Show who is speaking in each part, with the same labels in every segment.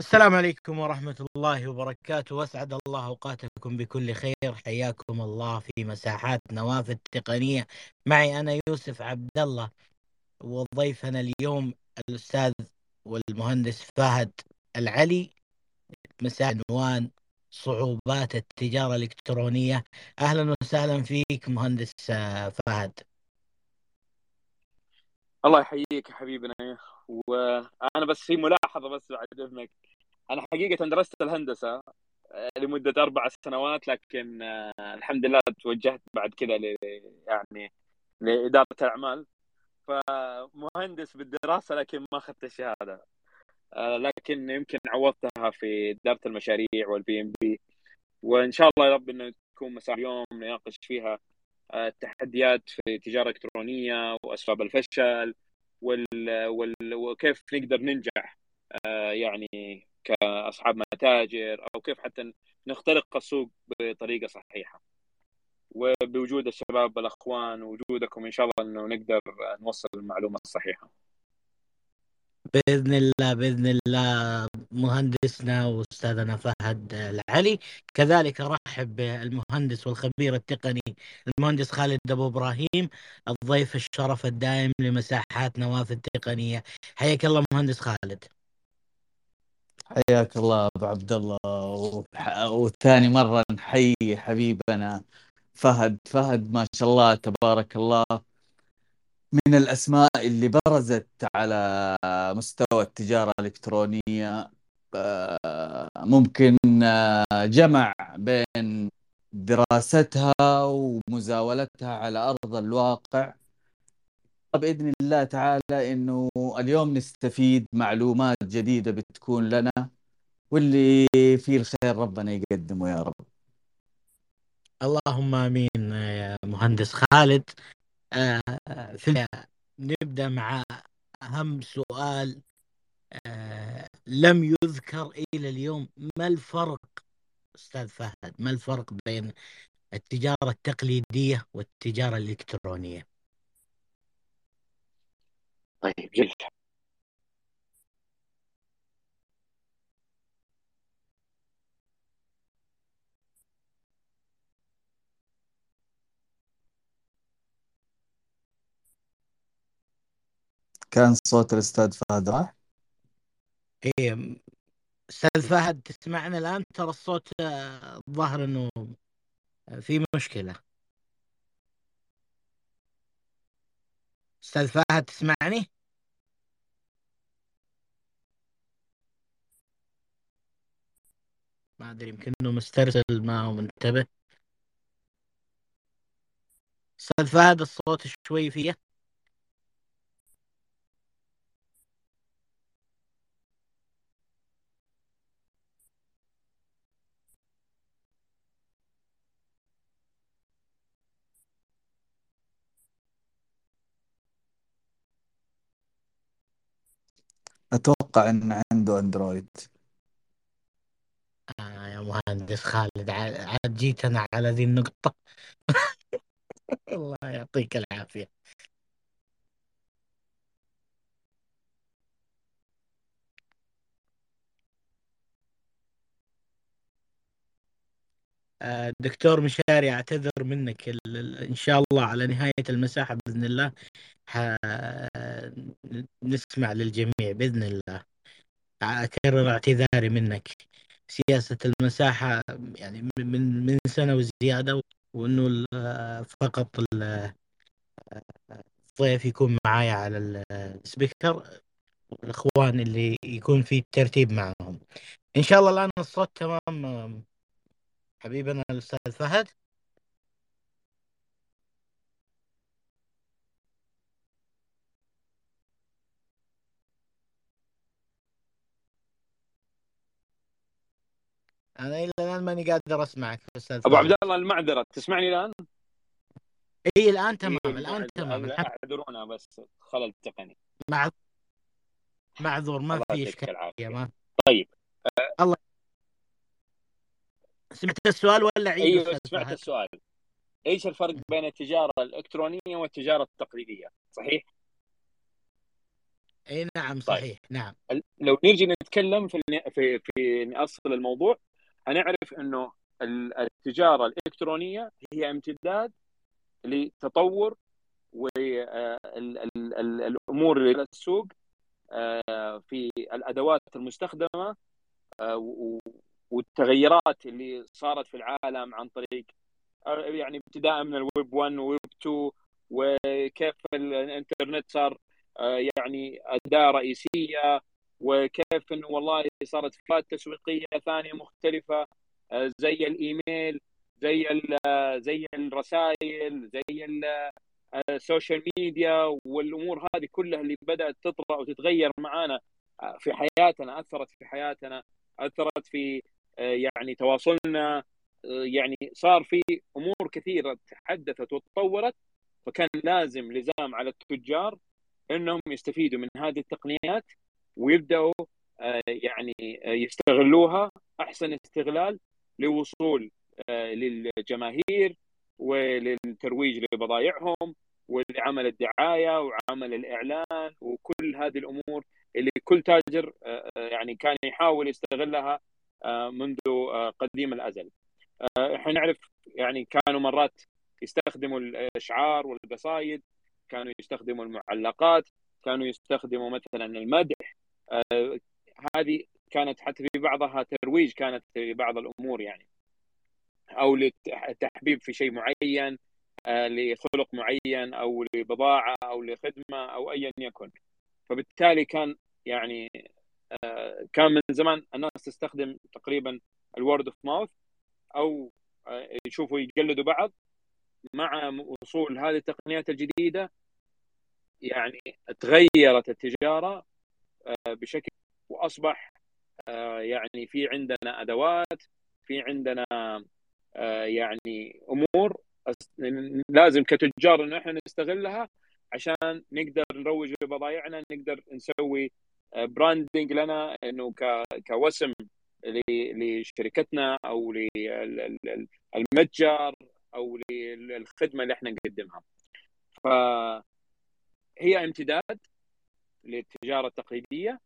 Speaker 1: السلام عليكم ورحمة الله وبركاته. وأسعد الله أوقاتكم بكل خير. حياكم الله في مساحات نوافذ تقنية. معي أنا يوسف عبد الله وضيفنا اليوم الأستاذ والمهندس فهد العلي مساء عنوان صعوبات التجارة الإلكترونية. أهلا وسهلا فيك مهندس فهد.
Speaker 2: الله يحييك حبيبنا. وأنا بس في ملاحظة بس بعد إذنك. أنا حقيقة درست الهندسة لمدة أربع سنوات لكن آه، الحمد لله توجهت بعد كذا يعني لإدارة الأعمال. فمهندس بالدراسة لكن ما أخذت الشهادة. آه، لكن يمكن عوضتها في إدارة المشاريع وال PMP وإن شاء الله يا رب إنه تكون مساء اليوم نناقش فيها آه، التحديات في التجاره الالكترونيه وأسباب الفشل وال... وال... وكيف نقدر ننجح يعني كأصحاب متاجر أو كيف حتى نخترق السوق بطريقة صحيحة. وبوجود الشباب الاخوان وجودكم إن شاء الله إنه نقدر نوصل المعلومة الصحيحة.
Speaker 1: بإذن الله بإذن الله مهندسنا وأستاذنا فهد العلي. كذلك أرحب بالمهندس والخبير التقني المهندس خالد أبو إبراهيم الضيف الشرف الدائم لمساحات نوافذ تقنيه حياك الله مهندس خالد.
Speaker 3: حياك الله أبو عبد الله وثاني مرة نحيي حبيبنا فهد. فهد ما شاء الله تبارك الله. من الأسماء اللي برزت على مستوى التجارة الإلكترونية آه، ممكن آه، جمع بين دراستها ومزاولتها على أرض الواقع. باذن الله تعالى إنه اليوم نستفيد معلومات جديدة بتكون لنا واللي فيه الخير ربنا يقدمه يا رب.
Speaker 1: اللهم آمين يا مهندس خالد. آه، نبدأ مع أهم سؤال. آه، لم يذكر إلى اليوم ما الفرق أستاذ فهد ما الفرق بين التجارة التقليدية والتجارة الإلكترونية؟
Speaker 2: طيب جيد
Speaker 3: كان صوت الأستاذ فهد راح
Speaker 1: إيه أستاذ فهد تسمعنا الآن؟ ترى الصوت الظاهر إنه في مشكلة. أستاذ فهد تسمعني؟ ما أدري يمكن انه مسترسل ما هو منتبه. أستاذ فهد الصوت شوي فيه
Speaker 3: أتوقع إن عنده أندرويد.
Speaker 1: آه يا مهندس خالد عاد جيت أنا على ذي النقطة. الله يعطيك العافية. دكتور مشاري أعتذر منك إن شاء الله على نهاية المساحة بإذن الله. نسمع للجميع بإذن الله. أكرر اعتذاري منك. سياسة المساحة يعني من من سنة وزيادة وإنه فقط الضيف يكون معايا على السبيكر الاخوان اللي يكون في ترتيب معهم. إن شاء الله الآن الصوت تمام حبيبنا الأستاذ فهد. أنا إلى الآن ماني قادر أسمعك أستاذ
Speaker 2: أبو عبد الله المعذرة. تسمعني الآن؟
Speaker 1: إي الآن تمام إيه الآن تمام.
Speaker 2: أعذرونا بس خلل تقني.
Speaker 1: مع معذور ما في اشكال
Speaker 2: ما طيب.
Speaker 1: الله سمعت السؤال ولا عيد
Speaker 2: أيوه سمعت السؤال. إيش الفرق بين التجارة الإلكترونية والتجارة التقليدية؟ صحيح؟
Speaker 1: إي نعم
Speaker 2: طيب.
Speaker 1: صحيح. نعم.
Speaker 2: لو نيجي نتكلم في في في نأصل الموضوع هنعرف إنه التجارة الإلكترونية هي امتداد لتطور والامور السوق آه، في الأدوات المستخدمة آه، والتغيرات اللي صارت في العالم عن طريق آه، يعني ابتداء من الويب 1 وويب 2 وكيف الانترنت صار يعني أداة رئيسية وكيف إنه والله صارت فئات تسويقية ثانية مختلفة زي الإيميل زي زي الرسائل زي السوشيال ميديا والأمور هذه كلها اللي بدأت تطرأ وتتغير معانا في حياتنا أثرت في حياتنا أثرت في يعني تواصلنا يعني صار في أمور كثيرة تحدثت وتطورت فكان لازم لزام على التجار إنهم يستفيدوا من هذه التقنيات ويبدأوا يعني يستغلوها أحسن استغلال لوصول للجماهير وللترويج لبضائعهم ولعمل الدعاية وعمل الإعلان وكل هذه الأمور اللي كل تاجر آه، آه، يعني كان يحاول يستغلها آه، منذ قديم الأزل. إحنا نعرف يعني كانوا مرات يستخدموا الأشعار والقصائد، كانوا يستخدموا المعلقات، كانوا يستخدموا مثلا المدح. هذه كانت حتى في بعضها ترويج كانت في بعض الأمور يعني. أو للتحبيب في شيء معين آه، لخلق معين أو لبضاعة أو لخدمة أو ايا يكن فبالتالي كان يعني آه، كان من زمان الناس تستخدم تقريبا الورد اوف ماوث أو آه، يشوفوا يقلدوا بعض مع وصول هذه التقنيات الجديدة. يعني تغيرت التجارة بشكل وأصبح يعني في عندنا أدوات في عندنا يعني أمور لازم كتجار إنه إحنا نستغلها عشان نقدر نروج لبضائعنا نقدر نسوي براندنج لنا إنه كوسم لشركتنا أو للمتجر أو للخدمه اللي إحنا نقدمها. فهي امتداد للتجارة التقليدية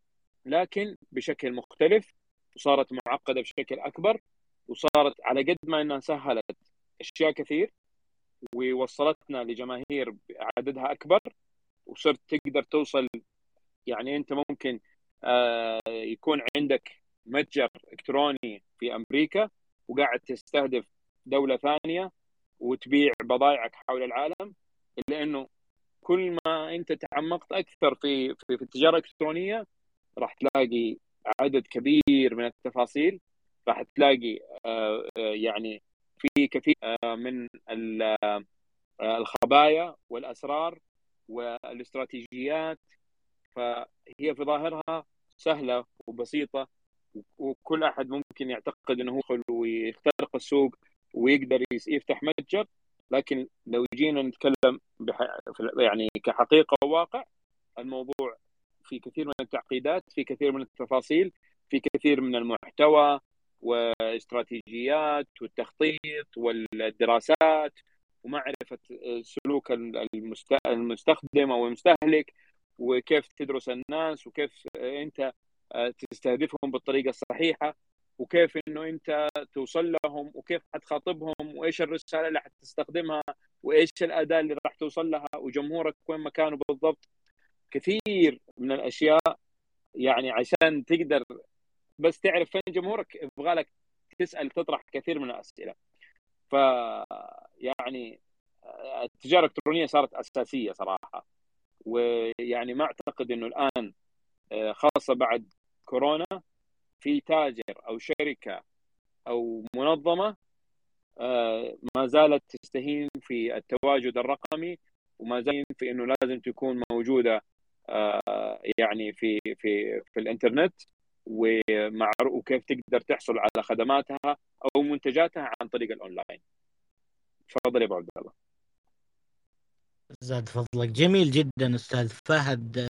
Speaker 2: لكن بشكل مختلف وصارت معقدة بشكل أكبر وصارت على قد ما إنها سهلت أشياء كثير ووصلتنا لجماهير عددها أكبر وصرت تقدر توصل يعني أنت ممكن آه، يكون عندك متجر إلكتروني في أمريكا وقاعد تستهدف دولة ثانية وتبيع بضائعك حول العالم الا انه كل ما أنت تعمقت أكثر في في, في التجارة الإلكترونية راح تلاقي عدد كبير من التفاصيل راح تلاقي آه، آه، يعني في كثير من الخبايا والأسرار والاستراتيجيات فهي في ظاهرها سهلة وبسيطة وكل أحد ممكن يعتقد إنه يدخل ويخترق السوق ويقدر يفتح متجر لكن لو جينا نتكلم. يعني كحقيقة وواقع الموضوع في كثير من التعقيدات في كثير من التفاصيل في كثير من المحتوى واستراتيجيات والتخطيط والدراسات ومعرفة سلوك المستخدم أو المستهلك وكيف تدرس الناس وكيف انت تستهدفهم بالطريقة الصحيحة وكيف انه انت توصل لهم وكيف حتخاطبهم وإيش الرسالة اللي حتستخدمها وإيش الأداة اللي راح توصل لها وجمهورك وين مكانه بالضبط. كثير من الأشياء يعني عشان تقدر بس تعرف فين جمهورك يبغى لك تسأل تطرح كثير من الأسئلة. ف يعني التجارة الإلكترونية صارت أساسية صراحة. ويعني ما أعتقد إنه الآن خاصة بعد كورونا في تاجر أو شركة أو منظمة ما زالت تستهين في التواجد الرقمي وما زالت في إنه لازم تكون موجودة يعني في في في الإنترنت ومع وكيف تقدر تحصل على خدماتها أو منتجاتها عن طريق الأونلاين. تفضل يا أبو عبد الله.
Speaker 1: زاد فضلك. جميل جدا أستاذ فهد.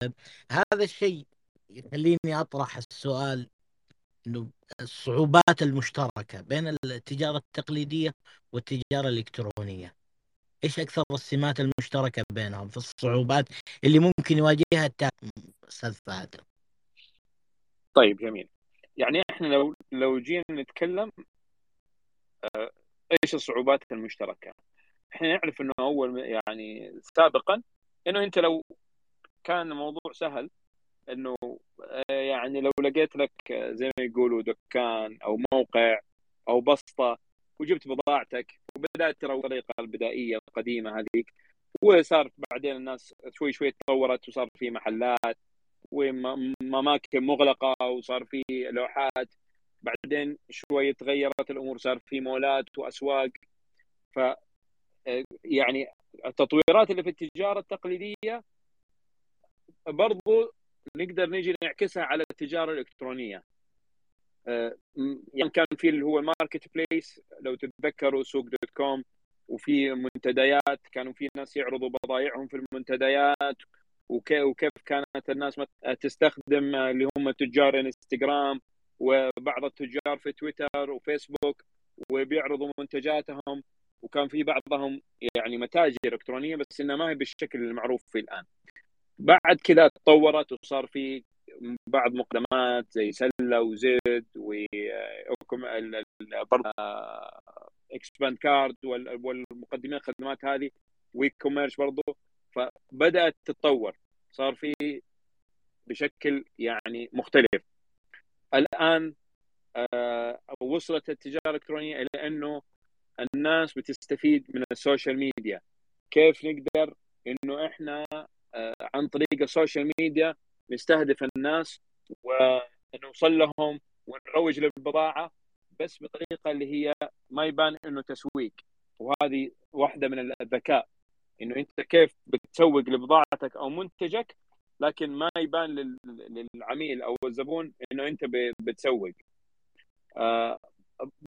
Speaker 1: هذا الشيء يخليني أطرح السؤال إنه الصعوبات المشتركة بين التجارة التقليدية والتجارة الإلكترونية. إيش أكثر السمات المشتركة بينهم في الصعوبات اللي ممكن يواجهها أستاذ فهد.
Speaker 2: طيب جميل. يعني إحنا لو لو جينا نتكلم آه، إيش الصعوبات المشتركة؟ إحنا نعرف إنه أول يعني سابقا إنه أنت لو كان الموضوع سهل إنه آه، يعني لو لقيت لك زي ما يقولوا دكان أو موقع أو بسطة وجبت بضاعتك وبدأت ترى الطريقة البدائية القديمة هذيك وصار بعدين الناس شوي شوي تطورت وصار في محلات واماكن مغلقة وصار في لوحات بعدين شوي تغيرت الأمور صار في مولات وأسواق. ف يعني التطويرات اللي في التجارة التقليدية برضو نقدر نيجي نعكسها على التجارة الإلكترونية. يعني كان في اللي هو ال marketplace لو تتذكروا سوق دوت كوم وفي منتديات كانوا في ناس يعرضوا بضائعهم في المنتديات وكيف كانت الناس تستخدم اللي هم تجار انستغرام وبعض التجار في تويتر وفيسبوك وبيعرضوا منتجاتهم. وكان في بعضهم يعني متاجر إلكترونية بس انها ما هي بالشكل المعروف فيه الآن. بعد كذا تطورت وصار في بعض مقدمات زي سلة وزد و إكسباند كارت والمقدمين الخدمات هذه ووكوميرس برضه. فبدأت تتطور. صار في بشكل يعني مختلف. الآن آه وصلت التجارة الإلكترونية إلى إنه الناس بتستفيد من السوشيال ميديا. كيف نقدر إنه إحنا آه عن طريق السوشيال ميديا نستهدف الناس ونوصل لهم ونروج للبضاعة بس بطريقة اللي هي ما يبان إنه تسويق. وهذه واحدة من الذكاء. إنه أنت كيف بتسوق لبضاعتك أو منتجك لكن ما يبان للعميل أو الزبون إنه أنت بتسوق. آه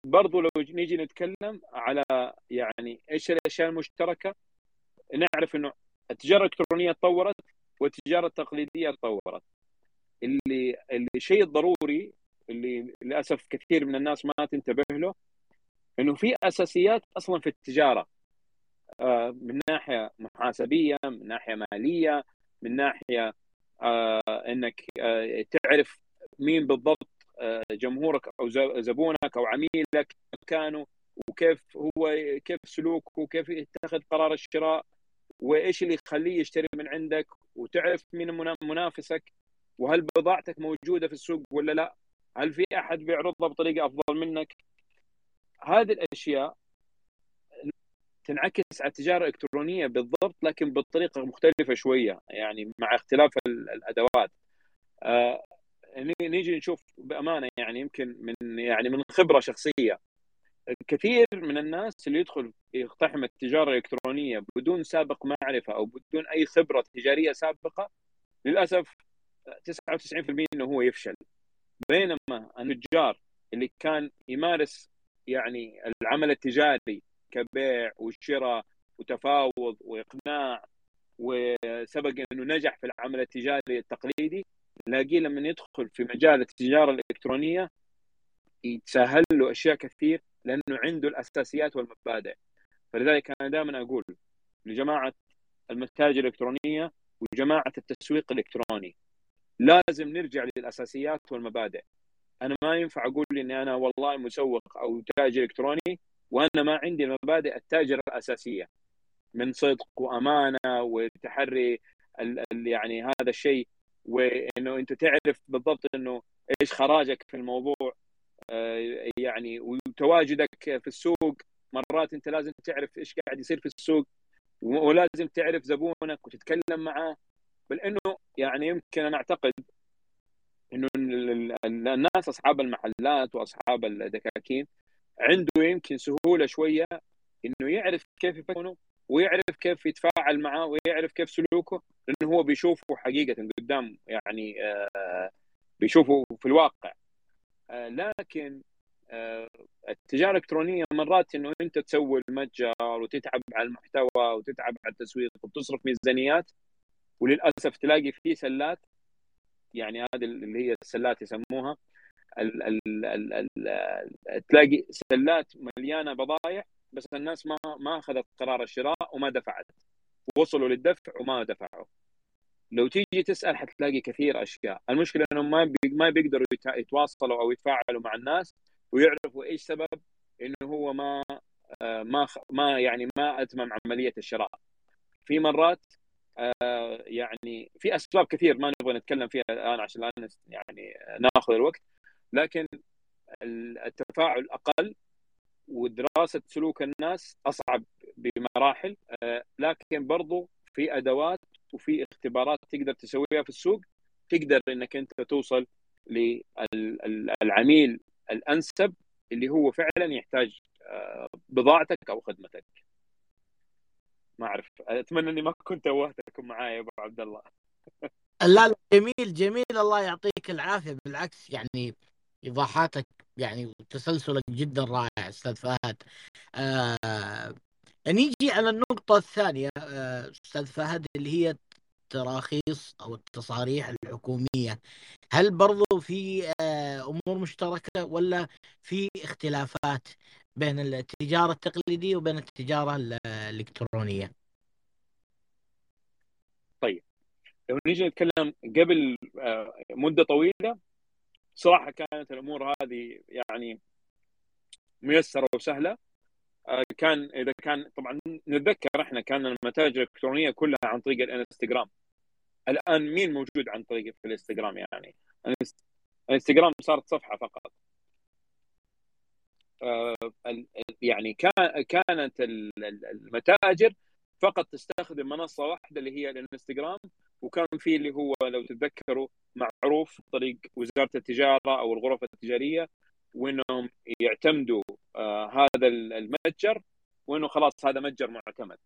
Speaker 2: برضو لو نيجي نتكلم على يعني إيش الأشياء المشتركة نعرف إنه التجارة الإلكترونية تطورت والتجارة التقليدية تطورت. اللي اللي الشيء الضروري اللي للأسف كثير من الناس ما تنتبه له إنه في أساسيات أصلا في التجارة. آه، من ناحية محاسبية من ناحية مالية من ناحية آه، إنك آه، تعرف مين بالضبط جمهورك أو زبونك أو عميلك مكانه وكيف هو كيف سلوكه وكيف يتخذ قرار الشراء وإيش اللي يخليه يشتري من عندك وتعرف مين منافسك وهل بضاعتك موجودة في السوق ولا لا؟ هل في أحد بيعرضها بطريقة أفضل منك؟ هذه الأشياء تنعكس على التجارة الإلكترونية بالضبط لكن بطريقه مختلفة شوية يعني مع اختلاف الأدوات. آه نيجي نشوف بأمانة يعني يمكن من يعني من خبرة شخصية. كثير من الناس اللي يدخل يقتحم التجارة الإلكترونية بدون سابق معرفة أو بدون أي خبرة تجارية سابقة للأسف 99% إنه هو يفشل. بينما النجار اللي كان يمارس يعني العمل التجاري كبيع وشراء وتفاوض وإقناع وسبق إنه نجح في العمل التجاري التقليدي نلاقيه لما يدخل في مجال التجارة الإلكترونية يتسهل له أشياء كثير لأنه عنده الأساسيات والمبادئ. فلذلك أنا دائما أقول لجماعة المتاجر الإلكترونية وجماعة التسويق الإلكتروني لازم نرجع للأساسيات والمبادئ. أنا ما ينفع أقول إني أنا والله مسوق أو تاجر إلكتروني وأنا ما عندي المبادئ التاجر الأساسية من صدق وأمانة وتحري ال ال يعني هذا الشيء وإنه أنت تعرف بالضبط إنه إيش خراجك في الموضوع آه، يعني وتواجدك في السوق. مرات أنت لازم تعرف إيش قاعد يصير في السوق ولازم تعرف زبونك وتتكلم معه بل إنه يعني يمكن أنا أعتقد إنه الناس أصحاب المحلات وأصحاب الدكاكين عنده يمكن سهولة شوية إنه يعرف كيف يفكر ويعرف كيف يتفاعل معاه ويعرف كيف سلوكه لأنه هو بيشوفه حقيقة قدام يعني آه، بيشوفه في الواقع. آه، لكن آه، التجارة الإلكترونية مرات إنه أنت تسوي المتجر وتتعب على المحتوى وتتعب على التسويق وتصرف ميزانيات وللأسف تلاقي في سلات يعني هذه اللي هي السلات يسموها ال ال ال ال تلاقي سلات مليانة بضائع بس الناس ما ما أخذت قرار الشراء وما دفعت. وصلوا للدفع وما دفعوا. لو تيجي تسأل حتلاقي كثير أشياء. المشكلة إنهم ما ما بيقدروا يتواصلوا أو يتفاعلوا مع الناس ويعرفوا إيش سبب إنه هو ما آه، ما ما يعني ما أتمم عملية الشراء. في مرات آه، يعني في أسباب كثير ما نبغى نتكلم فيها الآن عشان لا يعني ناخذ الوقت. لكن التفاعل أقل ودراسة سلوك الناس أصعب بمراحل آه، لكن برضو في أدوات وفي اختبارات تقدر تسويها في السوق تقدر إنك أنت توصل للعميل الأنسب اللي هو فعلا يحتاج آه، بضاعتك أو خدمتك. ما أعرف أتمنى إني ما كنت توهتكم معايا يا أبو عبد الله.
Speaker 1: لا لا جميل جميل. الله يعطيك العافية. بالعكس يعني إيضاحاتك يعني تسلسلك جدا رائع أستاذ فهد آه نيجي على النقطة الثانية آه أستاذ فهد اللي هي التراخيص أو التصاريح الحكومية هل برضو في آه أمور مشتركة ولا في اختلافات بين التجارة التقليدية وبين التجارة الإلكترونية؟
Speaker 2: طيب لو نيجي نتكلم قبل آه، مدة طويلة صراحة كانت الأمور هذه يعني ميسرة وسهلة. آه، كان إذا كان طبعا نتذكر إحنا كان المتاجر الإلكترونية كلها عن طريق الإنستغرام. الآن مين موجود عن طريق في الإنستغرام يعني؟ الإنستغرام صارت صفحة فقط. آه، يعني كانت المتاجر فقط تستخدم منصة واحدة اللي هي الإنستغرام وكان في اللي هو لو تتذكروا معروف طريق وزارة التجارة أو الغرف التجارية وإنهم يعتمدوا آه هذا المتجر وإنه خلاص هذا متجر معتمد.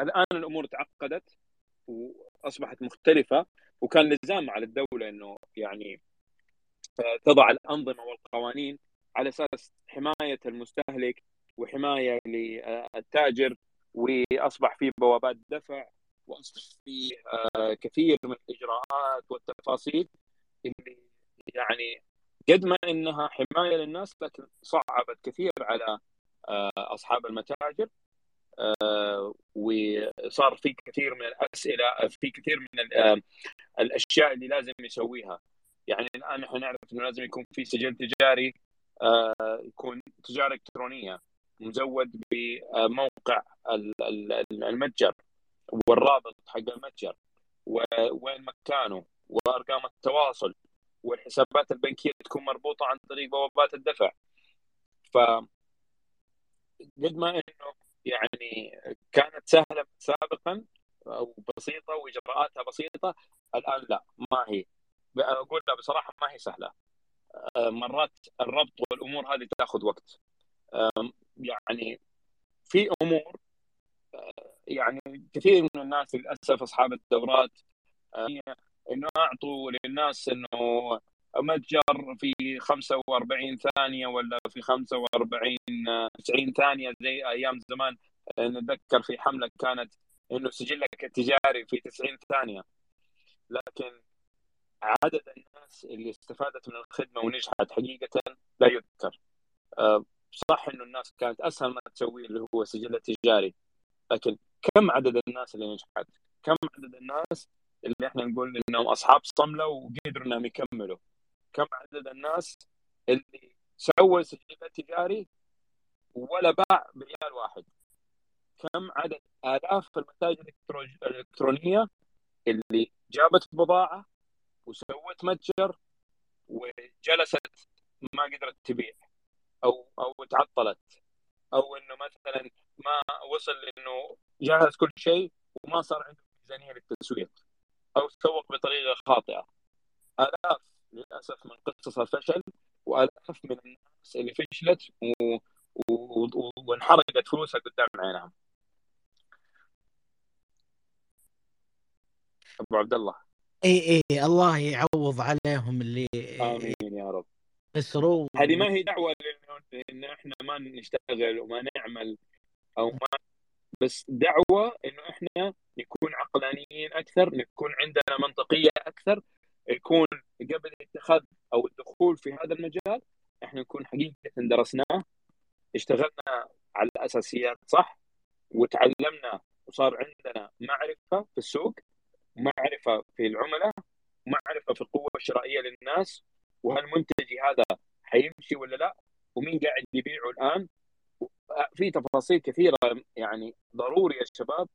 Speaker 2: الآن الأمور تعقدت وأصبحت مختلفة وكان لزام على الدولة إنه يعني آه، تضع الأنظمة والقوانين على أساس حماية المستهلك وحماية للتاجر وأصبح في بوابات دفع وأصبح في آه، كثير من الإجراءات والتفاصيل اللي يعني قد ما إنها حماية للناس لكن صعبت كثير على آه، أصحاب المتاجر. آه، وصار في كثير من الأسئلة في كثير من الأشياء اللي لازم يسويها. يعني الآن إحنا نعرف إنه لازم يكون في سجل تجاري يكون تجارة إلكترونية مزود بموقع المتجر. والرابط حق المتجر وين مكانه وأرقام التواصل والحسابات البنكية تكون مربوطة عن طريق بوابات الدفع. ف قد ما إنه يعني كانت سهلة سابقا أو بسيطة وإجراءاتها بسيطة الآن لا ما هي. أقول لا بصراحة ما هي سهلة. مرات الربط والأمور هذه تأخذ وقت. يعني في أمور يعني كثير من الناس للأسف أصحاب الدورات إنه أعطوا للناس إنه متجر في 45 ثانية ولا في 45 90 ثانية زي أيام زمان نتذكر في حملة كانت إنه سجلك التجاري في 90 ثانية. لكن عدد الناس اللي استفادت من الخدمة ونجحت حقيقة لا يذكر. صح إنه الناس كانت أسهل ما تسوي اللي هو سجل التجاري لكن كم عدد الناس اللي نجحت؟ كم عدد الناس اللي إحنا نقول إنهم أصحاب صملة وقدروا إنهم يكملوا؟ كم عدد الناس اللي سووا سجل تجاري ولا باع بريال واحد؟ كم عدد آلاف المتاجر الإلكترونية اللي جابت بضاعة وسوت متجر وجلست ما قدرت تبيع أو أو تعطلت أو إنه مثلا ما وصل إنه جهز كل شيء وما صار عنده ميزانية للتسويق أو سوق بطريقة خاطئة. آلاف للأسف من قصص الفشل وآلاف من الناس اللي فشلت و... و... و... وانحرقت فلوسها قدام عينهم. أبو عبد الله.
Speaker 1: إي إي الله يعوض عليهم اللي
Speaker 2: آمين يا رب.
Speaker 1: خسروا
Speaker 2: هذه ما هي دعوة إن إحنا ما نشتغل وما نعمل أو ما بس دعوة إنه إحنا نكون عقلانيين أكثر نكون عندنا منطقية أكثر يكون قبل اتخاذ أو الدخول في هذا المجال إحنا نكون حقيقة درسناه اشتغلنا على الاساسيات صح وتعلمنا وصار عندنا معرفة في السوق معرفة في العملاء معرفة في القوة الشرائية للناس وهل منتجي هذا حيمشي ولا لا؟ ومين قاعد يبيعه الآن؟ في تفاصيل كثيرة يعني ضروري يا شباب.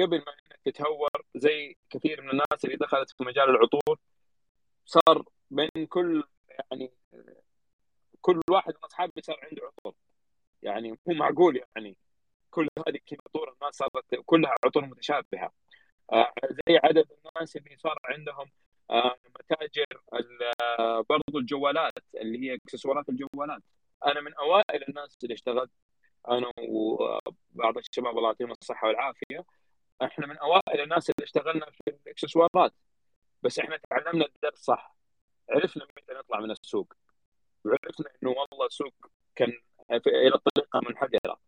Speaker 2: قبل ما إنك تتهور زي كثير من الناس اللي دخلت في مجال العطور صار بين كل يعني كل واحد من أصحابي صار عنده عطور. يعني مو معقول يعني كل هذه عطور الناس صارت كلها عطور متشابهة. آه زي عدد الناس اللي صار عندهم متاجر برضو الجوالات اللي هي إكسسوارات الجوالات. أنا من أوائل الناس اللي اشتغلت أنا وبعض الشباب الله يعطيهم الصحة والعافية. إحنا من أوائل الناس اللي اشتغلنا في الإكسسوارات. بس إحنا تعلمنا الدرس صح. عرفنا متى نطلع من السوق. وعرفنا إنه والله السوق كان إلى طريقة منحدرة.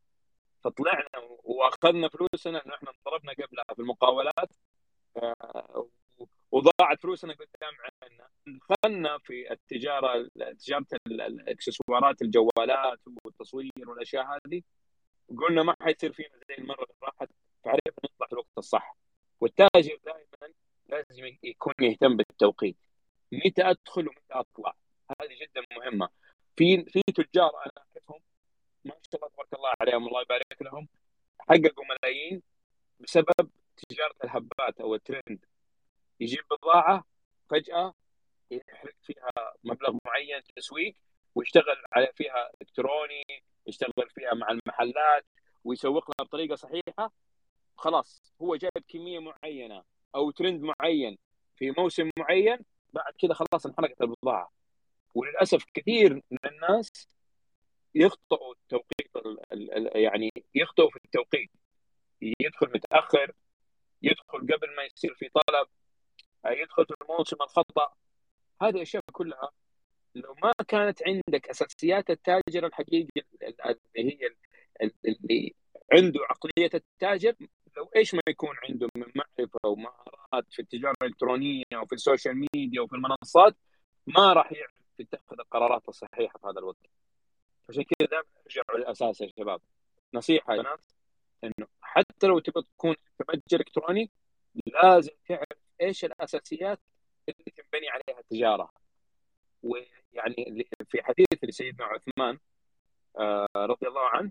Speaker 2: فطلعنا وأخذنا فلوسنا إنه إحنا ضربنا قبلها في المقاولات. آه، وضاعت فلوسنا قدام عنا دخلنا في التجارة تجارة الإكسسوارات الجوالات والتصوير والأشياء هذه. قلنا ما حيصير فينا زي المرة اللي راحت فعرفنا نطلع في الوقت الصح. والتاجر دائما لازم يكون يهتم بالتوقيت. متى أدخل ومتى أطلع؟ هذه جدا مهمة. في في تجار أنا أعرفهم ما شاء الله تبارك الله عليهم الله يبارك لهم حققوا ملايين بسبب تجارة الهبات أو الترند. يجيب بضاعة فجأة يحرق فيها مبلغ معين تسويق ويشتغل على فيها إلكتروني يشتغل فيها مع المحلات ويسوق لها بطريقة صحيحة. خلاص هو جايب كمية معينة أو ترند معين في موسم معين بعد كذا خلاص انحرقت البضاعة. وللأسف كثير من الناس يخطئوا التوقيت يعني يخطئوا في التوقيت. يدخل متأخر يدخل قبل ما يصير في طلب. يدخل في الموسم الخطا هذه الأشياء كلها لو ما كانت عندك أساسيات التاجر الحقيقي اللي هي اللي عنده عقلية التاجر لو إيش ما يكون عنده من معرفة ومهارات في التجارة الإلكترونية وفي السوشيال ميديا وفي المنصات ما راح يعرف يتخذ القرارات الصحيحة في هذا الوقت. عشان كذا دائما ارجعوا للأساس يا شباب. نصيحة يا بنات إنه حتى لو تبغى تكون متجر إلكتروني لازم تعرف إيش الأساسيات اللي تنبني عليها التجارة؟ ويعني في حديث لسيدنا عثمان آه، رضي الله عنه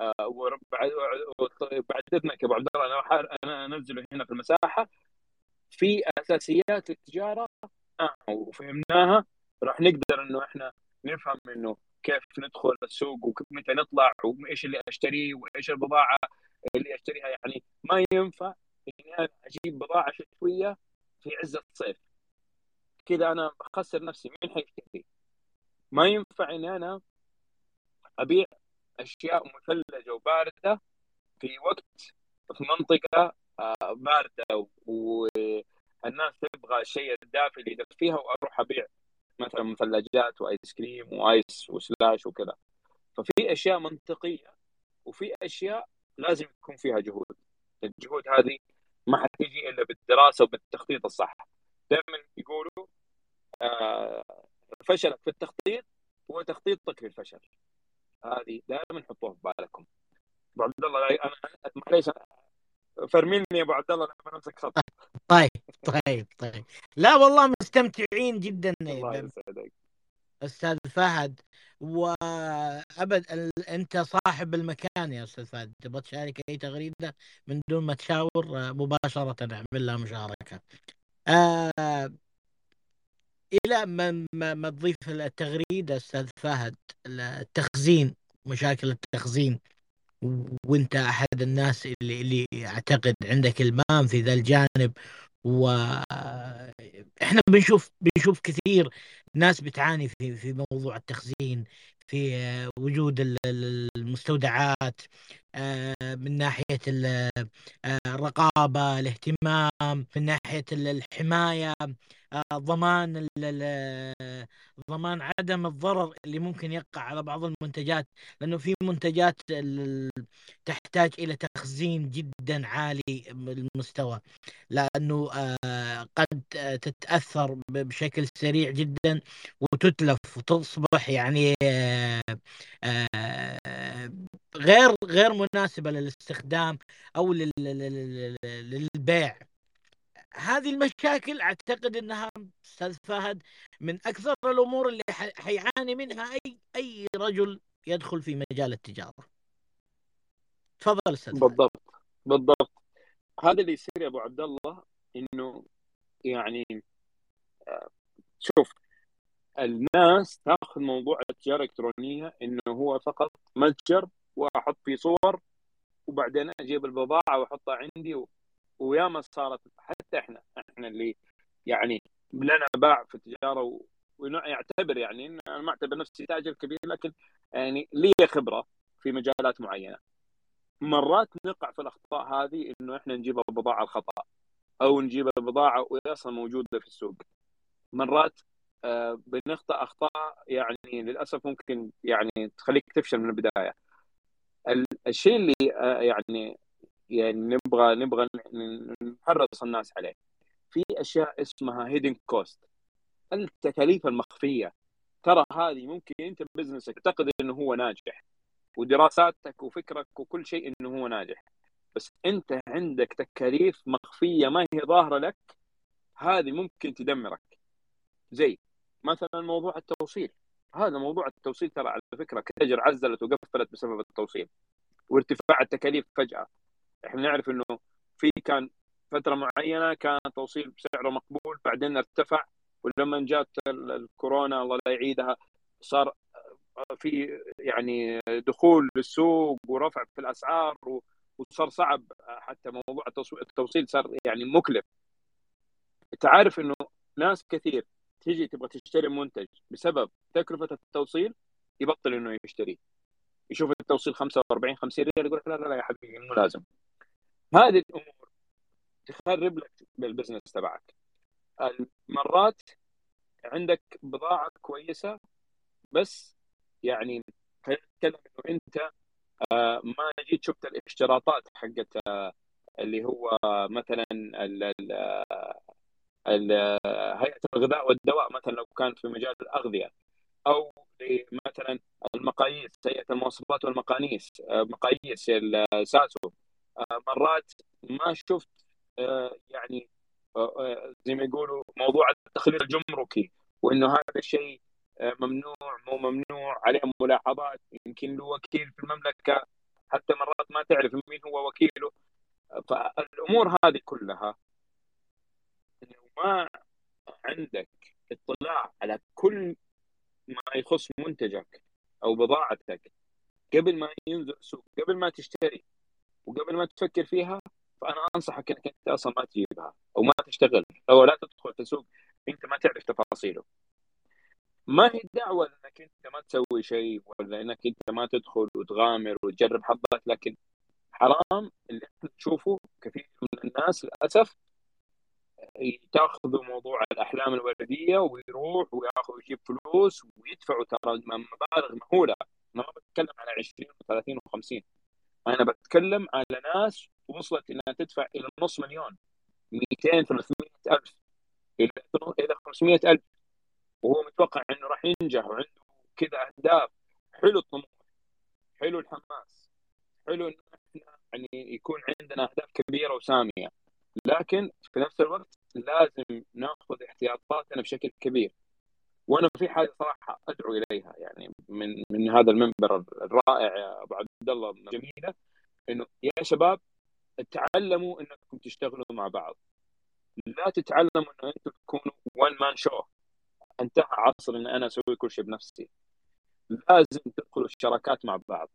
Speaker 2: آه، وبعد بعد إذنك أبو عبد الله أنا أنا أنزله هنا في المساحة. في أساسيات التجارة آه، وفهمناها. راح نقدر إنه إحنا نفهم إنه كيف ندخل السوق ومتى نطلع وإيش اللي أشتريه وإيش البضاعة اللي أشتريها. يعني ما ينفع أجيب بضاعة شتويه في عز الصيف. كذا أنا بخسر نفسي مين حيشتري ما ينفع اني أنا أبيع أشياء مثلجة وباردة في وقت في منطقة آه، باردة والناس تبغى الشيء الدافئ اللي يدفيها وأروح أبيع مثلا مثلجات وآيس كريم وآيس وسلاش وكذا. ففي أشياء منطقية وفي أشياء لازم يكون فيها جهود. الجهود هذه ما حتيجي إلا بالدراسة وبالتخطيط الصح. دائما يقولوا آه فشلك في التخطيط هو تخطيطك للفشل. هذه دائما حطوها في بالكم. أبو عبد الله أنا معليش فرميني يا أبو عبد الله لما نمسك خط
Speaker 1: طيب طيب طيب. لا والله مستمتعين جدا
Speaker 2: الله يسعدك.
Speaker 1: أستاذ فهد وأبد أنت صاحب المكان يا أستاذ فهد تبغى تشارك أي تغريدة من دون ما تشاور؟ مباشرة اعمل لها مشاركة. آه إلى ما ما تضيف التغريدة أستاذ فهد التخزين مشاكل التخزين وأنت أحد الناس اللي اللي أعتقد عندك إلمام في ذا الجانب وإحنا بنشوف بنشوف كثير ناس بتعاني في في موضوع التخزين في وجود المستودعات آه، من ناحية آه، الرقابة الاهتمام من ناحية الحماية آه، ضمان ضمان عدم الضرر اللي ممكن يقع على بعض المنتجات لأنه في منتجات تحتاج إلى تخزين جدا عالي المستوى لأنه قد تتأثر بشكل سريع جدا وتتلف وتصبح يعني غير غير مناسبة للاستخدام أو للبيع. هذه المشاكل أعتقد إنها أستاذ فهد من أكثر الأمور اللي حيعاني منها أي أي رجل يدخل في مجال التجارة. تفضل أستاذ
Speaker 2: بالضبط بالضبط. هذا اللي يصير يا أبو عبد الله إنه يعني آه، شوف الناس تاخذ موضوع التجاره الإلكترونية إنه هو فقط متجر وأحط فيه صور وبعدين أجيب البضاعة وأحطها عندي و... وياما صارت حتى إحنا إحنا اللي يعني لنا باع في التجارة و... ونعتبر يعني أنا ما أعتبر نفسي تاجر كبير لكن يعني لي خبرة في مجالات معينة. مرات نقع في الأخطاء هذه إنه إحنا نجيب البضاعة الخطأ أو نجيب البضاعة وهي أصلا موجودة في السوق. مرات آه، بنخطأ أخطاء يعني للأسف ممكن يعني تخليك تفشل من البداية. الشيء اللي آه، يعني يعني نبغى نبغى نحرص الناس عليه. في أشياء اسمها هيدن كوست التكاليف المخفية. ترى هذه ممكن أنت بزنسك تعتقد إنه هو ناجح ودراساتك وفكرك وكل شيء إنه هو ناجح. بس أنت عندك تكاليف مخفية ما هي ظاهرة لك هذه ممكن تدمرك. زي مثلا موضوع التوصيل. هذا موضوع التوصيل ترى على فكرة كتجر عزلت وقفلت بسبب التوصيل وارتفاع التكاليف فجأة. إحنا نعرف إنه في كان فترة معينة كان التوصيل بسعره مقبول بعدين ارتفع ولما جات الكورونا الله لا يعيدها صار في يعني دخول للسوق ورفع في الأسعار وصار صعب حتى موضوع التوصيل صار يعني مكلف. انت عارف إنه ناس كثير تيجي تبغى تشتري منتج بسبب تكلفة التوصيل يبطل إنه يشتريه يشوف التوصيل 45 50 ريال يقول لك لا لا لا يا حبيبي مو لازم. هذه الأمور تخرب لك بالبزنس تبعك. مرات عندك بضاعة كويسة بس يعني خلينا نتكلم إنه أنت آه، ما جيت شفت الاشتراطات حقت آه، اللي هو مثلا هيئة الغذاء والدواء مثلا لو كان في مجال الأغذية أو مثلا المقاييس هيئة المواصفات والمقاييس آه، مقاييس الساسو مرات ما شفت يعني زي ما يقولوا موضوع التخليل الجمركي وإنه هذا الشيء ممنوع مو ممنوع عليه ملاحظات يمكن له وكيل في المملكة حتى مرات ما تعرف مين هو وكيله. فالأمور هذه كلها ما عندك اطلاع على كل ما يخص منتجك أو بضاعتك. قبل ما ينزل السوق قبل ما تشتري وقبل ما تفكر فيها فأنا أنصحك إنك أنت أصلا ما تجيبها أو ما تشتغل أو لا تدخل في سوق أنت ما تعرف تفاصيله. ما هي دعوة إنك أنت ما تسوي شيء ولا إنك أنت ما تدخل وتغامر وتجرب حظك لكن حرام اللي إحنا نشوفه كثير من الناس للأسف تاخذوا موضوع الأحلام الوردية ويروح وياخذ يجيب فلوس ويدفعوا ترى مبالغ مهولة. ما بتكلم على 20 و30 و50 أنا بتكلم على ناس وصلت إنها تدفع إلى نص مليون. 200 300 ألف. إلى 500 ألف. وهو متوقع إنه راح ينجح وعنده كذا أهداف. حلو الطموح. حلو الحماس. حلو إنه إحنا يعني يكون عندنا أهداف كبيرة وسامية. لكن في نفس الوقت لازم ناخذ احتياطاتنا بشكل كبير. وأنا في حاجة صراحة أدعو إليها يعني من من هذا المنبر الرائع يا أبو عبد الله جميلة إنه يا شباب تعلموا إنكم تشتغلوا مع بعض. لا تتعلموا إنه أنتم تكونوا وان مان شو انتهى عصر إن أنا أسوي كل شيء بنفسي. لازم تدخلوا الشراكات مع بعض.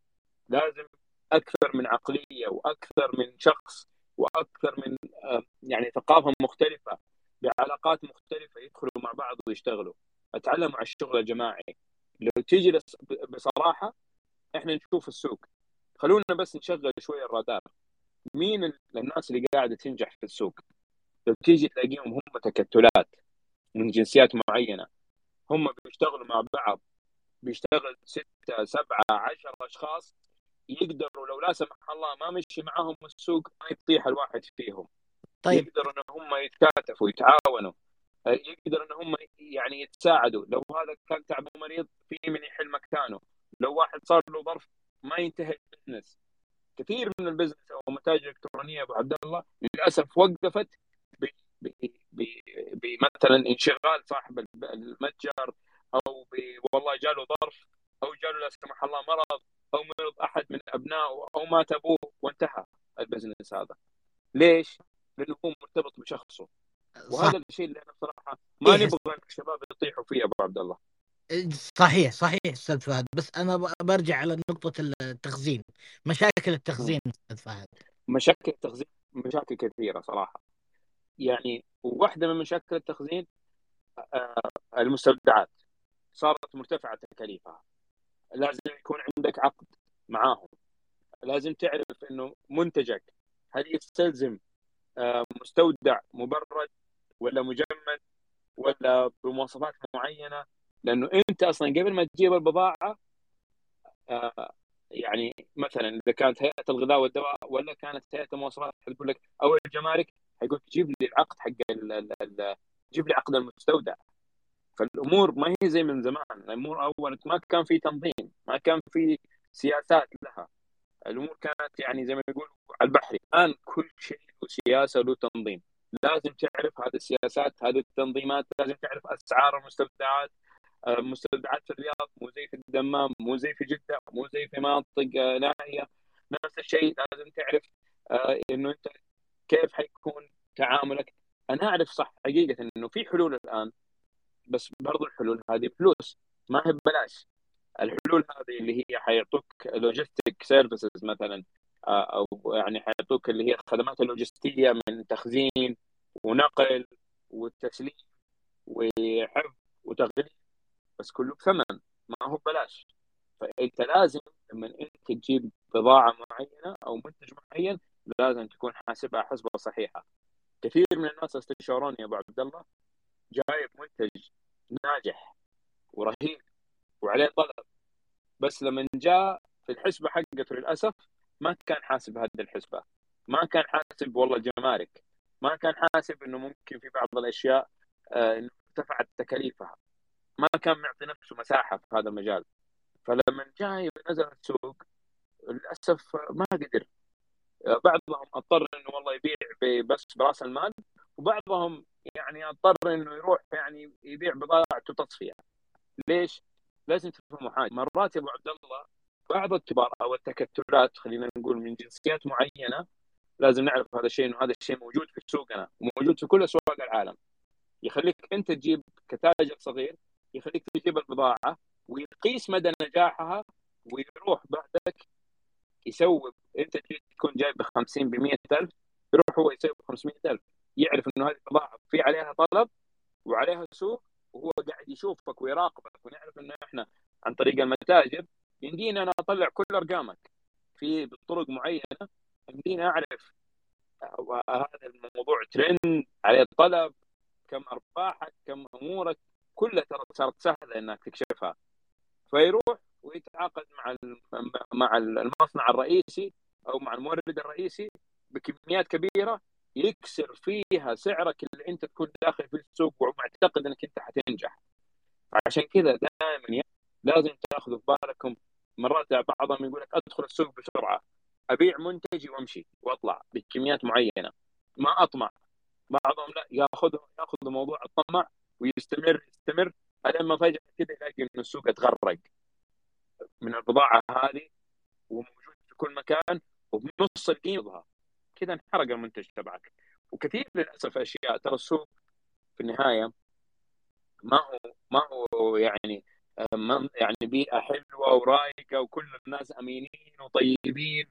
Speaker 2: لازم أكثر من عقلية وأكثر من شخص وأكثر من آه، يعني ثقافة مختلفة بعلاقات مختلفة يدخلوا مع بعض ويشتغلوا. أتعلموا على الشغل الجماعي. لو تيجي بصراحة إحنا نشوف السوق. خلونا بس نشغل شوية الرادار. مين الناس اللي قاعدة تنجح في السوق؟ لو تيجي تلاقيهم هم تكتلات من جنسيات معينة. هم بيشتغلوا مع بعض. بيشتغل ستة سبعة عشر أشخاص يقدروا لو لا سمح الله ما مشي معاهم السوق ما يطيح الواحد فيهم. طيب. يقدروا إن هم يتكاتفوا يتعاونوا. يقدر إن هم يعني يتساعدوا. لو هذا كان تعب مريض في من يحل مكانه. لو واحد صار له ظرف ما ينتهي ال business. كثير من ال business أو المتاجر الالكترونيه أبو عبد الله للأسف وقفت مثلا انشغال صاحب المتجر أو والله جاله ظرف أو جاله لا سمح الله مرض. أو مرض أحد من أبنائه أو مات أبوه وانتهى ال business هذا. ليش؟ لأنه هو مرتبط بشخصه. وهذا صح. الشيء اللي أنا بصراحه ما إيه؟ نبغى الشباب يطيحوا فيه أبو عبد الله.
Speaker 1: صحيح صحيح أستاذ فهد. بس أنا برجع على نقطة التخزين مشاكل التخزين أستاذ فهد.
Speaker 2: مشاكل التخزين مشاكل كثيرة صراحة. يعني واحدة من مشاكل التخزين آه، المستودعات. صارت مرتفعة تكاليفها. لازم يكون عندك عقد معاهم. لازم تعرف إنه منتجك هل يستلزم آه، مستودع مبرد ولا مجمد ولا بمواصفات معينة؟ لأنه أنت أصلا قبل ما تجيب البضاعة آه، يعني مثلا إذا كانت هيئة الغذاء والدواء ولا كانت هيئة المواصفات تقول لك أو الجمارك حيقول جيب لي العقد حق جيب لي عقد المستودع. فالأمور ما هي زي من زمان. الأمور أول ما كان في تنظيم ما كان في سياسات لها. الأمور كانت يعني زي ما يقول على البحري الآن كل شيء له سياسة له تنظيم. لازم تعرف هذه السياسات هذه التنظيمات لازم تعرف أسعار المستودعات آه، مستودعات في الرياض مو زي في الدمام مو زي في جدة مو زي في مناطق آه، نائيه نفس الشيء لازم تعرف آه، إنه أنت كيف حيكون تعاملك. أنا أعرف صح حقيقة إنه في حلول الآن. بس برضو الحلول هذه فلوس. ما هي ببلاش. الحلول هذه اللي هي حيعطوك logistic services مثلا أو يعني حيعطوك اللي هي الخدمات اللوجستية من تخزين ونقل وتسليم وحفظ وتغليف بس كله بثمن. ما هو ببلاش. فأنت لازم لما أنت تجيب بضاعة معينة أو منتج معين لازم تكون حاسبها حسبة صحيحة. كثير من الناس استشاروني يا أبو عبد الله جايب منتج ناجح ورهيب وعليه طلب بس لما جاء في الحسبة حقته للأسف ما كان حاسب هذه الحسبة. ما كان حاسب والله الجمارك ما كان حاسب إنه ممكن في بعض الأشياء آه، ارتفعت تكاليفها. ما كان معطي نفسه مساحة في هذا المجال. فلما جاي نزل السوق للأسف ما قدر. بعضهم أضطر إنه والله يبيع بس برأس المال وبعضهم يعني اضطر انه يروح يعني يبيع بضاعته تصفية. ليش؟ لازم تفهموا حاجة. مرات يا أبو عبد الله بعض الكبار أو التكتلات خلينا نقول من جنسيات معينة لازم نعرف هذا الشيء إنه هذا الشيء موجود في سوقنا وموجود في كل أسواق العالم. يخليك أنت تجيب كتاجر صغير يخليك تجيب البضاعة ويقيس مدى نجاحها ويروح بعدك يسوي أنت تكون جايب ب 50 ب 100000 يروح هو يسوي ب 500000 يعرف إنه هذه البضاعه في عليها طلب وعليها سوق وهو قاعد يشوفك ويراقبك ونعرف انه إحنا عن طريق المتاجر يمدينا أنا أطلع كل أرقامك في بطرق معينة يمديني أعرف هذا الموضوع ترند عليه طلب كم أرباحك كم أمورك كلها ترى صارت سهلة إنك تكشفها. فيروح ويتعاقد مع مع المصنع الرئيسي أو مع المورد الرئيسي بكميات كبيرة يكسر فيها سعرك اللي انت تكون داخل في السوق ومعتقد انك انت حتنجح. عشان كذا دائما لازم تاخذوا في بالكم مرات بعضهم يقول لك ادخل السوق بسرعة ابيع منتجي وامشي واطلع بكميات معينة ما اطمع. بعضهم لا ياخذ ياخذ موضوع الطمع ويستمر يستمر لما فجأة كذا يلاقي إن السوق اتغرق. من البضاعة هذه وموجود في كل مكان وبنص القيمة. كذا انحرق المنتج تبعك. وكثير للأسف أشياء ترى السوق في النهاية ما هو ما هو يعني ما يعني بيئة حلوة ورايقة وكل الناس أمينين وطيبين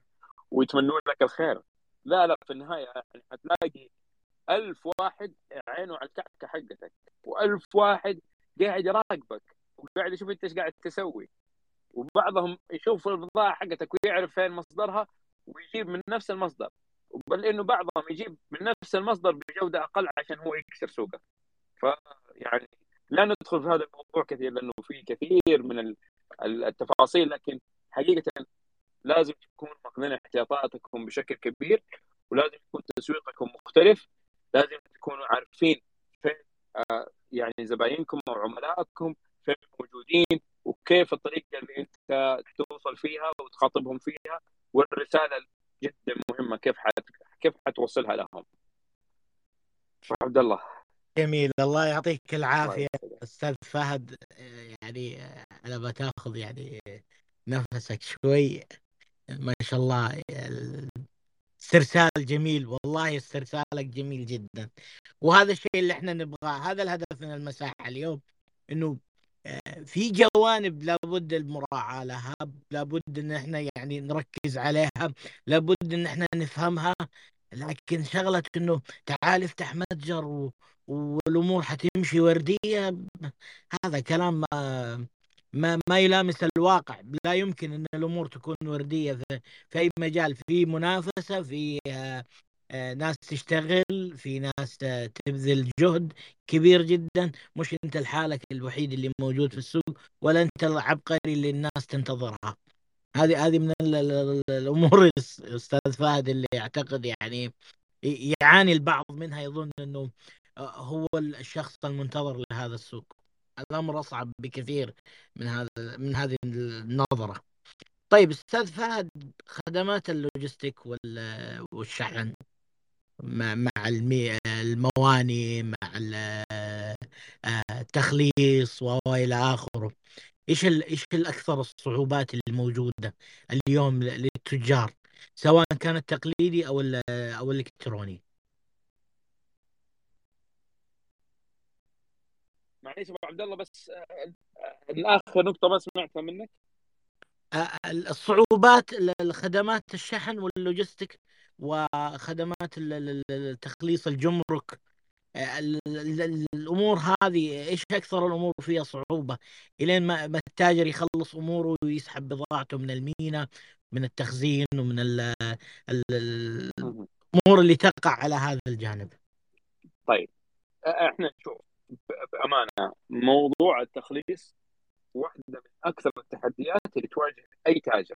Speaker 2: ويتمنون لك الخير. لا لا في النهاية يعني حتلاقي ألف واحد عينه على الكعكة حقتك وألف واحد قاعد يراقبك وقاعد يشوف أنت إيش قاعد تسوي. وبعضهم يشوف البضاعة حقتك ويعرف فين مصدرها ويجيب من نفس المصدر. بل إنه بعضهم يجيب من نفس المصدر بجودة أقل عشان هو يكسر سوقه. فيعني لا ندخل في هذا الموضوع كثير لأنه في كثير من التفاصيل لكن حقيقة لازم تكون ماخذين احتياطاتكم بشكل كبير ولازم يكون تسويقكم مختلف لازم تكونوا عارفين فين آه يعني زباينكم أو عملائكم فين موجودين وكيف الطريقة اللي أنت توصل فيها وتخاطبهم فيها والرسالة جدا مهمة كيف حت... كيف حتوصلها لهم. عبد الله.
Speaker 1: جميل. الله يعطيك
Speaker 2: يسعدك.
Speaker 1: أستاذ فهد. يعني على ما تأخذ يعني نفسك شوي. ما شاء الله. استرسال جميل. والله استرسالك جميل جدا. وهذا الشيء اللي إحنا نبغاه هذا الهدف من المساحة اليوم إنه في جوانب لابد المراعاة لها لابد إن إحنا يعني نركز عليها لابد إن إحنا نفهمها لكن شغلة إنه تعال افتح متجر و... والأمور حتمشي وردية هذا كلام ما ما ما يلامس الواقع. لا يمكن إن الأمور تكون وردية في, في أي مجال في منافسة في ناس تشتغل في ناس تبذل جهد كبير جدا. مش أنت لحالك الوحيد اللي موجود في السوق ولا أنت العبقري اللي الناس تنتظرها. هذه هذه من الأمور أستاذ فهد اللي أعتقد يعني يعاني البعض منها يظن إنه آه، هو الشخص المنتظر لهذا السوق. الأمر أصعب بكثير من هذا من هذه النظرة. طيب أستاذ فهد خدمات اللوجستيك والشحن. مع مع المواني مع آه، التخليص وإلى آخره. إيش إيش الأكثر الصعوبات الموجودة اليوم للتجار سواء كان التقليدي أو أو الإلكتروني؟
Speaker 2: معليش أبو عبد الله بس آه، آه، اخر نقطة ما سمعتها منك.
Speaker 1: الصعوبات الخدمات الشحن واللوجستيك وخدمات التخليص الجمرك. الأمور هذه إيش أكثر الأمور فيها صعوبة؟ إلين ما التاجر يخلص أموره ويسحب بضاعته من المينا من التخزين ومن الأمور اللي تقع على هذا الجانب.
Speaker 2: طيب إحنا نشوف بأمانة موضوع التخليص واحدة من أكثر التحديات اللي تواجه أي تاجر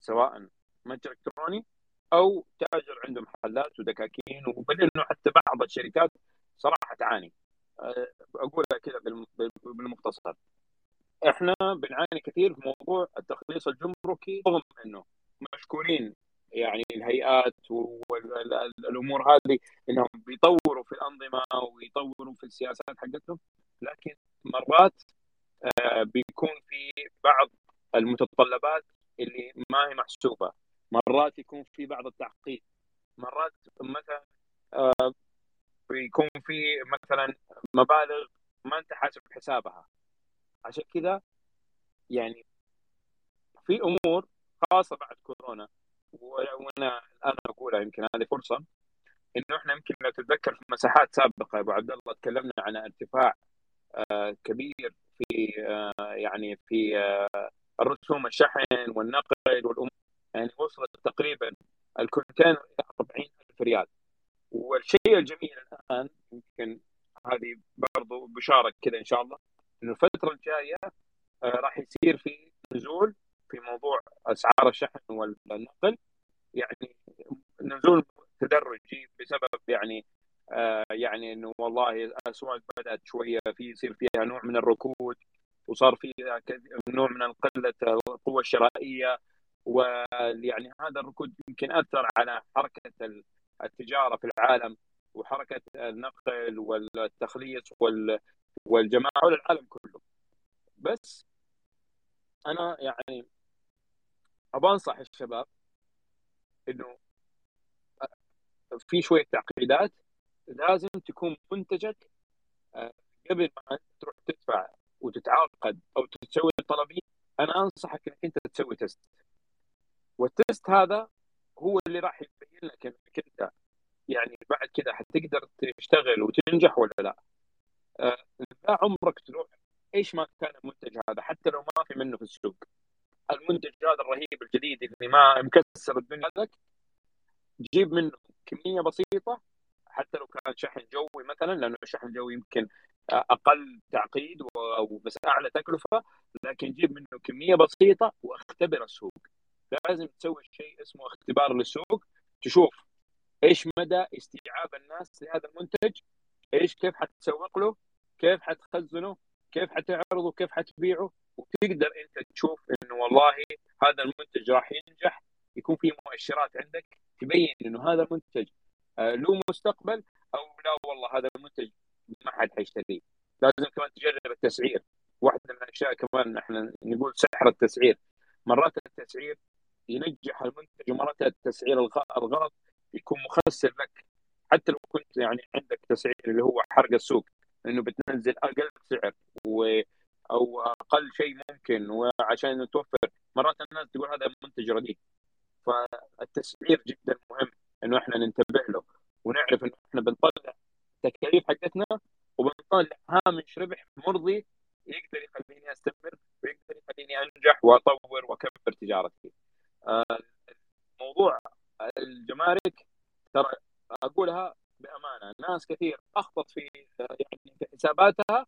Speaker 2: سواء متجر إلكتروني أو تاجر عنده محلات ودكاكين وبل إنه حتى بعض الشركات صراحة تعاني. أه، أقولها كذا بالمختصر. إحنا بنعاني كثير في موضوع التخليص الجمركي رغم إنه مشكورين يعني الهيئات والأمور هذه إنهم بيطوروا في الأنظمة ويطوروا في السياسات حقتهم لكن مرات بيكون في بعض المتطلبات اللي ما هي محسوبة. مرات يكون في بعض التعقيد مرات مثلا آه، بيكون في مثلا مبالغ ما انت حاسب حسابها. عشان كذا يعني في أمور خاصة بعد كورونا وأنا الآن أقولها يمكن هذه فرصة إنه إحنا يمكن لو تتذكر في مساحات سابقة أبو عبد الله تكلمنا عن ارتفاع آه، كبير في آه، يعني في آه، الرسوم الشحن والنقل والأمور. يعني وصلت تقريبا الكونتينر إلى 40000 ريال. والشيء الجميل الآن يمكن هذه برضو بشاره كذا إن شاء الله إنه الفترة الجاية راح يصير في نزول في موضوع أسعار الشحن والنقل. يعني نزول تدرجي بسبب يعني آه يعني إنه والله الأسواق بدأت شوية في يصير فيها نوع من الركود وصار فيها نوع من قلة القوة الشرائية ويعني هذا الركود يمكن أثر على حركة التجارة في العالم وحركة النقل والتخليص والجماعة حول العالم كله. بس أنا يعني أبغى أنصح الشباب إنه في شوية تعقيدات لازم تكون منتجك آه، قبل ما تروح تدفع وتتعاقد أو تسوي طلبيه أنا أنصحك إنك أنت تسوي test وال test هذا هو اللي راح يبين لك إنك أنت يعني بعد كذا حتقدر تشتغل وتنجح ولا لا. آه، لا عمرك تروح إيش ما كان المنتج هذا حتى لو ما في منه في السوق. المنتج هذا الرهيب الجديد اللي مكسر الدنيا لك جيب منه كمية بسيطة حتى لو كان شحن جوي مثلا لأنه الشحن الجوي يمكن أقل تعقيد أو بس أعلى تكلفة لكن جيب منه كمية بسيطة واختبر السوق. لازم تسوي شيء اسمه اختبار للسوق. تشوف إيش مدى استيعاب الناس لهذا المنتج إيش كيف حتسوق له كيف حتخزنه كيف حتعرضه كيف حتبيعه. وتقدر أنت تشوف إنه والله هذا المنتج راح ينجح يكون في مؤشرات عندك تبين إنه هذا المنتج له مستقبل أو لا والله هذا المنتج ما حد حيشتريه. لازم كمان تجرب التسعير. واحدة من الأشياء كمان إحنا نقول سحر التسعير. مرات التسعير ينجح المنتج ومرات التسعير الغلط يكون مخسر لك. حتى لو كنت يعني عندك تسعير اللي هو حرق السوق إنه بتنزل أقل سعر و أو أقل شيء ممكن وعشان توفر. مرات الناس تقول هذا منتج رديء. فالتسعير جدا مهم. إنه إحنا ننتبه له ونعرف إنه إحنا بنطلع التكاليف حقتنا وبنطلع هامش ربح مرضي يقدر يخليني أستمر ويقدر يخليني أنجح وأطور وأكبر تجارتي. آه، موضوع الجمارك ترى أقولها بأمانة ناس كثير أخطط في يعني في حساباتها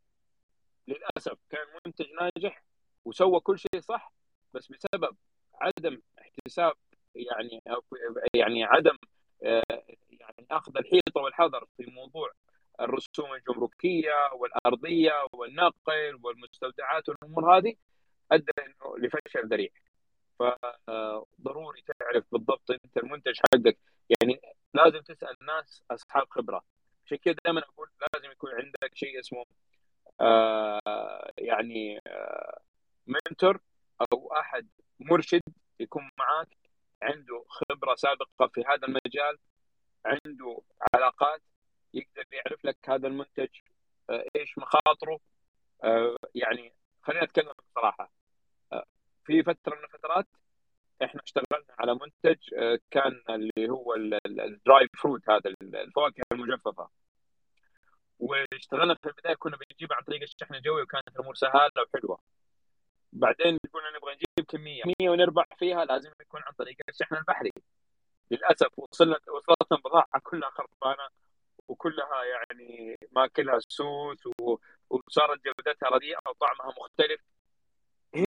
Speaker 2: للأسف كان منتج ناجح وسوى كل شيء صح بس بسبب عدم احتساب يعني يعني عدم آه، يعني أخذ الحيطة والحذر في موضوع الرسوم الجمركية والأرضية والنقل والمستودعات والأمور هذه أدى إنه لفشل ذريع. فضروري تعرف بالضبط أنت المنتج حقك. يعني لازم تسأل ناس أصحاب خبرة. عشان كذا دائما أقول لازم يكون عندك شيء اسمه آه يعني آه منتور أو أحد مرشد يكون معك عنده خبرة سابقة في هذا المجال عنده علاقات يقدر يعرف لك هذا المنتج آه، إيش مخاطره آه، يعني خلينا نتكلم بصراحة. آه، في فترة من الفترات إحنا اشتغلنا على منتج كان اللي هو الدراي فروت هذا الفواكه المجففة. واشتغلنا في البداية كنا بنجيب عن طريق الشحن الجوي وكانت الأمور سهلة وحلوة. بعدين قلنا نبغى نجيب كميه كميه ونربح فيها لازم يكون عن طريق الشحن البحري. للأسف وصلنا وصلتنا البضاعه كلها خربانة وكلها يعني ماكلها سوس وصارت جودتها رديئة وطعمها مختلف.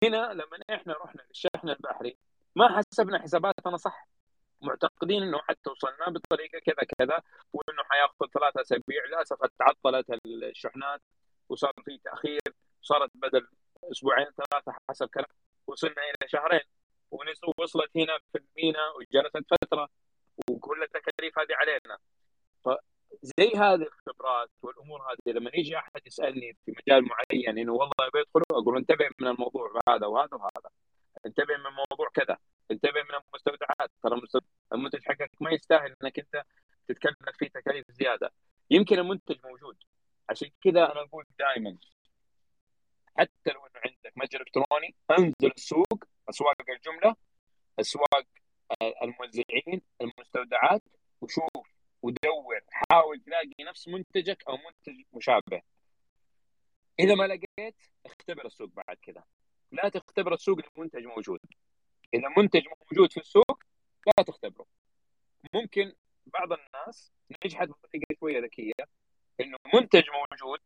Speaker 2: هنا لما إحنا رحنا للشحن البحري ما حسبنا حساباتنا صح. معتقدين إنه حتوصلنا بطريقة كذا كذا وإنه حيأخذ ثلاثة أسابيع. للأسف تعطلت الشحنات وصار في تأخير. صارت بدل أسبوعين ثلاثة حسب كلام. وصلنا إلى شهرين. وصلت هنا في المينا وجلست فترة وكل التكاليف هذه علينا. زي هذه الخبرات والأمور هذه لما يجي أحد يسألني في مجال معين إنه والله بيدخل أقول انتبه من الموضوع هذا وهذا وهذا. انتبه من موضوع كذا. انتبه من المستودعات. ترى المنتج حقك ما يستاهل إنك أنت تتكلف فيه تكاليف زيادة. يمكن المنتج موجود. عشان كذا أنا أقول دائما حتى لو إنه عندك متجر إلكتروني انزل السوق أسواق الجملة أسواق الموزعين المستودعات وشوف ودور حاول تلاقي نفس منتجك أو منتج مشابه. إذا ما لقيت اختبر السوق بعد كذا. لا تختبر السوق المنتج موجود. إذا منتج موجود في السوق لا تختبره. ممكن بعض الناس نجحت بطريقة شوية ذكية إنه منتج موجود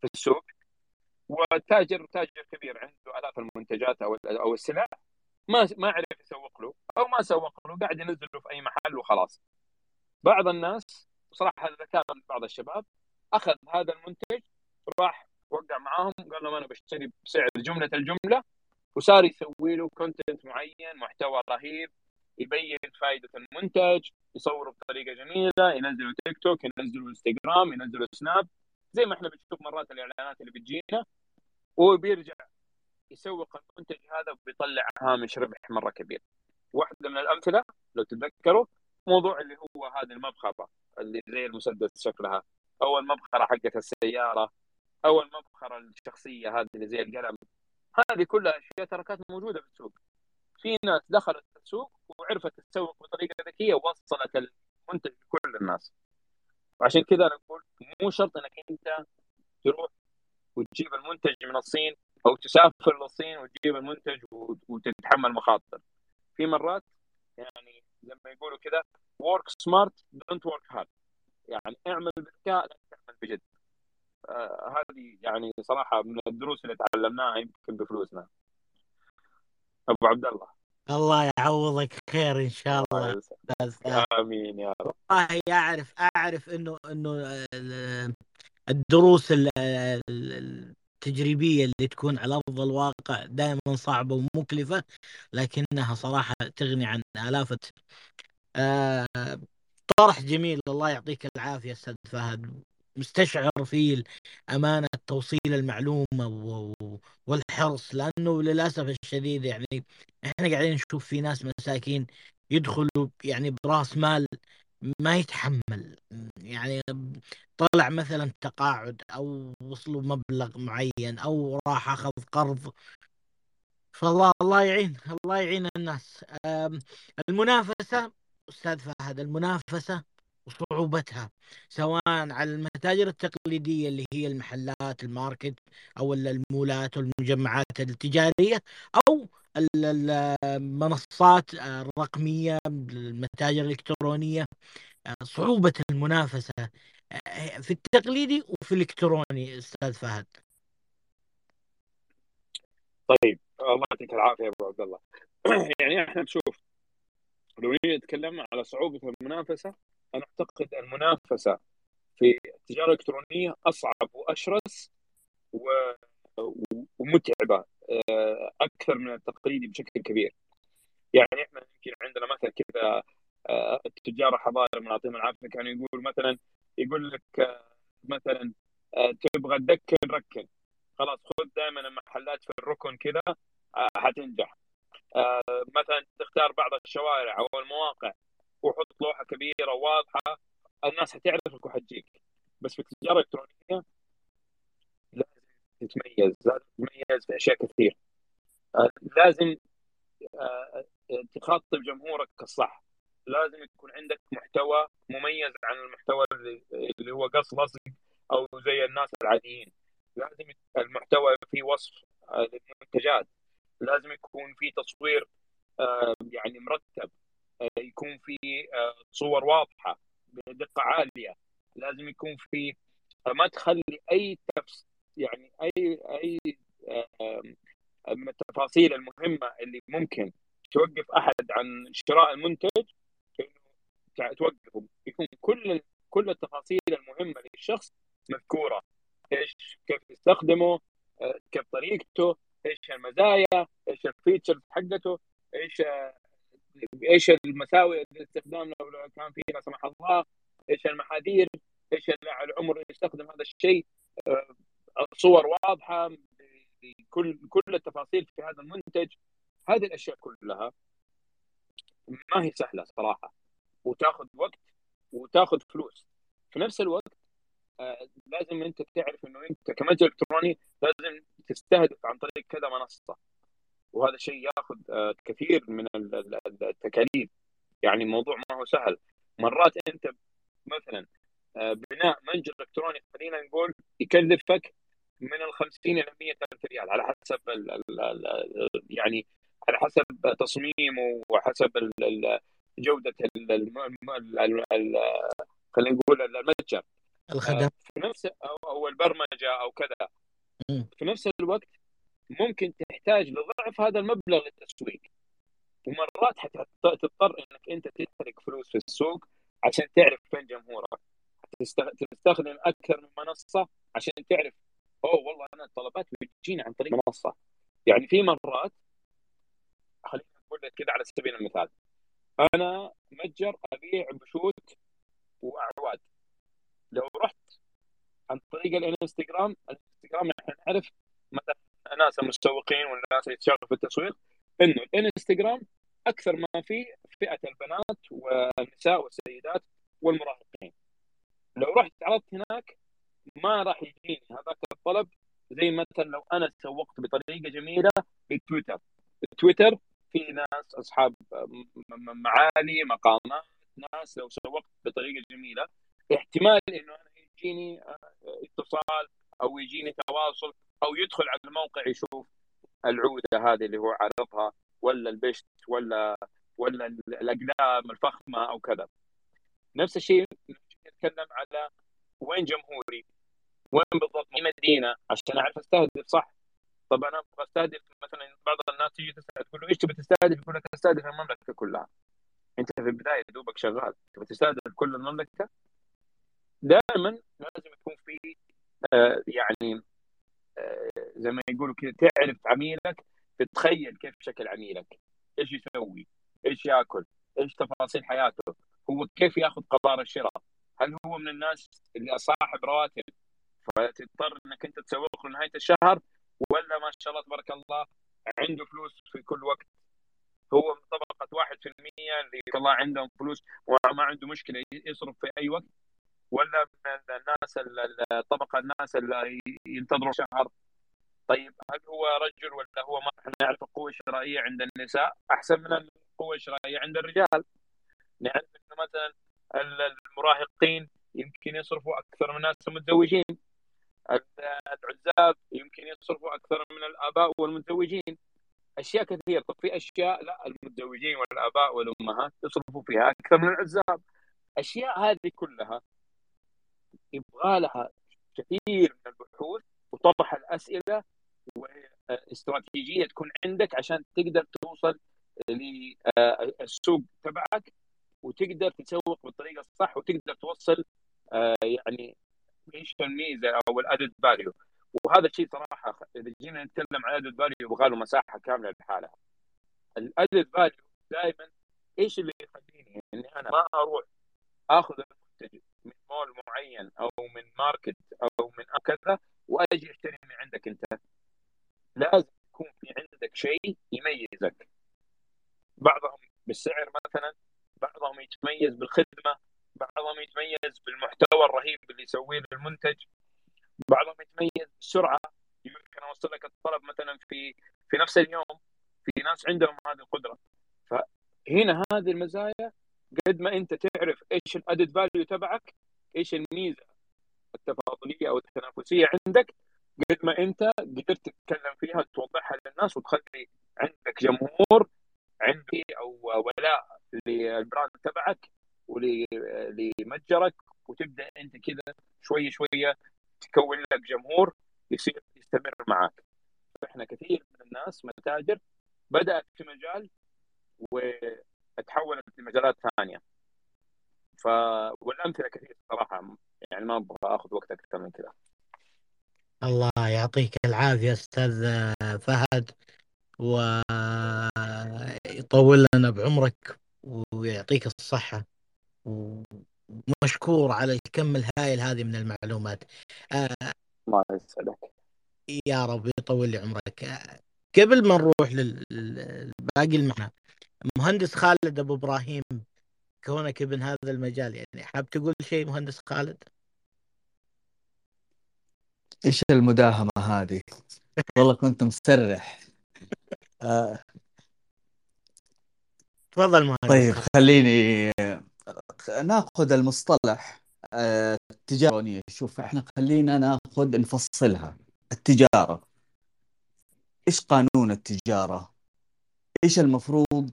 Speaker 2: في السوق وتاجر تاجر كبير عنده آلاف المنتجات أو أو السلع ما ما عرف يسوق له أو ما سوق له قاعد ينزله في أي محل وخلاص. بعض الناس صراحة الذكاء من بعض الشباب أخذ هذا المنتج راح وقع معاهم قال لهم أنا بشتري بسعر جملة الجملة وصار يسوي له content معين محتوى رهيب يبين فائده المنتج يصوره بطريقة جميلة ينزله تيك توك ينزله انستغرام ينزله سناب زي ما إحنا بنشوف مرات الإعلانات اللي بتجينا. وبيرجع يسوق المنتج هذا وبيطلع هامش ربح مرة كبير. واحدة من الأمثلة لو تتذكروا موضوع اللي هو هذه المبخرة اللي زي المسدس شكلها. أو المبخره حقت السيارة أو المبخره الشخصية هذه اللي زي القلم. هذه كلها أشياء ترى كانت موجودة في السوق. في ناس دخلت السوق وعرفت تسوق بطريقة ذكية ووصلت المنتج لكل الناس. وعشان كذا أنا أقول مو شرط إنك أنت تروح وتجيب المنتج من الصين أو تسافر للصين وتجيب المنتج وتتحمل مخاطر. في مرات يعني زي ما يقولوا كذا work smart don't work hard يعني اعمل بذكاء لا تعمل بجد. آه هذه يعني صراحة من الدروس اللي تعلمناها يمكن بفلوسنا. أبو عبد الله.
Speaker 1: الله يعوضك خير إن شاء الله.
Speaker 2: آمين يا رب.
Speaker 1: والله أعرف أعرف إنه إنه الدروس التجريبية اللي تكون على أرض الواقع دائما صعبة ومكلفة لكنها صراحة تغني عن الاف آه طرح جميل الله يعطيك العافية أستاذ فهد. مستشعر فيه أمانة توصيل المعلومة والحرص لأنه للأسف الشديد يعني إحنا قاعدين نشوف في ناس مساكين يدخلوا يعني براس مال ما يتحمل. يعني طلع مثلا تقاعد أو وصلوا مبلغ معين أو راح أخذ قرض. فالله الله يعين الله يعين الناس. المنافسة أستاذ فهد المنافسة وصعوبتها سواء على المتاجر التقليدية اللي هي المحلات الماركت أو المولات والمجمعات التجارية أو المنصات الرقمية المتاجر الإلكترونية. صعوبة المنافسة في التقليدي وفي الإلكتروني أستاذ فهد.
Speaker 2: طيب الله يعطيك العافية يا أبو عبد الله. يعني إحنا نشوف لو نتكلم على صعوبة المنافسة أنا أعتقد المنافسة في التجارة الإلكترونية أصعب وأشرس ومتعبة آه، أكثر من التقليدي بشكل كبير. يعني إحنا يمكن عندنا مثل كذا آه، التجار الحضاري الله يعطيهم العافية كان يقول مثلا يقول لك آه، مثلا تبغى تدكن ركن. خلاص خذ دائما المحلات في الركن كذا حتنجح. مثلا تختار بعض الشوارع أو المواقع وحط لوحة كبيرة واضحه الناس حتعرفك وحتجيك. بس في التجارة الإلكترونية لازم تتميز لازم تتميز في أشياء كثير. آه، لازم آه، تخاطب جمهورك الصح لازم يكون عندك محتوى مميز عن المحتوى اللي هو قص لصق أو زي الناس العاديين. لازم المحتوى فيه وصف آه، للمنتجات. لازم يكون في تصوير يعني مرتب يكون في صور واضحة بدقة عالية. لازم يكون في ما تخلي أي تفس يعني أي أي من التفاصيل المهمة اللي ممكن توقف أحد عن شراء المنتج توقفه. يكون كل كل التفاصيل المهمة للشخص مذكورة. إيش؟ كيف يستخدمه؟ كيف طريقته؟ إيش المزايا إيش الفيتشرز حقته إيش إيش المساوئ الاستخدام لو كان في لا سمح الله إيش المحاذير إيش العمر اللي يستخدم هذا الشيء. صور واضحة كل كل التفاصيل في هذا المنتج. هذه الأشياء كلها ما هي سهلة صراحة. وتاخذ وقت وتاخذ فلوس. في نفس الوقت آه لازم انت تعرف انه انت كمتجر الكتروني لازم تستهدف عن طريق كذا منصه وهذا الشيء ياخذ آه كثير من التكاليف يعني الموضوع ما هو سهل مرات انت مثلا آه بناء منجر الكتروني خلينا نقول يكلفك من ال 50 إلى 100 الف ريال على حسب ال ال يعني على حسب تصميمه وحسب جوده خلينا نقول المتجر
Speaker 1: الخدمات
Speaker 2: في نفس أو البرمجة أو كذا. في نفس الوقت ممكن تحتاج لضعف هذا المبلغ للتسويق. ومرات حتضطر إنك أنت تحرق فلوس في السوق عشان تعرف فين جمهورك. تستخدم أكثر من منصة عشان تعرف أوه والله أنا الطلبات بتجيني عن طريق منصة. يعني في مرات خلينا نقول لك كذا على سبيل المثال أنا متجر أبيع بشوت وأعواد. لو رحت عن طريق الانستغرام الانستغرام إحنا نعرف مثلا الناس المسوقين والناس اللي تشتغل في التسويق إنه الانستغرام أكثر ما فيه فئة البنات والنساء والسيدات والمراهقين. لو رحت عرضت هناك ما راح يجيني هذاك الطلب زي مثلا لو أنا سوقت بطريقة جميلة بالتويتر. التويتر في ناس أصحاب معالي مقامات ناس لو سوقت بطريقة جميلة احتمال إنه أنا يجيني آه، اتصال أو يجيني تواصل أو يدخل على الموقع يشوف العودة هذه اللي هو عارضها ولا البشت ولا ولا الأقلام الفخمة أو كذا. نفس الشيء نتكلم على وين جمهوري وين بالضبط في مدينة عشان أعرف أستهدف صح؟ طب أنا أبغى أستهدف مثلا بعض الناس تيجي تسأل تقول له إيش تبي تستهدف؟ يقول لك أستهدف المملكة كلها. أنت في البداية دوبك شغال. تبي تستهدف كل المملكة؟ دائما لازم يكون في آه يعني آه زي ما يقولوا كذا تعرف عميلك تتخيل كيف شكل عميلك إيش يسوي إيش يأكل إيش تفاصيل حياته هو كيف يأخذ قرار الشراء هل هو من الناس اللي صاحب رواتب فتضطر إنك أنت تسوق له نهاية الشهر ولا ما شاء الله تبارك الله عنده فلوس في كل وقت. هو من طبقة 1% اللي الله عندهم فلوس وما عنده مشكلة يصرف في أي وقت. ولا من الناس الطبقه الناس اللي ينتظروا شهر؟ طيب هل هو رجل ولا هو ما إحنا نعرف القوه الشرائيه عند النساء؟ أحسن من القوة الشرائية عند الرجال. نعرف إنه مثلا المراهقين يمكن يصرفوا أكثر من الناس المتزوجين. العزاب يمكن يصرفوا أكثر من الآباء والمتزوجين. أشياء كثيرة. طب في أشياء لا المتزوجين والآباء والأمهات يصرفوا فيها أكثر من العزاب. أشياء هذه كلها يبغى لها كثير من البحوث وطرح الأسئلة واستراتيجية تكون عندك عشان تقدر توصل للسوق تبعك وتقدر تسوق بالطريقة الصح وتقدر توصل آه، يعني إيش الميزه أو ال added value وهذا الشيء صراحة إذا جينا نتكلم عن ال added value يبغى له مساحة كاملة لحالها. ال added value دائما إيش اللي يخليني إني أنا ما أروح آخذ مول معين أو من ماركت أو من كذا وأجي أشتري من عندك أنت. لازم يكون في عندك شيء يميزك. بعضهم بالسعر مثلا بعضهم يتميز بالخدمة بعضهم يتميز بالمحتوى الرهيب اللي يسويه المنتج بعضهم يتميز بالسرعه يمكن أوصل لك الطلب مثلا في في نفس اليوم في ناس عندهم هذه القدرة. فهنا هذه المزايا قد ما أنت تعرف إيش الادد فاليو تبعك إيش الميزه التفاضلية أو التنافسية عندك. قد ما أنت قدرت تتكلم فيها وتوضحها للناس وتخلي عندك جمهور عندي أو ولاء للبراند تبعك ولمتجرك وتبدأ أنت كذا شوي شوية تكون لك جمهور يصير يستمر معك إحنا كثير من الناس متاجر بدأت في مجال وتحولت لمجالات ثانية. ف والأمثلة كثير صراحة يعني ما أبغى آخذ وقت أكثر من كذا.
Speaker 1: الله يعطيك العافية أستاذ فهد ويطول لنا بعمرك ويعطيك الصحة ومشكور على الكم الهائل هذه من المعلومات.
Speaker 2: الله يسعدك.
Speaker 1: يا رب يطول لي عمرك. قبل ما نروح للباقي المعنى مهندس خالد أبو إبراهيم كونك ابن هذا المجال يعني حاب تقول شيء مهندس خالد؟
Speaker 3: إيش المداهمة هذه؟ والله كنت مسرح آه.
Speaker 1: تفضل مهندس
Speaker 3: طيب خليني ناخذ المصطلح التجارة. شوف إحنا خلينا ناخذ نفصلها. التجارة. إيش قانون التجارة؟ إيش المفروض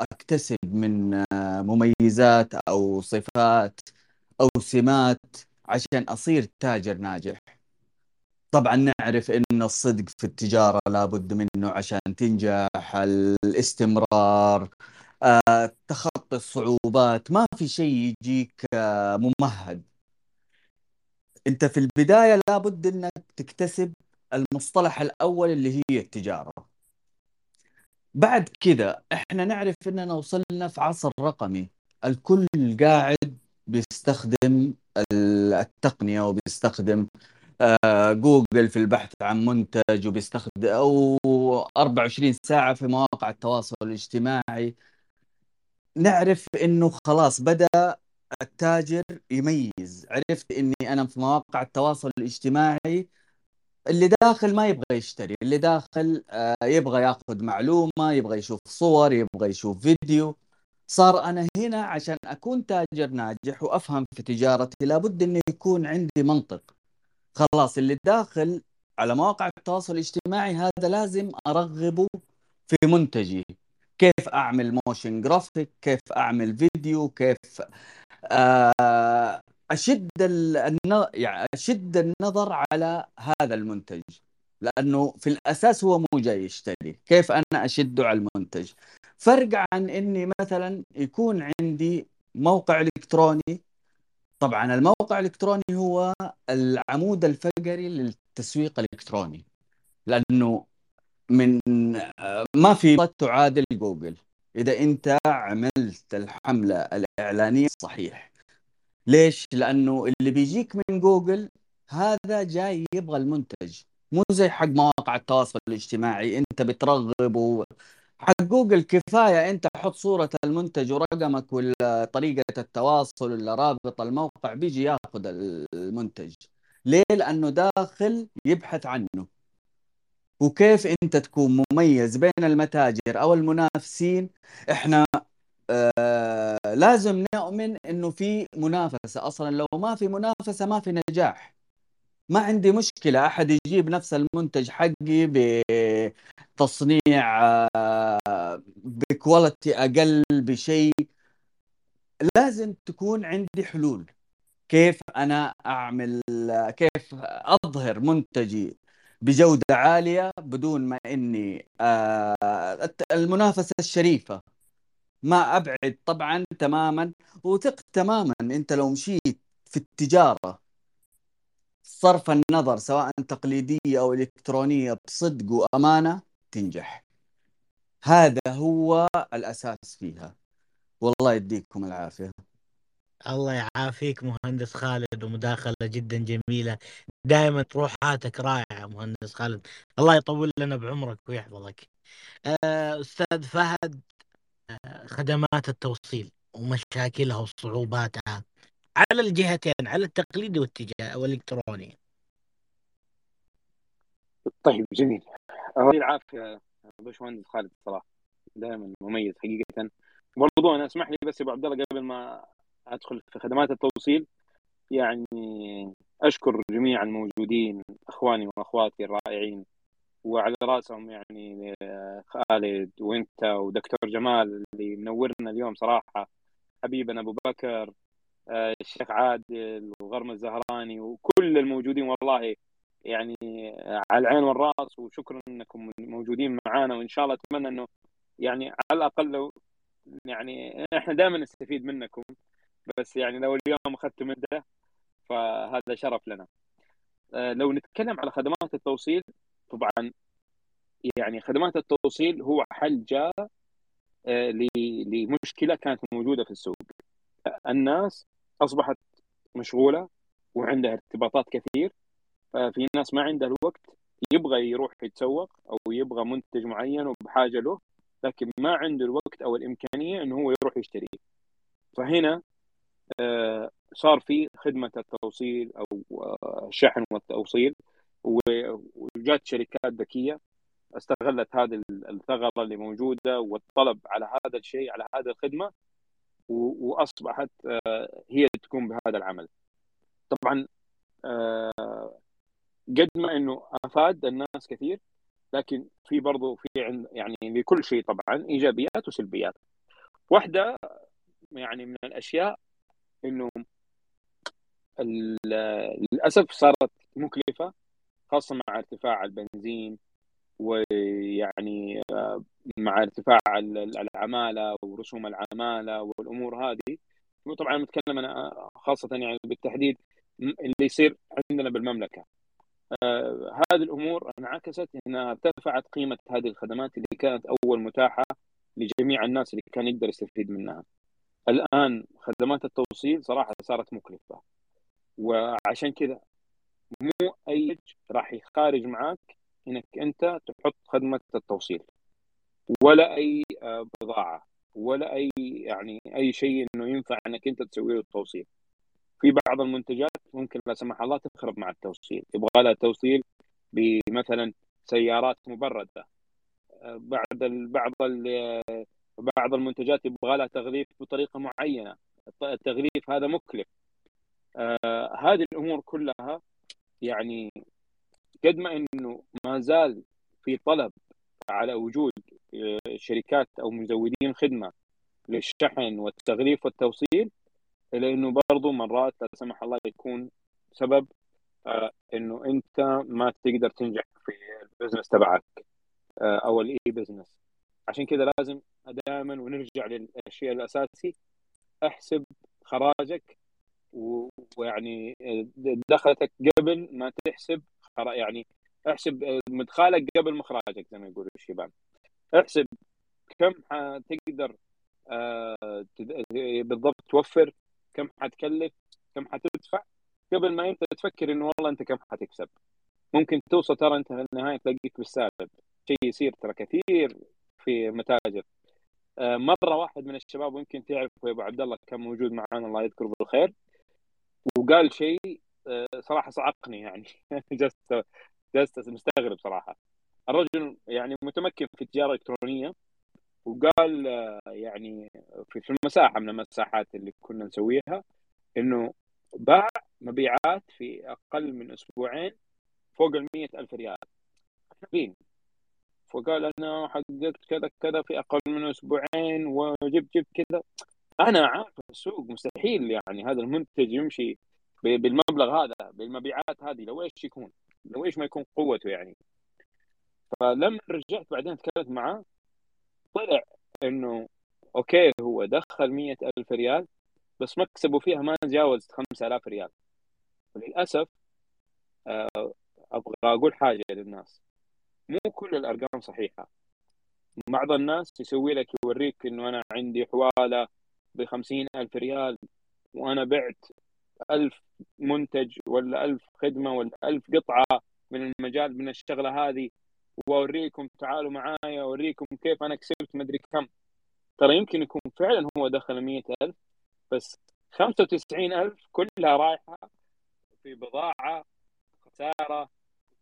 Speaker 3: أكتسب من مميزات أو صفات أو سمات عشان أصير تاجر ناجح. طبعا نعرف إن الصدق في التجارة لابد منه عشان تنجح الاستمرار آه، تخطي الصعوبات. ما في شيء يجيك آه، ممهد. أنت في البداية لابد إنك تكتسب المصطلح الأول اللي هي التجارة. بعد كذا إحنا نعرف إننا وصلنا في عصر رقمي. الكل قاعد بيستخدم التقنية وبيستخدم آه، جوجل في البحث عن منتج وبيستخدم أو 24 ساعة في مواقع التواصل الاجتماعي. نعرف إنه خلاص بدأ التاجر يميز. عرفت إني أنا في مواقع التواصل الاجتماعي اللي داخل ما يبغى يشتري اللي داخل آه، يبغى ياخذ معلومة يبغى يشوف صور يبغى يشوف فيديو. صار أنا هنا عشان أكون تاجر ناجح وأفهم في تجارتي لابد إنه يكون عندي منطق. خلاص اللي داخل على مواقع التواصل الاجتماعي هذا لازم أرغبه في منتجي. كيف أعمل motion graphic كيف أعمل فيديو كيف آه، أشد يعني أشد النظر على هذا المنتج لأنه في الأساس هو مو جاي يشتري. كيف أنا أشده على المنتج؟ فرق عن إني مثلا يكون عندي موقع إلكتروني. طبعا الموقع الإلكتروني هو العمود الفقري للتسويق الإلكتروني لأنه من ما في تعادل جوجل. إذا أنت عملت الحملة الإعلانية صحيح. ليش؟ لأنه اللي بيجيك من جوجل هذا جاي يبغى المنتج مو زي حق مواقع التواصل الاجتماعي أنت بترغب و... حق جوجل كفاية أنت حط صورة المنتج ورقمك ولا طريقة التواصل ولا رابط الموقع بيجي ياخذ المنتج ليه؟ لأنه داخل يبحث عنه وكيف أنت تكون مميز بين المتاجر أو المنافسين إحنا آه لازم نؤمن إنه في منافسة. أصلا لو ما في منافسة ما في نجاح. ما عندي مشكلة. أحد يجيب نفس المنتج حقي بتصنيع آه بكواليتي أقل بشيء. لازم تكون عندي حلول. كيف أنا أعمل كيف أظهر منتجي بجودة عالية بدون ما إني آه المنافسة الشريفة. ما أبعد طبعا تماما وثق تماما أنت لو مشيت في التجارة صرف النظر سواء تقليدية أو إلكترونية بصدق وأمانة تنجح. هذا هو الأساس فيها. والله يديكم العافية.
Speaker 1: الله يعافيك مهندس خالد ومداخلة جدا جميلة. دائما طروحاتك رائعة مهندس خالد. الله يطول لنا بعمرك ويحفظك. آه، أستاذ فهد خدمات التوصيل ومشاكلها وصعوباتها على الجهتين على التقليدي والتجاري والإلكتروني.
Speaker 2: طيب جميل. الله العافية باشمهندس خالد صراحة دائما مميز حقيقة. برضو أنا أسمح لي بس يا أبو عبد الله قبل ما أدخل في خدمات التوصيل يعني أشكر جميع الموجودين إخواني وأخواتي الرائعين وعلى رأسهم يعني خالد وأنت ودكتور جمال اللي منورنا اليوم صراحة. حبيبنا أبو بكر الشيخ عادل وغرم الزهراني وكل الموجودين. والله يعني على العين والرأس وشكرا إنكم موجودين معنا وإن شاء الله أتمنى إنه يعني على الأقل لو يعني إحنا دائما نستفيد منكم. بس يعني لو اليوم أخذت مده فهذا شرف لنا. آه، لو نتكلم على خدمات التوصيل طبعا يعني خدمات التوصيل هو حل جاء آه، لمشكلة كانت موجودة في السوق. الناس أصبحت مشغولة وعندها ارتباطات كثير ففي ناس ما عندها الوقت يبغى يروح يتسوق أو يبغى منتج معين وبحاجة له لكن ما عنده الوقت أو الإمكانية إنه هو يروح يشتريه فهنا آه، صار في خدمة التوصيل أو آه، والتوصيل وجات شركات ذكية استغلت هذه الثغرة اللي موجودة والطلب على هذا الشيء على هذه الخدمة وأصبحت آه، هي تكون بهذا العمل. طبعا قد ما إنه أفاد الناس كثير لكن في برضه في يعني لكل شيء طبعا إيجابيات وسلبيات. واحدة يعني من الأشياء إنه للأسف صارت مكلفة خاصة مع ارتفاع البنزين ويعني آه، مع ارتفاع العمالة ورسوم العمالة والأمور هذه. وطبعا نتكلم أنا خاصة يعني بالتحديد اللي يصير عندنا بالمملكة. آه هذه الأمور انعكست إنها ارتفعت قيمة هذه الخدمات اللي كانت أول متاحة لجميع الناس اللي كان يقدر يستفيد منها. الآن خدمات التوصيل صراحة صارت مكلفة. وعشان كذا مو أي راح يخارج معك إنك أنت تحط خدمة التوصيل. ولا أي آه، بضاعة ولا أي يعني أي شيء إنه ينفع إنك أنت تسوي له التوصيل في بعض المنتجات ممكن لا سمح الله تخرب مع التوصيل. يبغى لها توصيل بمثلا سيارات مبردة. آه، بعض بعض بعض المنتجات يبغى لها تغليف بطريقة معينة. التغليف هذا مكلف. آه هذه الأمور كلها يعني قد ما إنه ما زال في طلب على وجود آه، شركات أو مزودين خدمة للشحن والتغليف والتوصيل إلا إنه برضو مرات لا سمح الله يكون سبب آه إنه أنت ما تقدر تنجح في ال business تبعك آه أو ال e-business عشان كذا لازم دائما ونرجع للشيء الاساسي أحسب خراجك ويعني دخلتك قبل ما تحسب يعني احسب مدخالك قبل مخرجك زي ما يقولوا الشباب احسب كم حتقدر آه، بالضبط توفر كم حتكلف كم حتدفع. قبل ما انت تفكر إنه والله انت كم حتكسب. ممكن توصل ترى انت في النهاية تلاقيك بالسالب. شيء يصير ترى كثير في متاجر. آه، مرة واحد من الشباب ممكن تعرفه أبو عبد الله كان موجود معنا الله يذكره بالخير. وقال شيء آه، صراحة صعقني يعني. جلست جلست مستغرب صراحة. الرجل يعني متمكن في التجارة الإلكترونية وقال آه، يعني في المساحة من المساحات اللي كنا نسويها إنه باع مبيعات في أقل من أسبوعين فوق ال ألف ريال. فين فقال أنا حققت كذا كذا في أقل من أسبوعين وجبت جبت كذا. أنا عارف السوق مستحيل يعني هذا المنتج يمشي بالمبلغ هذا بالمبيعات هذه لو إيش يكون؟ لو إيش ما يكون قوته يعني. فلما رجعت بعدين تكلمت معاه طلع إنه okay هو دخل مية ألف ريال بس مكسبه فيها ما تجاوز 5000 ريال. وللأسف آه، أبغى أقول حاجة للناس. مو كل الأرقام صحيحة. بعض الناس يسوي لك يوريك إنه أنا عندي حوالة ب ألف ريال وأنا بعت ألف منتج ولا ألف خدمة ولا ألف قطعة من المجال من الشغلة هذه وأوريكم تعالوا معايا أوريكم كيف أنا كسبت مدري كم. ترى يمكن يكون فعلا هو دخل مئة ألف بس 95000 كلها رايحة في بضاعة خسارة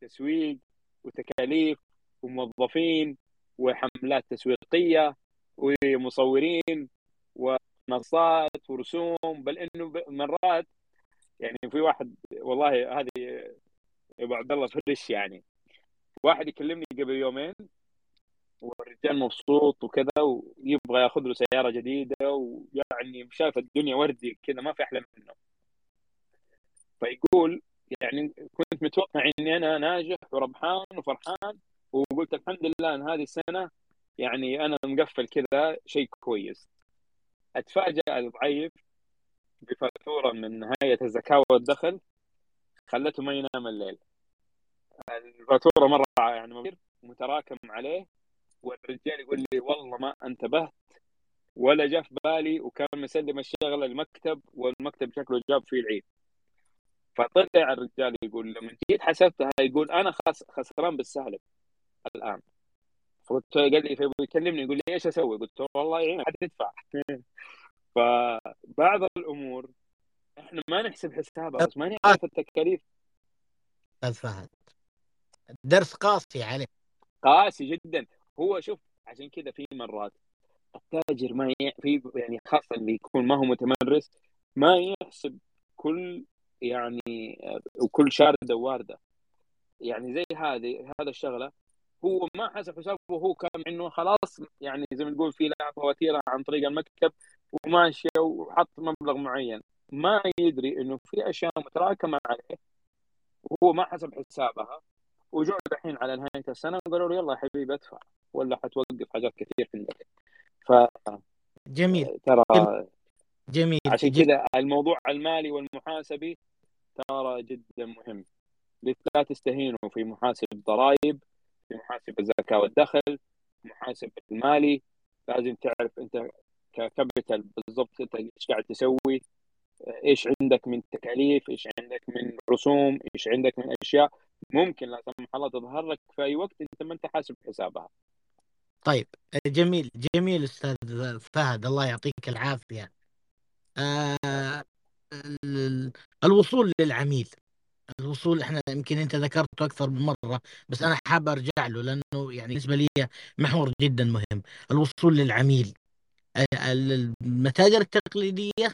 Speaker 2: تسويق وتكاليف وموظفين وحملات تسويقية ومصورين ومنصات ورسوم بل إنه مرات يعني في واحد والله هذه أبو عبد الله فرش يعني واحد يكلمني قبل يومين والرجال مبسوط وكذا ويبغى ياخذ له سيارة جديدة ويعني شايف الدنيا وردي كذا ما في أحلى منه. فيقول يعني كنت متوقع إني أنا ناجح وربحان وفرحان وقلت الحمد لله إن هذه السنة يعني أنا مقفل كذا شيء كويس. أتفاجأ الضعيف بفاتورة من هيئه الزكاة والدخل خلته ما ينام الليل. الفاتورة مرة يعني متراكم عليه والرجال يقول لي والله ما انتبهت ولا جاء في بالي وكان مسلم الشغله المكتب والمكتب شكله جاب فيه العيد. فطلع الرجال يقول لما جيت حسبتها؟ يقول أنا خسران بالسالب الآن. قال لي يكلمني يقول لي إيش أسوي؟ قلت له والله يعين حد يدفع. فبعض الأمور إحنا ما نحسب حسابها بس ما نعرف التكاليف.
Speaker 1: فهد درس قاسي عليه.
Speaker 2: قاسي جدا. هو شوف عشان كذا في مرات التاجر ما في يعني خاصه اللي يكون ما هو متمرس ما يحسب كل يعني وكل شارده وارده يعني زي هذه هذا الشغلة هو ما حسب حسابه وهو كان إنه خلاص يعني زي ما تقول في له فواتير عن طريق المكتب وماشيه وحط مبلغ معين. ما يدري إنه في أشياء متراكمة عليه وهو ما حسب حسابها. وجوا الحين على نهاية السنة وقالوا له يلا يا حبيبي ادفع ولا حتوقف حاجات كثير عندك ف
Speaker 1: جميل.
Speaker 2: ترى
Speaker 1: جميل.
Speaker 2: عشان كذا الموضوع المالي والمحاسبي ترى جدا مهم. لا تستهينوا في محاسب الضرائب في محاسب الزكاة والدخل محاسب المالي. لازم تعرف أنت ككابيتال بالضبط أنت إيش قاعد تسوي إيش عندك من تكاليف إيش عندك من رسوم إيش عندك من أشياء ممكن لا سمح الله تظهر لك في أي وقت أنت ما أنت حاسب حسابها.
Speaker 1: طيب جميل جميل أستاذ فهد الله يعطيك العافية. آه الوصول للعميل. الوصول إحنا يمكن أنت ذكرته أكثر من مرة بس أنا حاب أرجع له لأنه يعني بالنسبة لي محور جدا مهم. الوصول للعميل. المتاجر التقليدية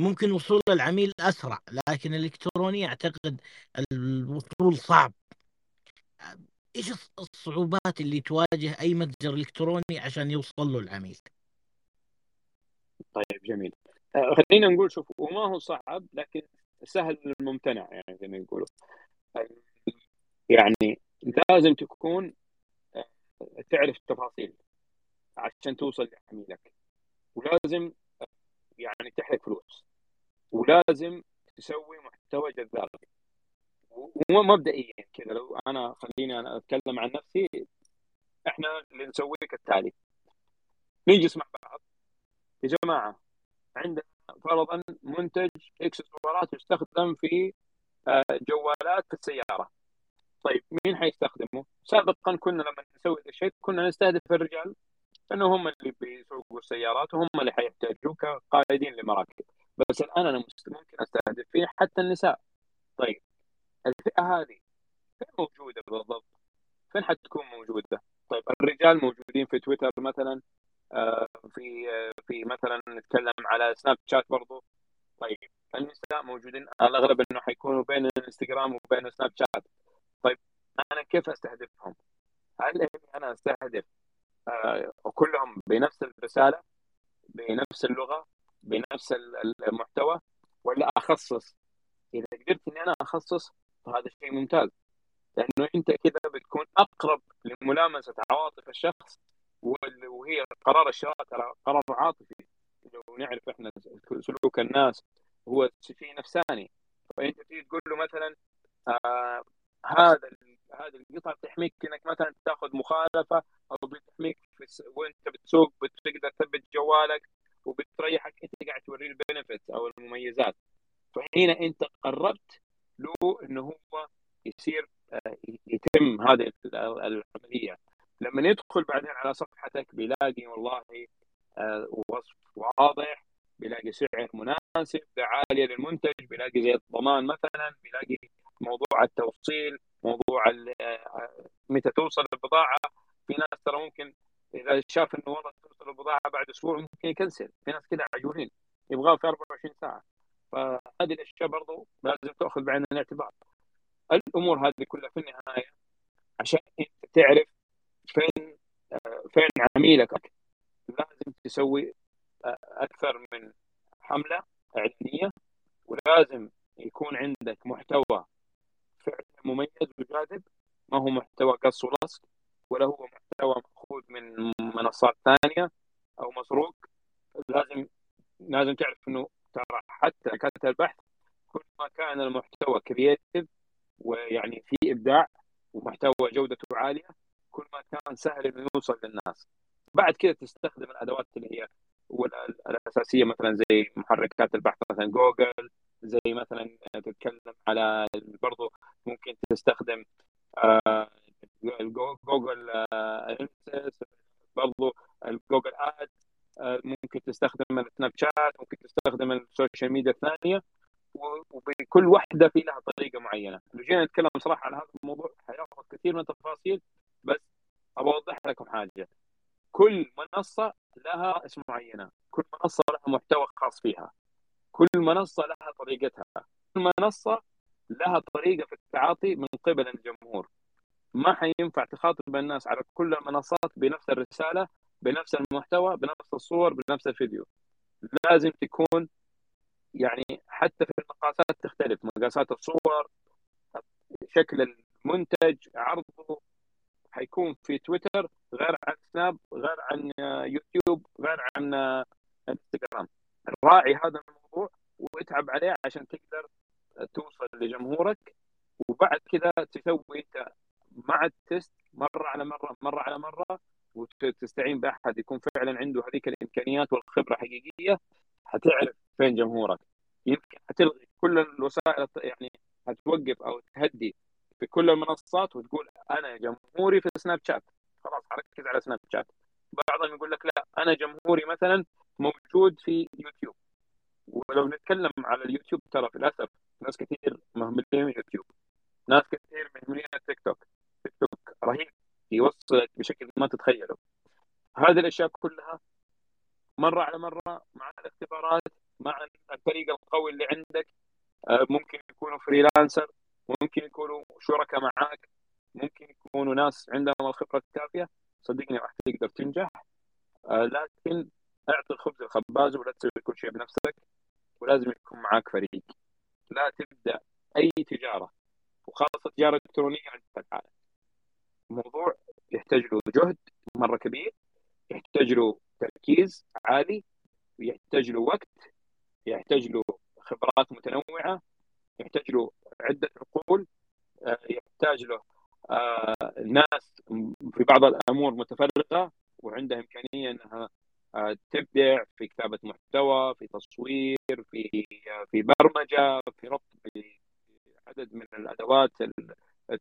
Speaker 1: ممكن وصول العميل أسرع لكن الإلكتروني أعتقد الوصول صعب. إيش الصعوبات اللي تواجه أي متجر إلكتروني عشان يوصل له العميل؟
Speaker 2: طيب جميل. آه، خلينا نقول شوف وما هو صعب لكن سهل الممتنع يعني زي ما يقولوا. يعني لازم تكون آه، تعرف التفاصيل عشان توصل لعميلك. ولازم آه، يعني تحرق فلوس. ولازم تسوي محتوى جذاب. ومبدئيا كذا. لو أنا خليني أنا أتكلم عن نفسي إحنا اللي نسويه كالتالي. نجلس مع بعض. يا جماعة عندنا فرضا منتج إكسسوارات يستخدم في آه، جوالات في السيارة طيب مين حيستخدمه؟ سابقا كنا لما نسوي هذا الشيء كنا نستهدف الرجال لأنه هم اللي بيسوقوا السيارات وهم اللي حيحتاجوا كقائدين لمراكب بس الآن أنا ممكن أستهدف فيه حتى النساء طيب الفئة هذه فين موجودة بالضبط؟ فين حتكون موجودة؟ طيب الرجال موجودين في تويتر مثلا في آه، في مثلا نتكلم على سناب شات برضو طيب النساء موجودين الأغلب إنه حيكونوا بين الإنستغرام وبين سناب شات طيب أنا كيف أستهدفهم؟ هل أنا أستهدف آه، كلهم بنفس الرسالة بنفس اللغة بنفس المحتوى ولا أخصص؟ إذا قدرت إني أنا أخصص فهذا شيء ممتاز لأنه أنت كذا بتكون أقرب لملامسة عواطف الشخص وهي قرار الشراء ترى قرار عاطفي. لو نعرف إحنا سلوك الناس هو شيء نفساني فأنت تيجي تقول له مثلا آه هذا هذه القطعه بتحميك إنك مثلا تأخذ مخالفة أو بتحميك وأنت بتسوق بتقدر تثبت جوالك وبتريحك أنت قاعد توريه البنفيت أو المميزات. فهنا أنت قربت له إنه هو يصير آه، يتم هذه العملية. لما يدخل بعدين على صفحتك بيلاقي والله آه، وصف واضح بيلاقي سعر مناسب عالية للمنتج بيلاقي زي الضمان مثلا بيلاقي موضوع التوصيل موضوع آه، متى توصل البضاعة. في ناس ترى ممكن إذا شاف إنه والله توصل البضاعة بعد أسبوع ممكن يكنسل. في ناس كذا عجولين يبغاه في 24 ساعة. فهذه الأشياء برضو لازم تأخذ بعين الاعتبار. الأمور هذه كلها في النهاية عشان أنت تعرف فين فين عميلك؟ لازم تسوي أكثر من حملة إعلانية ولازم يكون عندك محتوى فعلا مميز وجاذب. ما هو محتوى قص ولصق ولا هو محتوى مأخوذ من منصات ثانية أو مسروق. لازم لازم تعرف إنه ترى حتى محركات البحث كل ما كان المحتوى creative ويعني في إبداع ومحتوى جودته عالية. كل ما كان سهل إنه يوصل للناس. بعد كذا تستخدم الأدوات اللي هي الأساسية مثلا زي محركات البحث مثلا جوجل زي مثلا تتكلم على برضو ممكن تستخدم آه، جوجل analytics برضو الجوجل ads ممكن تستخدم السناب شات ممكن تستخدم ال social media الثانية وبكل واحدة في لها طريقة معينة. لو جينا نتكلم صراحة عن هذا الموضوع حيأخذ كثير من التفاصيل بس أبغى أوضح لكم حاجة. كل منصة لها اسم معينة. كل منصة لها محتوى خاص فيها. كل منصة لها طريقتها. كل منصة لها طريقة في التعاطي من قبل الجمهور. ما حينفع تخاطب الناس على كل المنصات بنفس الرسالة بنفس المحتوى بنفس الصور بنفس الفيديو. لازم تكون يعني حتى في المقاسات تختلف. مقاسات الصور شكل المنتج عرضه حيكون في تويتر غير عن سناب غير عن يوتيوب غير عن انستغرام. راعي هذا الموضوع واتعب عليه عشان تقدر توصل لجمهورك وبعد كذا تسوي انت مع التست مرة على مرة مرة على مرة وتستعين بأحد يكون فعلا عنده هذيك الإمكانيات والخبرة حقيقيه حتعرف فين جمهورك. يمكن حتلغي كل الوسائل يعني هتوقف أو تهدي في كل المنصات وتقول أنا جمهوري في سناب شات خلاص حركز على سناب شات بعضهم يقول لك لا أنا جمهوري مثلا موجود في يوتيوب. ولو نتكلم على اليوتيوب ترى للاسف ناس كثير مهملين يوتيوب. ناس كثير مهملين التيك توك. تيك توك رهيب. يوصلك بشكل ما تتخيله. هذه الأشياء كلها مرة على مرة مع الاختبارات مع الفريق القوي اللي عندك. آه، ممكن يكونوا freelancer ممكن يكونوا شركاء معاك ممكن يكونوا ناس عندهم الخبرة الكافية. صدقني راح تقدر تنجح. آه، لكن اعطي الخبز الخباز ولا تسوي كل شيء بنفسك ولازم يكون معاك فريق. لا تبدأ أي تجارة وخاصة تجارة إلكترونية العالم موضوع يحتاج له جهد مرة كبير يحتاج له تركيز عالي ويحتاج له وقت يحتاج له خبرات متنوعة. يحتاج له عدة عقول آه، يحتاج له آه، ناس في بعض الأمور متفرقة وعندها إمكانية إنها آه، تبدع في كتابة محتوى في تصوير في في برمجة في ربط عدد من الأدوات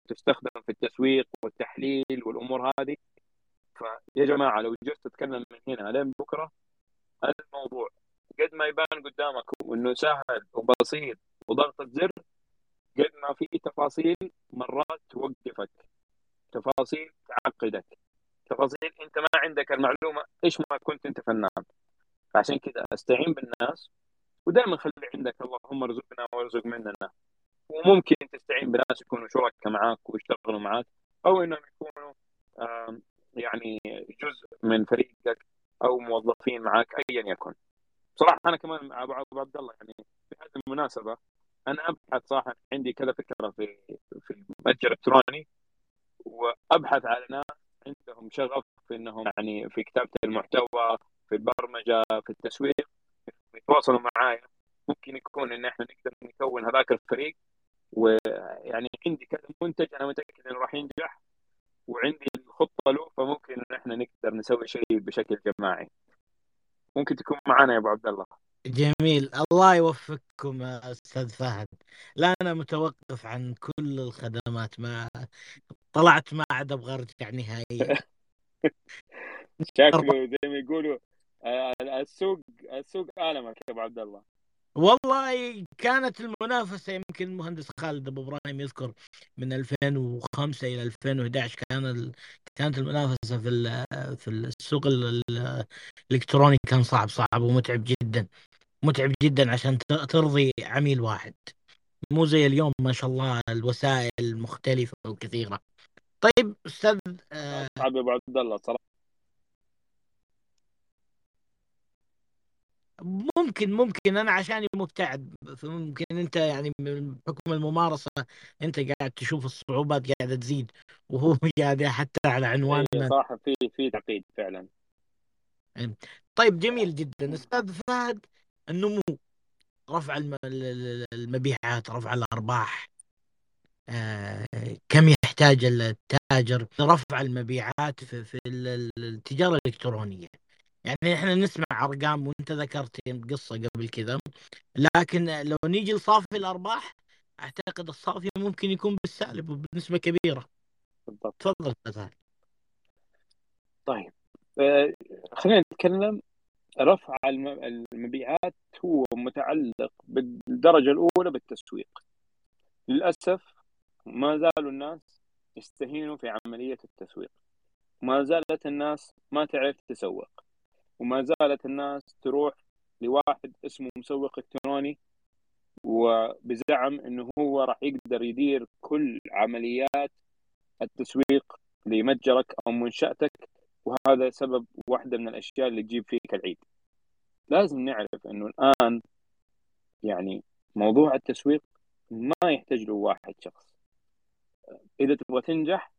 Speaker 2: تستخدم في التسويق والتحليل والأمور هذه. فيا جماعة لو جيت تتكلم من هنا لين بكرة الموضوع قد ما يبان قدامك إنه سهل وبسيط وضغطة زر قد ما في تفاصيل مرات توقفك تفاصيل تعقدك تفاصيل أنت ما عندك المعلومة إيش ما كنت أنت فنان. فعشان كذا أستعين بالناس ودائما خلي عندك اللهم ارزقنا وارزق مننا. وممكن تستعين بناس يكونوا شركاء معاك ويشتغلوا معاك أو إنهم يكونوا يعني جزء من فريقك أو موظفين معاك ايا يكن. صراحة أنا كمان مع أبو عبد الله يعني في هذه المناسبة أنا أبحث صراحة عندي كذا فكرة في في متجر إلكتروني وأبحث على ناس عندهم شغف في إنهم يعني في كتابة المحتوى في البرمجة في التسويق يتواصلوا معايا. ممكن يكون إن إحنا نقدر نكون هذاك الفريق ويعني عندي كذا منتج أنا متأكد إنه راح ينجح وعندي الخطة له فممكن إن إحنا نقدر نسوي شيء بشكل جماعي. ممكن تكون معنا يا أبو عبد الله.
Speaker 1: جميل. الله يوفقكم أستاذ فهد. لا أنا متوقف عن كل الخدمات ما طلعت ما عاد أبغى أرجع نهائيا.
Speaker 2: شكله زي ما يقولوا آه، السوق السوق المك يا أبو عبد الله.
Speaker 1: والله كانت المنافسة يمكن المهندس خالد أبو إبراهيم يذكر من 2005 إلى 2011 كان ال... كانت المنافسة في في السوق الإلكتروني كان صعب صعب ومتعب جدا. متعب جدا عشان ترضي عميل واحد. مو زي اليوم ما شاء الله الوسائل مختلفة وكثيرة. طيب أستاذ
Speaker 2: آه، صعب أبو عبد الله صراحة
Speaker 1: ممكن ممكن. أنا عشاني مبتعد. فممكن أنت يعني بحكم الممارسة أنت قاعد تشوف الصعوبات قاعدة تزيد وهو قاعد حتى على عنواننا.
Speaker 2: إيه، صح. في في تعقيد فعلا.
Speaker 1: إيه. طيب جميل جدا. أستاذ فهد النمو رفع المبيعات رفع الأرباح آه، كم يحتاج التاجر رفع المبيعات في التجارة الإلكترونية. يعني إحنا نسمع أرقام وأنت ذكرت قصة قبل كذا لكن لو نيجي لصافي الأرباح أعتقد الصافي ممكن يكون بالسالب وبنسبة كبيرة. بالضبط. تفضل
Speaker 2: طيب آه خلينا نتكلم رفع المبيعات هو متعلق بالدرجة الأولى بالتسويق. للأسف ما زالوا الناس يستهينوا في عملية التسويق. ما زالت الناس ما تعرف تسوق. وما زالت الناس تروح لواحد اسمه مسوق الكتروني وبزعم إنه هو راح يقدر يدير كل عمليات التسويق لمتجرك أو منشأتك وهذا سبب واحدة من الأشياء اللي تجيب فيك العيد. لازم نعرف إنه الآن يعني موضوع التسويق ما يحتاج له واحد شخص. إذا تبغى تنجح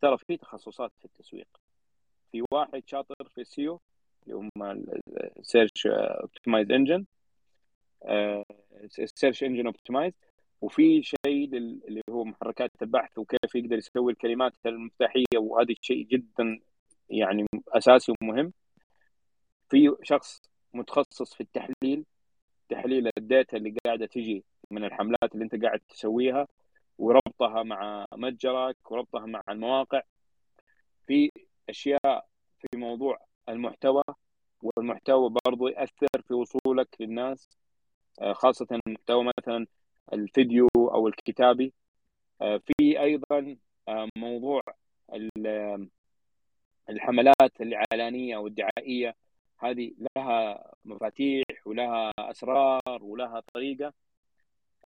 Speaker 2: ترى في تخصصات في التسويق. في واحد شاطر في ال SEO اللي هم ال search optimize engine ال search engine optimize وفي شيء اللي هو محركات البحث وكيف يقدر يسوي الكلمات المفتاحية وهذا شيء جدا يعني أساسي ومهم. في شخص متخصص في التحليل تحليل ال data اللي قاعدة تجي من الحملات اللي أنت قاعد تسويها وربطها مع متجرك وربطها مع المواقع. في أشياء في موضوع المحتوى والمحتوى برضو يأثر في وصولك للناس آه، خاصة المحتوى مثلا الفيديو أو الكتابي. آه، في أيضا آه، موضوع الحملات الإعلانية والدعائية هذه لها مفاتيح ولها أسرار ولها طريقة.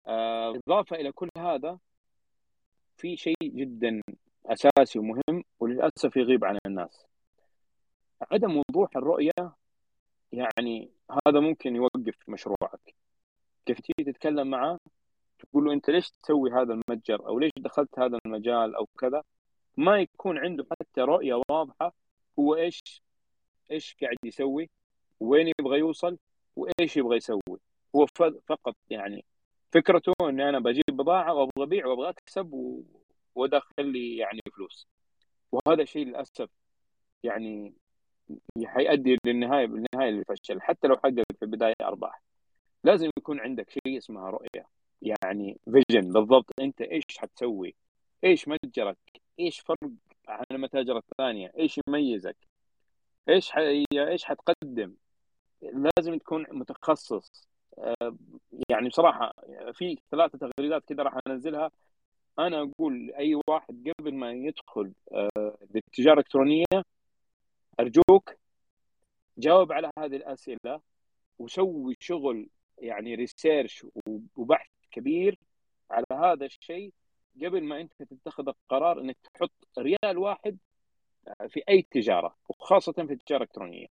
Speaker 2: إضافة إلى كل هذا في شيء جدا أساسي ومهم وللأسف يغيب عن الناس. عدم وضوح الرؤية يعني هذا ممكن يوقف مشروعك. كيف تيجي تتكلم معه تقول له أنت ليش تسوي هذا المتجر أو ليش دخلت هذا المجال أو كذا؟ ما يكون عنده حتى رؤية واضحة هو إيش إيش قاعد يسوي وين يبغى يوصل وإيش يبغى يسوي. هو فقط يعني فكرته اني أنا بجيب بضاعة وأبغى أبيع وأبغى أكسب وأدخل لي يعني فلوس. وهذا شيء للأسف يعني حيؤدي للنهايه بالنهايه للفشل. حتى لو حقق في البداية أرباح. لازم يكون عندك شيء اسمها رؤية. يعني فيجن بالضبط. أنت إيش حتسوي؟ إيش متجرك؟ إيش فرق عن المتاجر الثانية؟ إيش يميزك؟ إيش حي... إيش حتقدم؟ لازم تكون متخصص. آه، يعني بصراحة في ثلاثة تغريدات كده راح أنزلها. أنا أقول لأي واحد قبل ما يدخل آه، للتجاره الإلكترونية أرجوك جاوب على هذه الأسئلة وسوي شغل يعني ريسيرش وبحث كبير على هذا الشيء قبل ما انت تتخذ القرار انك تحط ريال واحد في اي تجارة وخاصة في التجارة الإلكترونية.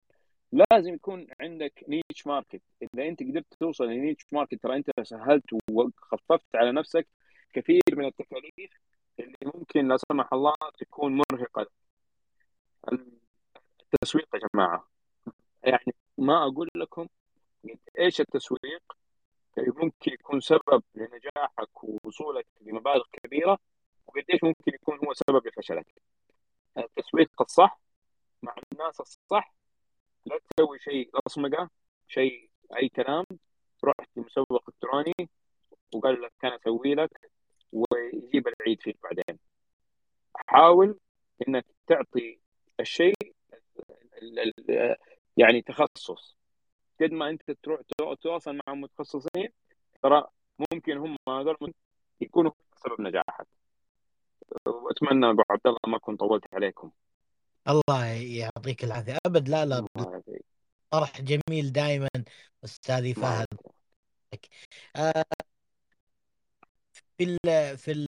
Speaker 2: لازم يكون عندك niche market إذا انت قدرت توصل ل niche market ترى انت سهلت وخففت على نفسك كثير من التكاليف اللي ممكن لا سمح الله تكون مرهقة. التسويق يا جماعة. يعني ما أقول لكم إيش التسويق؟ ممكن يكون سبب لنجاحك ووصولك لمبالغ كبيرة وقديش ممكن يكون هو سبب لفشلك. التسويق الصح مع الناس الصح لا تسوي شيء لصمقه شيء أي كلام. رحت لمسوق إلكتروني وقال لك كان أسوي لك ويجيب العيد فيك بعدين. حاول إنك تعطي الشيء يعني تخصص. قد ما أنت تروح تتواصل مع متخصصين ترى ممكن هم هذول يكونوا سبب نجاحك. وأتمنى أبو عبد الله ما أكون طولت عليكم.
Speaker 1: الله يعطيك العافية. أبد لا لا طرح جميل دائما استاذي فهد. آه، في ال في ال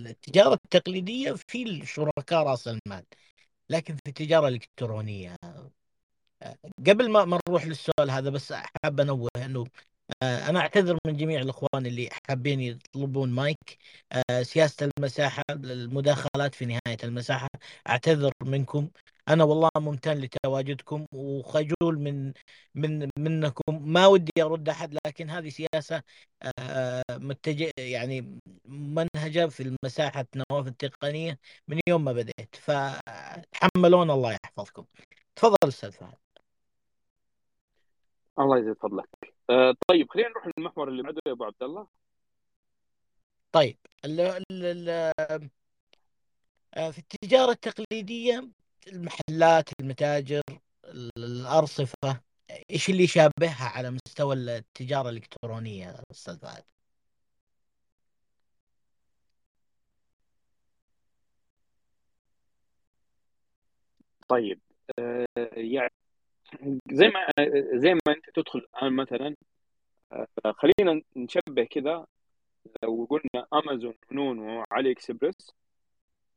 Speaker 1: التجارة التقليدية في الشركاء رأس المال لكن في التجارة الإلكترونية قبل ما ما نروح للسؤال هذا بس حاب أنوه إنه آه، أنا أعتذر من جميع الإخوان اللي حابين يطلبون مايك. آه، سياسة المساحة المداخلات في نهاية المساحة أعتذر منكم. أنا والله ممتن لتواجدكم وخجول من من منكم. ما ودي أرد أحد لكن هذه سياسة آه، متجه يعني منهجة في المساحة نواف التقنية من يوم ما بديت فتحملون الله يحفظكم. تفضل أستاذ فهد.
Speaker 2: الله يزيد فضلك آه طيب خلينا نروح للمحور اللي بعده يا أبو عبد الله
Speaker 1: طيب ال ال آه، في التجارة التقليدية المحلات المتاجر الأرصفة إيش اللي يشابهها على مستوى التجارة الإلكترونية أستاذ فهد؟
Speaker 2: طيب آه يعني زي ما زي ما انت تدخل الآن مثلا آه، خلينا نشبه كذا لو قلنا امازون ونون وعلي اكسبرس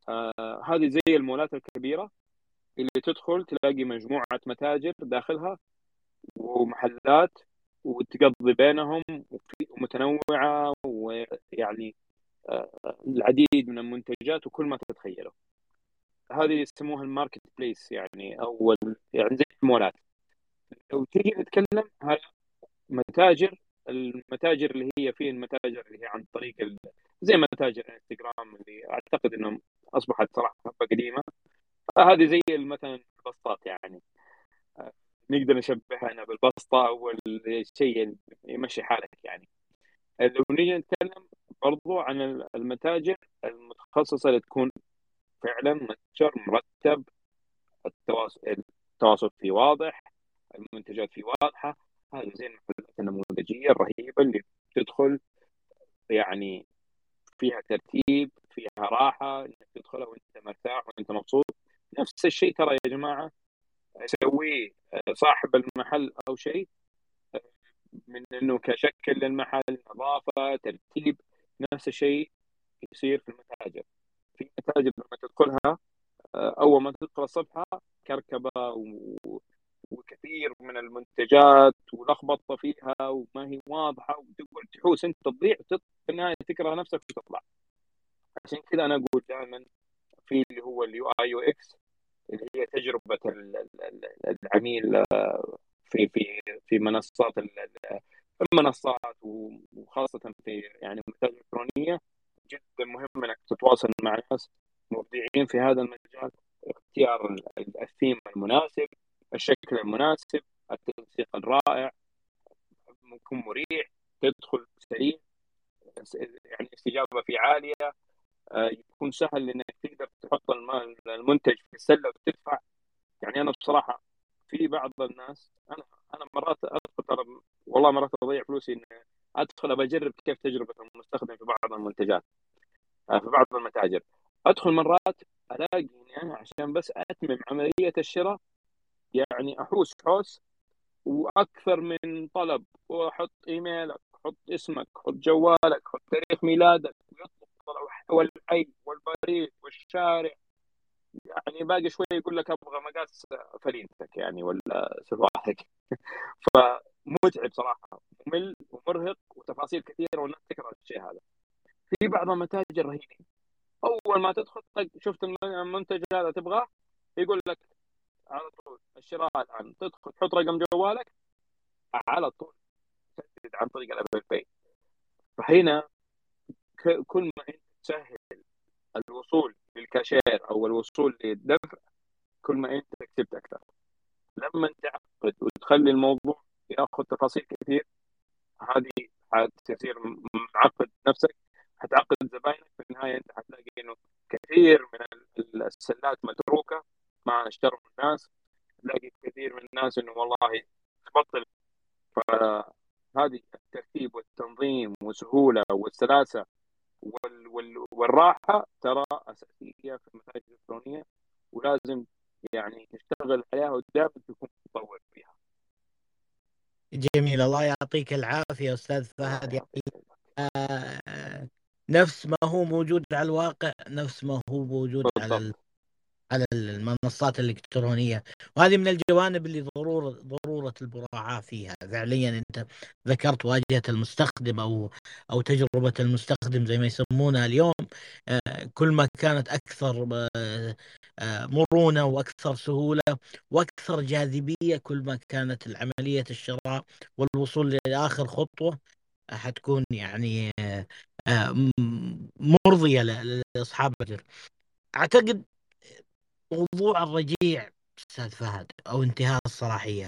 Speaker 2: آه هذه زي المولات الكبيرة اللي تدخل تلاقي مجموعة متاجر داخلها ومحلات وتقضي بينهم ومتنوعه ويعني آه العديد من المنتجات وكل ما تتخيله. هذه يسموها ال marketplace يعني أو يعني زي المولات. لو تيجي نتكلم على متاجر المتاجر اللي هي في المتاجر اللي هي عن طريق. زي متاجر انستغرام اللي أعتقد إنهم أصبحت صراحة قديمة. هذه زي مثلا البسطات يعني. نقدر نشبهها هنا بالبسطة أو الشيء يمشي حالك يعني. لو نيجي نتكلم برضو عن المتاجر المتخصصة اللي تكون فعلا متجر مرتب التواصل التواصل فيه واضح. المنتجات فيه واضحة. هذه زي المحلات النموذجية الرهيبة اللي تدخل يعني فيها ترتيب فيها راحة إنك تدخلها وأنت مرتاح وأنت مبسوط. نفس الشيء ترى يا جماعة يسويه صاحب المحل أو شيء من إنه كشكل للمحل نظافة ترتيب نفس الشيء يصير في المتاجر. في متاجر لما تدخلها أول ما تدخل الصفحه كركبة وكثير من المنتجات ولخبطة فيها وما هي واضحة وتقعد تحوس أنت تضيع في النهاية تكره نفسك وتطلع. عشان كذا أنا أقول دائما في اللي هو ال UI UX اللي هي تجربة العميل في في في منصات المنصات وخاصة في يعني المتاجر الالكترونيه جدا مهم إنك تتواصل مع ناس مبدعين في هذا المجال. اختيار الثيم المناسب. الشكل المناسب التنسيق الرائع يكون مريح تدخل سريع يعني استجابة فيه عالية آه، يكون سهل إنك تقدر تحط المنتج في السلة وتدفع. يعني أنا بصراحة في بعض الناس أنا أنا مرات ادخل والله مرات أضيع فلوسي ان أدخل بجرب كيف تجربة المستخدم في بعض المنتجات آه، في بعض المتاجر. أدخل مرات ألاقي إني أنا عشان بس أتمم عملية الشراء يعني أحوس حوس وأكثر من طلب. واحط إيميلك حط اسمك حط جوالك حط تاريخ ميلادك والحي والبريد والشارع. يعني باقي شوي يقول لك أبغى مقاس فرينتك يعني ولا سفاحك فمتعب صراحة. ممل ومرهق وتفاصيل كثيرة والناس تكره الشيء هذا. في بعض المتاجر رهيبين أول ما تدخل شفت المنتج هذا تبغاه؟ يقول لك على طول. الشراء الآن. تدخل تحط رقم جوالك على طول تسدد عن طريق ال Apple Pay. فهنا كل ما أنت تسهل الوصول للكاشير أو الوصول للدفع كل ما أنت كسبت أكثر. لما تعقد وتخلي الموضوع ياخذ تفاصيل كثير هذه حتصير معقد نفسك حتعقد زباينك. في النهاية أنت حتلاقي إنه كثير من السلات متروكة. ما اشتروا الناس تلاقي كثير من الناس إنه والله تبطل فهذه الترتيب والتنظيم والسهولة والسلاسة وال وال والراحة ترى أساسية في المتاجر الإلكترونية ولازم يعني نشتغل عليها ودائما تكون متطور فيها.
Speaker 1: جميل الله يعطيك العافية أستاذ فهد. يعني آه نفس ما هو موجود على الواقع نفس ما هو موجود على على المنصات الإلكترونية. وهذه من الجوانب اللي ضرورة ضرورة المراعاة فيها. فعليا أنت ذكرت واجهة المستخدم أو أو تجربة المستخدم زي ما يسمونها اليوم. آه، كل ما كانت أكثر آه، آه، مرونة وأكثر سهولة وأكثر جاذبية كل ما كانت العملية الشراء والوصول لآخر خطوة حتكون يعني مرضية لأصحاب الأجر. أعتقد موضوع الرجيع أستاذ فهد أو انتهاء الصلاحية.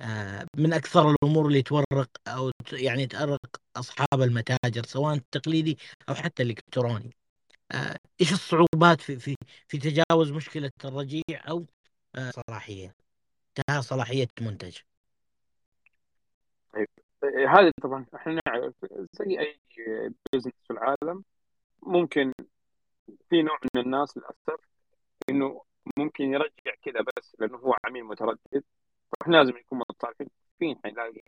Speaker 1: آه، من أكثر الأمور اللي تورق أو يعني تأرق أصحاب المتاجر سواء التقليدي أو حتى الالكتروني آه، إيش الصعوبات في في في تجاوز مشكلة الرجيع أو آه، صلاحية؟ انتهاء صلاحية منتج.
Speaker 2: طيب هذه طبعا إحنا نعرف زي أي business في العالم ممكن في نوع من الناس للأسف إنه ممكن يرجع كذا بس لأنه هو عميل متردد. فاحنا لازم نكون متصالحين فين حنلاقي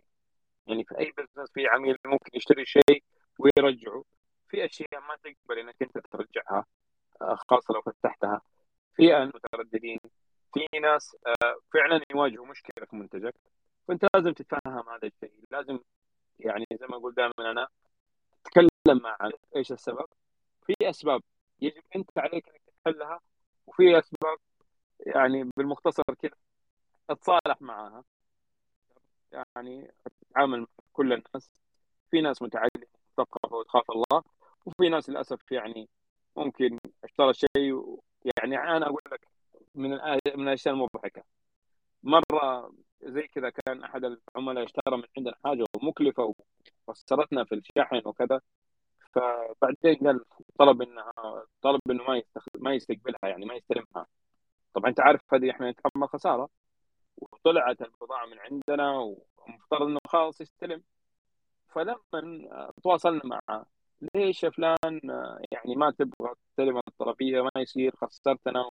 Speaker 2: يعني في أي business في عميل ممكن يشتري شيء ويرجعه. في أشياء ما تقبل إنك أنت ترجعها آه، خاصة لو فتحتها. في مترددين في ناس آه، فعلا يواجهوا مشكلة في منتجك. فأنت لازم تتفهم هذا الشيء. لازم يعني زي ما أقول دائما أنا تتكلم مع إيش السبب؟ في أسباب يجب أنت عليك إنك تحلها. وفي أسباب يعني بالمختصر كذا أتصالح معها. يعني تتعامل مع كل الناس. في ناس متعلمة مثقفه وتخاف الله وفي ناس للأسف يعني ممكن أشترى شيء يعني أنا أقول لك من من الأشياء المضحكة. مرة زي كذا كان أحد العملاء اشترى من عندنا حاجة مكلفة وخسرتنا في الشحن وكذا. فبعدين قال طلب انها طلب إنه ما ما يستقبلها يعني ما يستلمها. طبعا أنت عارف هذه إحنا نتحمل خسارة. وطلعت البضاعة من عندنا ومفترض إنه خلاص يستلم. فلما تواصلنا معه ليش يا فلان يعني ما تبغى تستلم الطلبيه ما يصير خسرتنا.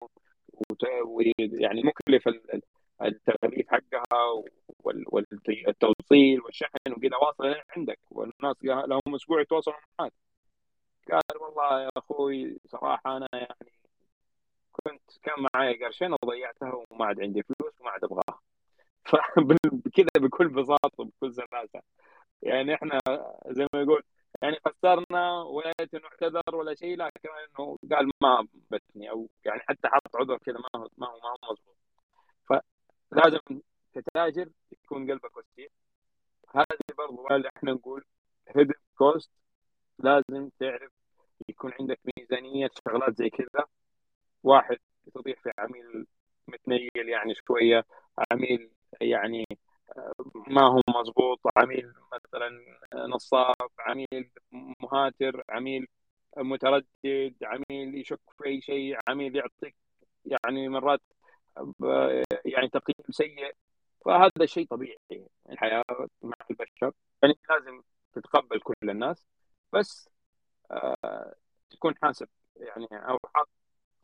Speaker 2: ويعني مكلف التغليف حقها والتوصيل والشحن وكذا واصل عندك. والناس لهم أسبوع يتواصلوا معك قال والله يا أخوي صراحة أنا يعني كنت كان معي قرشين وضيعتها وما عاد عندي فلوس وما عاد أبغاها. فكذا بكل بساطة وبكل سلاسة. يعني إحنا زي ما يقول يعني خسرنا ولا إنه اعتذر ولا شيء لكن إنه قال ما بتني أو يعني حتى حط عذر كذا ما هو ما هو ما هو مضبوط فلازم كتاجر يكون قلبك وسيع هذه برضو اللي إحنا نقول هيدن كوست لازم تعرف يكون عندك ميزانية شغلات زي كذا. واحد تضيع في عميل متنيل يعني شوية عميل يعني ما هو مضبوط عميل مثلا نصاب عميل مهاتر عميل متردد عميل يشك في أي شيء عميل يعطيك يعني مرات يعني تقييم سيء. فهذا شيء طبيعي. الحياة مع البشر. يعني لازم تتقبل كل الناس. بس آه تكون حاسب. يعني أو حاط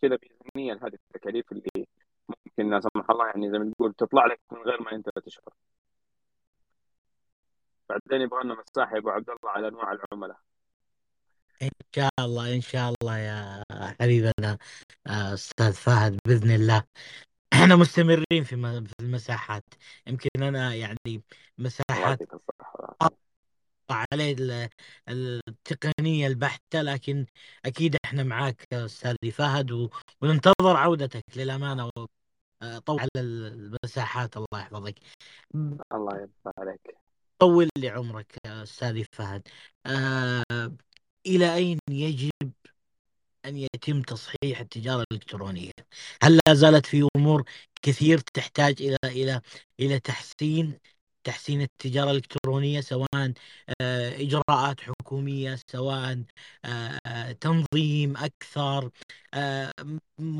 Speaker 2: كذا بذهنيا هذه التكاليف اللي ممكن لا سمح الله يعني زي ما تقول تطلع لك من غير ما أنت تشعر. بعدين يبغى لنا مساحة يا أبو عبد الله على أنواع العملاء.
Speaker 1: إن شاء الله إن شاء الله يا حبيبنا آه، أستاذ فهد بإذن الله. إحنا مستمرين في في المساحات. يمكن أنا يعني مساحات عليه التقنية البحتة لكن أكيد إحنا معاك استاذي فهد وننتظر عودتك للأمانة طول على المساحات. الله يحفظك.
Speaker 2: الله يرضى عليك.
Speaker 1: طول لي عمرك استاذي فهد. آه إلى أين يجب أن يتم تصحيح التجارة الإلكترونية؟ هل لا زالت في أمور كثير تحتاج إلى إلى إلى تحسين؟ تحسين التجارة الإلكترونية سواء آه، إجراءات حكومية سواء آه، تنظيم أكثر آه،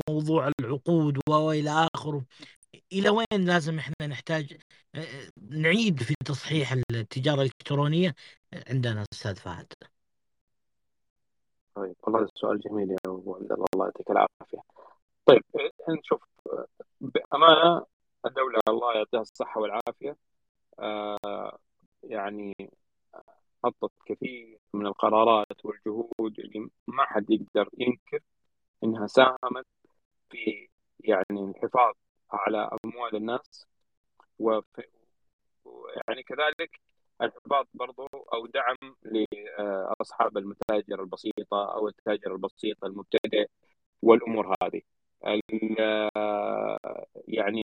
Speaker 1: موضوع العقود وإلى آخره. إلى وين لازم إحنا نحتاج نعيد في تصحيح التجارة الإلكترونية؟ عندنا أستاذ فهد.
Speaker 2: طيب والله سؤال جميل يا أبو عبد الله. الله يعطيك العافية. طيب نشوف بأمانة الدولة الله يعطيها الصحة والعافية آه يعني حطت كثير من القرارات والجهود اللي ما حد يقدر ينكر إنها ساهمت في يعني الحفاظ على أموال الناس وفي يعني كذلك الحفاظ برضو أو دعم لأصحاب المتاجر البسيطة أو التاجر البسيط المبتدئ والأمور هذه. يعني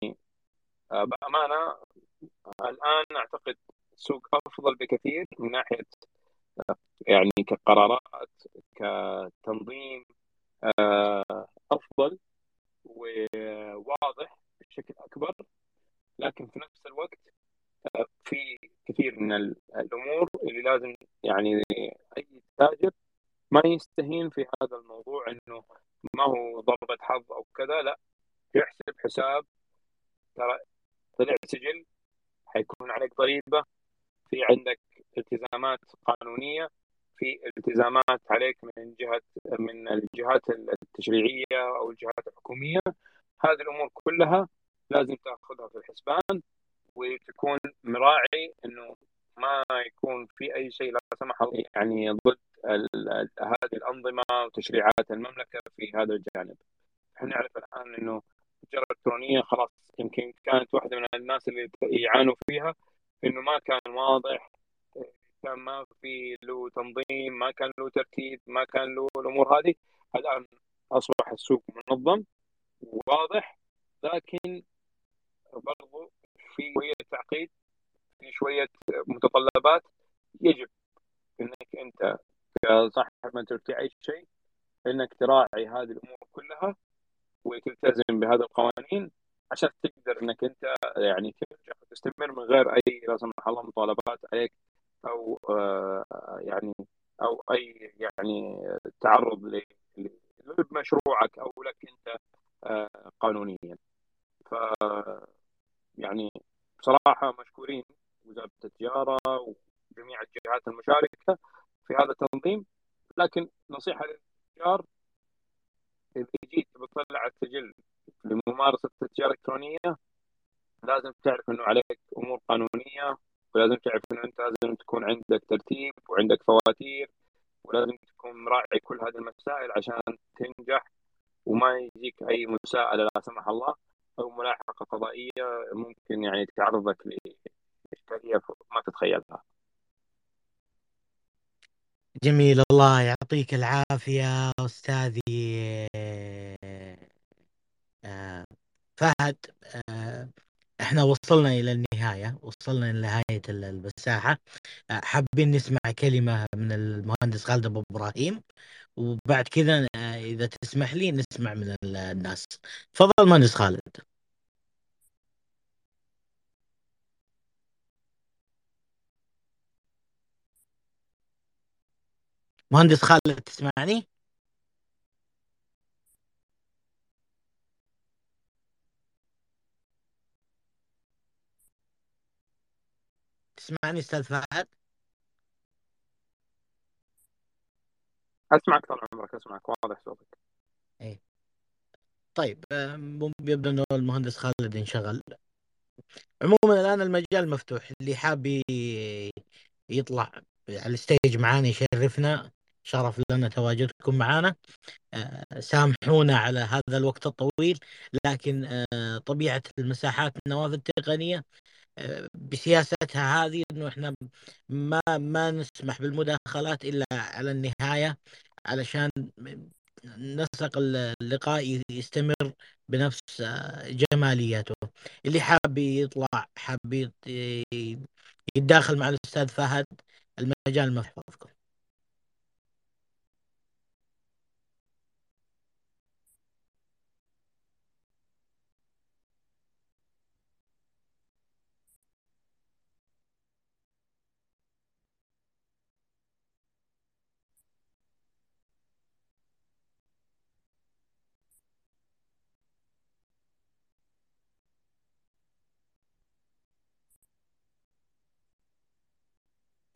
Speaker 2: بأمانة الآن أعتقد سوق أفضل بكثير من ناحية كقرارات كتنظيم أفضل وواضح بشكل أكبر لكن في نفس الوقت في كثير من الأمور اللي لازم يعني أي تاجر ما يستهين في هذا الموضوع إنه ما هو ضربة حظ أو كذا لا يحسب حساب. ترى طلع سجل حيكون عليك ضريبة في عندك التزامات قانونية. في التزامات عليك من جهة من الجهات التشريعية أو الجهات الحكومية هذه الأمور كلها لازم تأخذها في الحسبان وتكون مراعي إنه ما يكون في أي شيء لا سمح الله يعني ضد هذه الأنظمة وتشريعات المملكة في هذا الجانب. إحنا نعرف الآن إنه التجارة الإلكترونية خلاص يمكن كانت واحدة من الناس اللي يعانوا فيها إنه ما كان واضح كان ما في له تنظيم ما كان له ترتيب ما كان له الأمور هذه. الآن أصبح السوق منظم وواضح لكن برضو في شوية تعقيد في شوية متطلبات يجب إنك أنت كصاحب في اي شيء إنك تراعي هذه الأمور كلها وتلتزم بهذه القوانين عشان تقدر إنك أنت يعني ترجع وتستمر من غير أي لا سمح الله مطالبات عليك. أو آه يعني أو أي يعني تعرض لمشروعك أو لك أنت آه قانونيا. ف يعني بصراحة مشكورين وزارة التجارة وجميع الجهات المشاركة في هذا التنظيم. لكن نصيحة للتجار إذا جيت بتطلع السجل لممارسة التجارة الإلكترونية لازم تعرف إنه عليك أمور قانونية ولازم تعرف إنه أنت لازم تكون عندك ترتيب وعندك فواتير ولازم تكون مراعي كل هذه المسائل عشان تنجح وما يجيك أي مساءلة لا سمح الله أو ملاحقة قضائية ممكن يعني تعرضك لإشكالية ما تتخيلها.
Speaker 1: جميل الله يعطيك العافية أستاذي آه، فهد آه، إحنا وصلنا إلى النهاية وصلنا إلى نهاية المساحة. حابين نسمع كلمة من المهندس خالد أبو إبراهيم وبعد كذا إذا تسمح لي نسمع من الناس. تفضل مهندس خالد مهندس خالد تسمعني؟ تسمعني أستاذ فهد؟
Speaker 2: أسمعك طال عمرك أسمعك واضح صوتك.
Speaker 1: إيه. طيب يبدو إنه المهندس خالد انشغل. عموما الآن المجال مفتوح. اللي حاب يطلع على الستيج معانا يشرفنا. شرف لنا تواجدكم معنا آه، سامحونا على هذا الوقت الطويل لكن آه، طبيعة المساحات النوافذ التقنية بسياستها هذه إنه إحنا ما ما نسمح بالمداخلات إلا على النهاية علشان نسق اللقاء يستمر بنفس جماليته اللي حاب يطلع حاب يت- يتداخل مع الأستاذ فهد المجال مفتوح.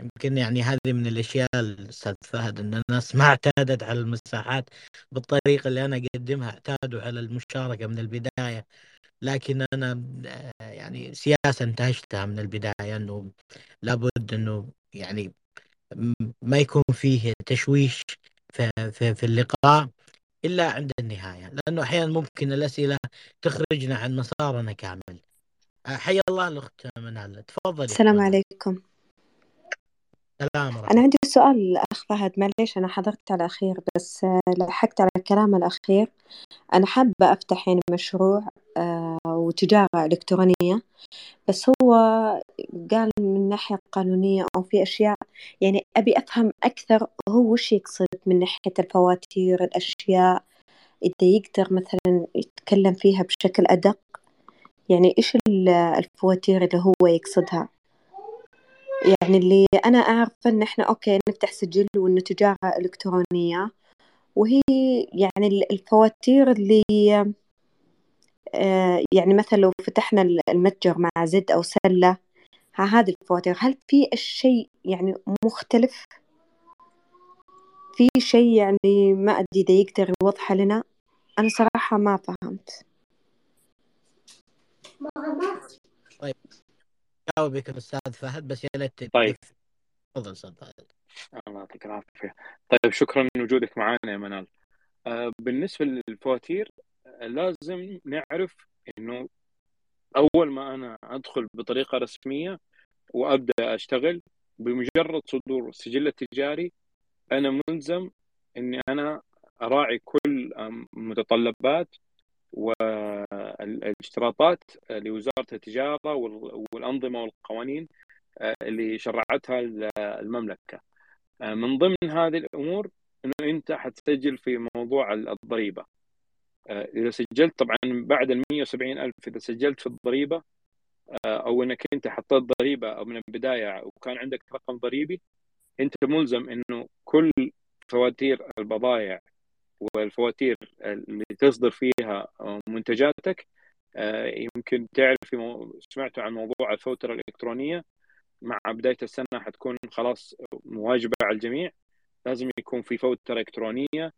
Speaker 1: يمكن يعني هذه من الأشياء الأستاذ فهد أن الناس ما اعتادت على المساحات بالطريقة اللي أنا أقدمها اعتادوا على المشاركة من البداية. لكن أنا آه، يعني سياسة انتهجتها من البداية أنه لابد أنه يعني ما يكون فيه تشويش في, في, في اللقاء إلا عند النهاية. لأنه أحيانا ممكن الأسئلة تخرجنا عن مسارنا كامل. آه، حيا الله الأخت منال. تفضلي.
Speaker 4: السلام. عليكم.
Speaker 1: سلام ورحمة
Speaker 4: أنا عندي سؤال أخ فهد معليش أنا حضرت على الأخير بس آه، لحقت على الكلام الأخير. أنا حابة أفتح يعني مشروع آه، وتجارة إلكترونية بس هو قال من ناحية قانونية أو في أشياء يعني أبي أفهم أكثر هو وش يقصد من ناحية الفواتير الأشياء إذا يقدر مثلا يتكلم فيها بشكل أدق؟ يعني إيش ال- الفواتير اللي هو يقصدها؟ يعني اللي أنا أعرف إن إحنا okay نفتح سجل وإنه تجارة إلكترونية. وهي يعني ال- الفواتير اللي آه، يعني مثلا لو فتحنا ال- المتجر مع زد أو سلة ها هذه الفواتير. هل في شيء يعني مختلف؟ في شيء يعني ما أدري إذا يقدر يوضحه لنا؟ أنا صراحة ما فهمت.
Speaker 1: جاوبك الأستاذ فهد بس يا ليت
Speaker 2: طيب.
Speaker 1: تفضل أستاذ فهد.
Speaker 2: الله يعطيك العافية. طيب شكرا لوجودك معنا يا منال. آه، بالنسبة للفواتير آه، لازم نعرف إنه أول ما أنا أدخل بطريقة رسمية وأبدأ أشتغل بمجرد صدور السجل التجاري أنا ملزم إني أنا أراعي كل متطلبات والاشتراطات لوزارة التجارة وال- والأنظمة والقوانين آه، اللي شرعتها المملكة. آه، من ضمن هذه الأمور إنه أنت حتسجل في موضوع الضريبة. آه، إذا سجلت طبعا بعد ال 170 ألف إذا سجلت في الضريبة أو إنك أنت حطيت ضريبة أو من البداية وكان عندك رقم ضريبي أنت ملزم إنه كل فواتير البضائع والفواتير اللي تصدر فيها منتجاتك آه، يمكن تعرف. سمعتوا عن موضوع الفوترة الإلكترونية. مع بداية السنة حتكون خلاص واجبة على الجميع. لازم يكون في فوترة إلكترونية.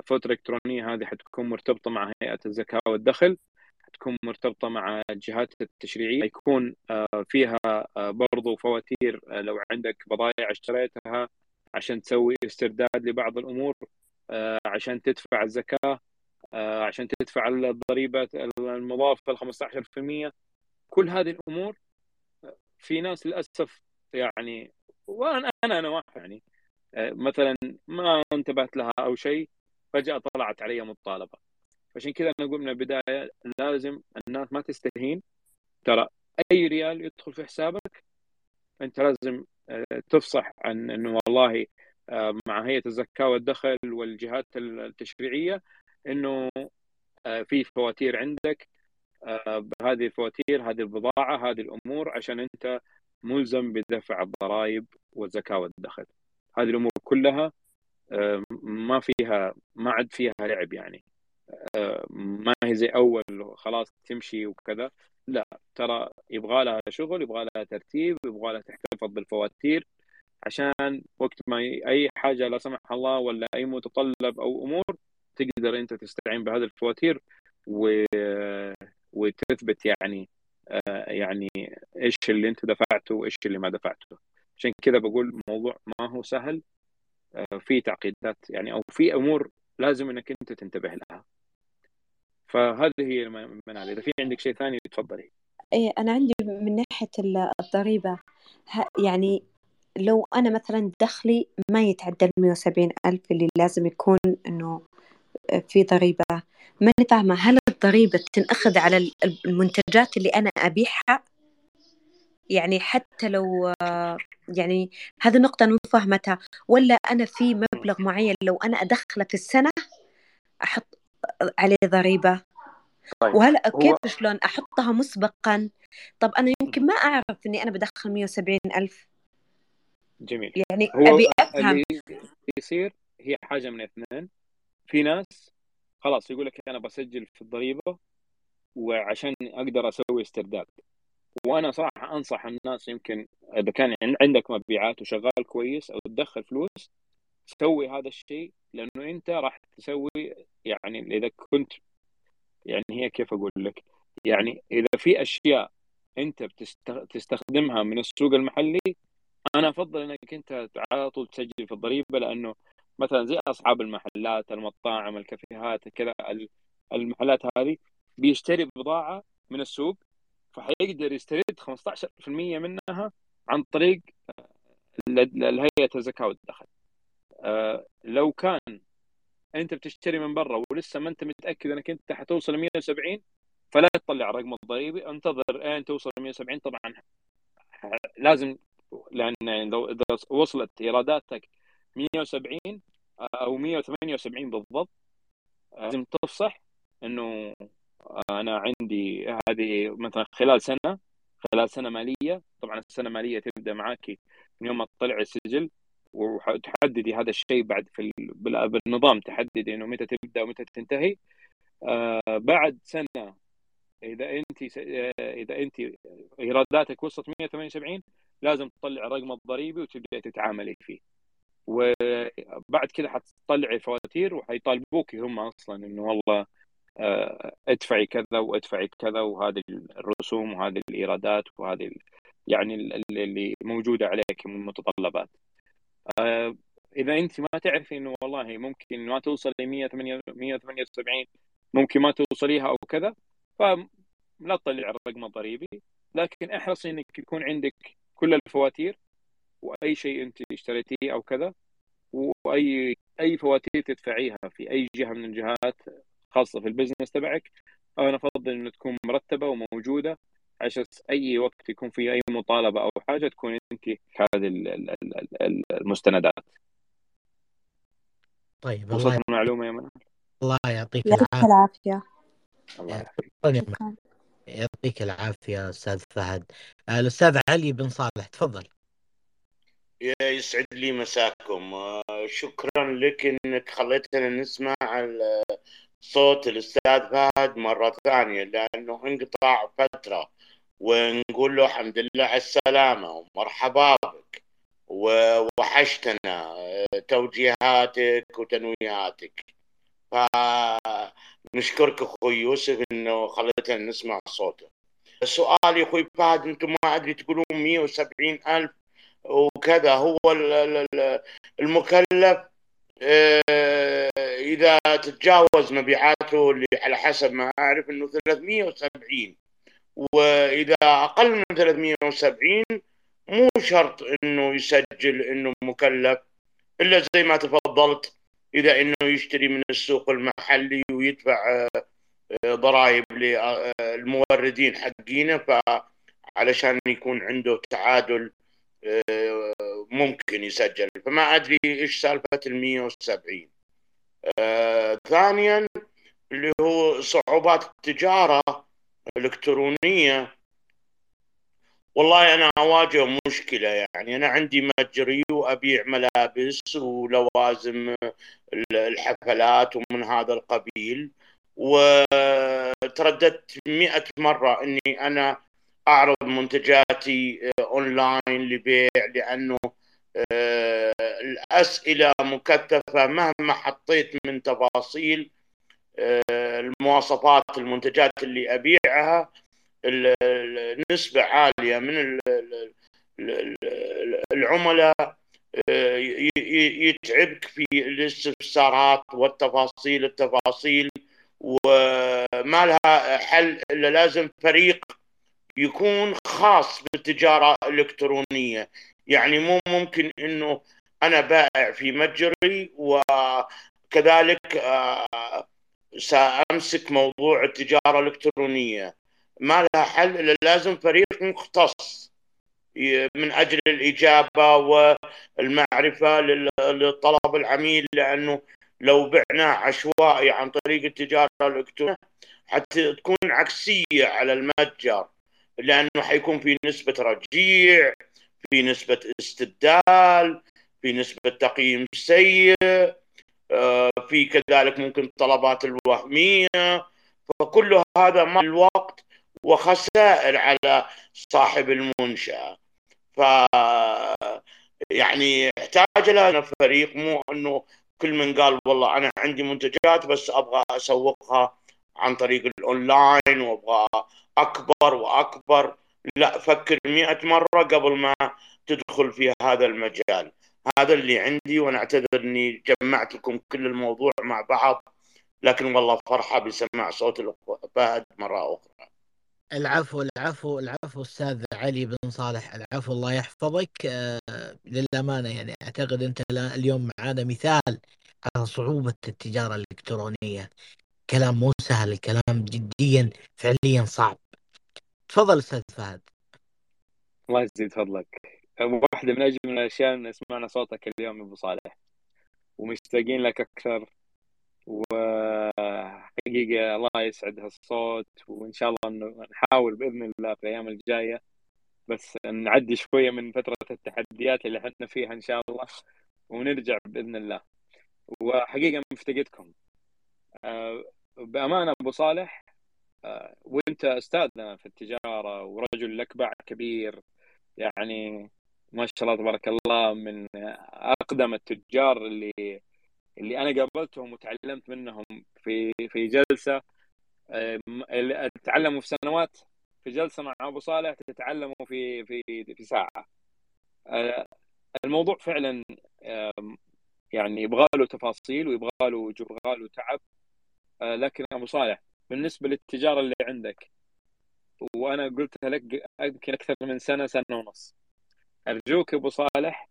Speaker 2: الفوترة الإلكترونية هذه حتكون مرتبطة مع هيئة الزكاة والدخل حتكون مرتبطة مع الجهات التشريعية. يكون آه، فيها آه، برضو فواتير لو عندك بضائع اشتريتها عشان تسوي استرداد لبعض الأمور. آه، عشان تدفع الزكاة آه، عشان تدفع الضريبة المضافة ال 15% كل هذه الأمور في ناس للأسف يعني وأنا أنا أنا واحد يعني آه، مثلا ما انتبهت لها أو شيء فجأة طلعت علي مطالبة. عشان كذا أنا أقول من البداية لازم الناس ما تستهين. ترى أي ريال يدخل في حسابك أنت لازم آه، تفصح عن أنه والله آه، مع هيئة الزكاة والدخل والجهات التشريعية أنه آه، في فواتير عندك آه، هذه الفواتير هذه البضاعة هذه الأمور عشان أنت ملزم بدفع الضرائب والزكاة والدخل. هذه الأمور كلها آه، ما فيها ما عاد فيها لعب يعني. آه، ما هي زي أول خلاص تمشي وكذا. لا ترى يبغى لها شغل يبغى لها ترتيب يبغى لها تحتفظ بالفواتير. عشان وقت ما أي حاجة لا سمح الله ولا أي متطلب أو أمور تقدر أنت تستعين بهذه الفواتير و... وتثبت يعني آه، يعني إيش اللي أنت دفعته وإيش اللي ما دفعته. عشان كذا بقول الموضوع ما هو سهل آه، في تعقيدات يعني أو في أمور لازم إنك أنت تنتبه لها. فهذه هي المنال. إذا في عندك شيء ثاني تفضلي.
Speaker 4: إيه أنا عندي من ناحية الضريبة يعني لو أنا مثلا دخلي ما يتعدى المية وسبعين ألف اللي لازم يكون إنه في ضريبة. ماني فاهمة هل الضريبة تنأخذ على المنتجات اللي أنا أبيعها؟ يعني حتى لو يعني هذه النقطة أنا مو فاهمتها. ولا أنا في مبلغ معين لو أنا أدخله في السنة أحط عليه ضريبة؟
Speaker 2: طيب
Speaker 4: وهلا
Speaker 2: هو
Speaker 4: كيف شلون أحطها مسبقا؟ طب أنا يمكن ما أعرف إني أنا بدخل 170 ألف.
Speaker 2: جميل.
Speaker 4: يعني
Speaker 2: هو
Speaker 4: أبي أفهم.
Speaker 2: اللي يصير هي حاجة من اثنين. في ناس خلاص يقول لك أنا بسجل في الضريبة وعشان أقدر أسوي استرداد. وأنا صراحة أنصح الناس يمكن إذا كان عندك مبيعات وشغال كويس أو تدخل فلوس سوي هذا الشيء لأنه أنت راح تسوي يعني إذا كنت يعني هي كيف أقول لك؟ يعني إذا في أشياء أنت بتستخدمها من السوق المحلي أنا أفضل إنك أنت على طول تسجل في الضريبة لأنه مثلا زي أصحاب المحلات المطاعم الكافيهات كذا المحلات هذه بيشتري بضاعة من السوق فحيقدر يسترد 15% منها عن طريق الهيئه الزكاة والدخل. آه، لو كان أنت بتشتري من برا ولسه ما أنت متأكد إنك أنت حتوصل 170 فلا تطلع الرقم الضريبي انتظر اين توصل 170 طبعا لازم لأن لو إذا وصلت إيراداتك 170 أو 178 بالضبط لازم تفصح إنه أنا عندي هذه مثلا خلال سنة خلال سنة مالية طبعا السنة المالية تبدأ معك من يوم ما تطلع السجل وتحددي هذا الشيء بعد في بالنظام تحددي إنه متى تبدأ ومتى تنتهي. آه بعد سنة إذا انت إذا انت إيراداتك وصلت 178 لازم تطلع الرقم الضريبي وتبدأ تتعاملي فيه. وبعد كذا حتطلعي فواتير وحيطالبوك هم أصلا إنه والله آه، ادفعي كذا وادفعي كذا وهذه الرسوم وهذه الإيرادات وهذه يعني اللي موجودة عليك من متطلبات آه، إذا أنت ما تعرفي إنه والله ممكن ما توصل ل 178 ممكن ما توصليها أو كذا فلا تطلع الرقم الضريبي. لكن أحرصي إنك يكون عندك كل الفواتير وأي شيء أنت اشتريتيه أو كذا وأي أي فواتير تدفعيها في أي جهة من الجهات خاصة في ال business تبعك أنا أفضل انه تكون مرتبة وموجودة عشان أي وقت يكون في أي مطالبة أو حاجة تكون أنت هذه المستندات.
Speaker 1: طيب
Speaker 2: وصلت المعلومة يا منى؟
Speaker 1: الله يعطيك
Speaker 4: العافية.
Speaker 1: الله يعطيك العافية أستاذ فهد. آه، الأستاذ علي بن صالح تفضل.
Speaker 5: يسعد لي مساكم. آه، شكرا لك إنك خليتنا نسمع صوت الأستاذ فهد مرة ثانية لأنه انقطع فترة. ونقول له الحمد لله على السلامة ومرحبا بك. ووحشتنا آه، توجيهاتك وتنويهاتك. فنشكرك أخوي يوسف إنه خليتنا نسمع صوته. سؤالي أخوي فهد أنتم ما أدري تقولون 170 ألف وكذا. هو المكلف آه، إذا تتجاوز مبيعاته اللي على حسب ما أعرف إنه 370 وإذا أقل من 370 مو شرط إنه يسجل إنه مكلف إلا زي ما تفضلت. إذا إنه يشتري من السوق المحلي ويدفع آه، ضرائب للموردين حقينه فعلشان يكون عنده تعادل آه، ممكن يسجل. فما أدري إيش سالفة ال 170 آه، ثانيا اللي هو صعوبات التجارة الإلكترونية. والله أنا أواجه مشكلة يعني. أنا عندي متجري وابيع ملابس ولوازم الحفلات ومن هذا القبيل. وترددت مئة مرة إني أنا أعرض منتجاتي أونلاين لبيع لأنه آه، الأسئلة مكثفة مهما حطيت من تفاصيل آه، المواصفات المنتجات اللي أبيعها. نسبة عالية من العملاء آه، يتعبك في الاستفسارات والتفاصيل التفاصيل وما لها حل إلا لازم فريق يكون خاص بالتجارة الإلكترونية. يعني مو ممكن إنه أنا بائع في متجري وكذلك آه، سأمسك موضوع التجارة الإلكترونية. ما لها حل إلا لازم فريق مختص من أجل الإجابة والمعرفة للطلب العميل لأنه لو بعناه عشوائي عن طريق التجارة الإلكترونية حتى تكون عكسية على المتجر لأنه حيكون في نسبة رجيع في نسبة استبدال في نسبة تقييم سيء آه، في كذلك ممكن طلبات الوهمية فكل هذا مع الوقت وخسائر على صاحب المنشأة. ف يعني يحتاج لنا فريق مو إنه كل من قال والله أنا عندي منتجات بس أبغى أسوقها عن طريق الأونلاين وأبغى أكبر وأكبر. لا فكر مئة مرة قبل ما تدخل في هذا المجال. هذا اللي عندي وأنا أعتذر إني جمعت لكم كل الموضوع مع بعض لكن والله فرحة بسماع صوت فهد مرة أخرى.
Speaker 1: العفو العفو العفو أستاذ علي بن صالح العفو الله يحفظك. آه للأمانة يعني أعتقد أنت اليوم معانا مثال على صعوبة التجارة الإلكترونية. كلام مو سهل الكلام جديا فعليا صعب. تفضل أستاذ فهد.
Speaker 2: الله يزيد فضلك. واحدة من أجمل الأشياء إن سمعنا صوتك اليوم أبو صالح. ومشتاقين لك أكثر. وحقيقة الله يسعد هالصوت وإن شاء الله إنه نحاول بإذن الله في الأيام الجاية. بس نعدي شوية من فترة التحديات اللي إحنا فيها إن شاء الله ونرجع بإذن الله. وحقيقة مفتقدكم. آه، بأمانة أبو صالح آه، وأنت أستاذنا في التجارة ورجل لك باع كبير. يعني ما شاء الله تبارك الله من أقدم التجار اللي اللي أنا قابلتهم وتعلمت منهم في في جلسة تعلموا في سنوات في جلسة مع أبو صالح تتعلموا في في في ساعة. آه، الموضوع فعلا يعني يبغى له تفاصيل ويبغى له يبغى له تعب. آه، لكن أبو صالح بالنسبة للتجارة اللي عندك وأنا قلت لك يمكن أكثر من سنة سنة ونص. أرجوك أبو صالح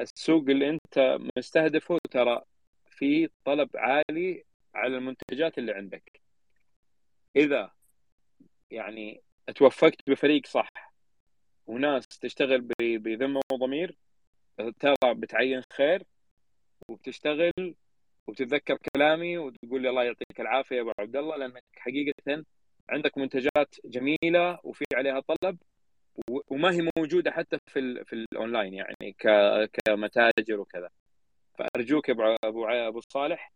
Speaker 2: السوق اللي أنت مستهدفه ترى في طلب عالي على المنتجات اللي عندك. إذا يعني توفقت بفريق صح وناس تشتغل بذمة وضمير ترى بتعين خير وبتشتغل وتتذكر كلامي وتقول لي الله يعطيك العافية يا أبو عبد الله لأنك حقيقة عندك منتجات جميلة وفي عليها طلب وما هي موجودة حتى في في الاونلاين يعني كمتاجر وكذا. فأرجوك يا أبو أبو صالح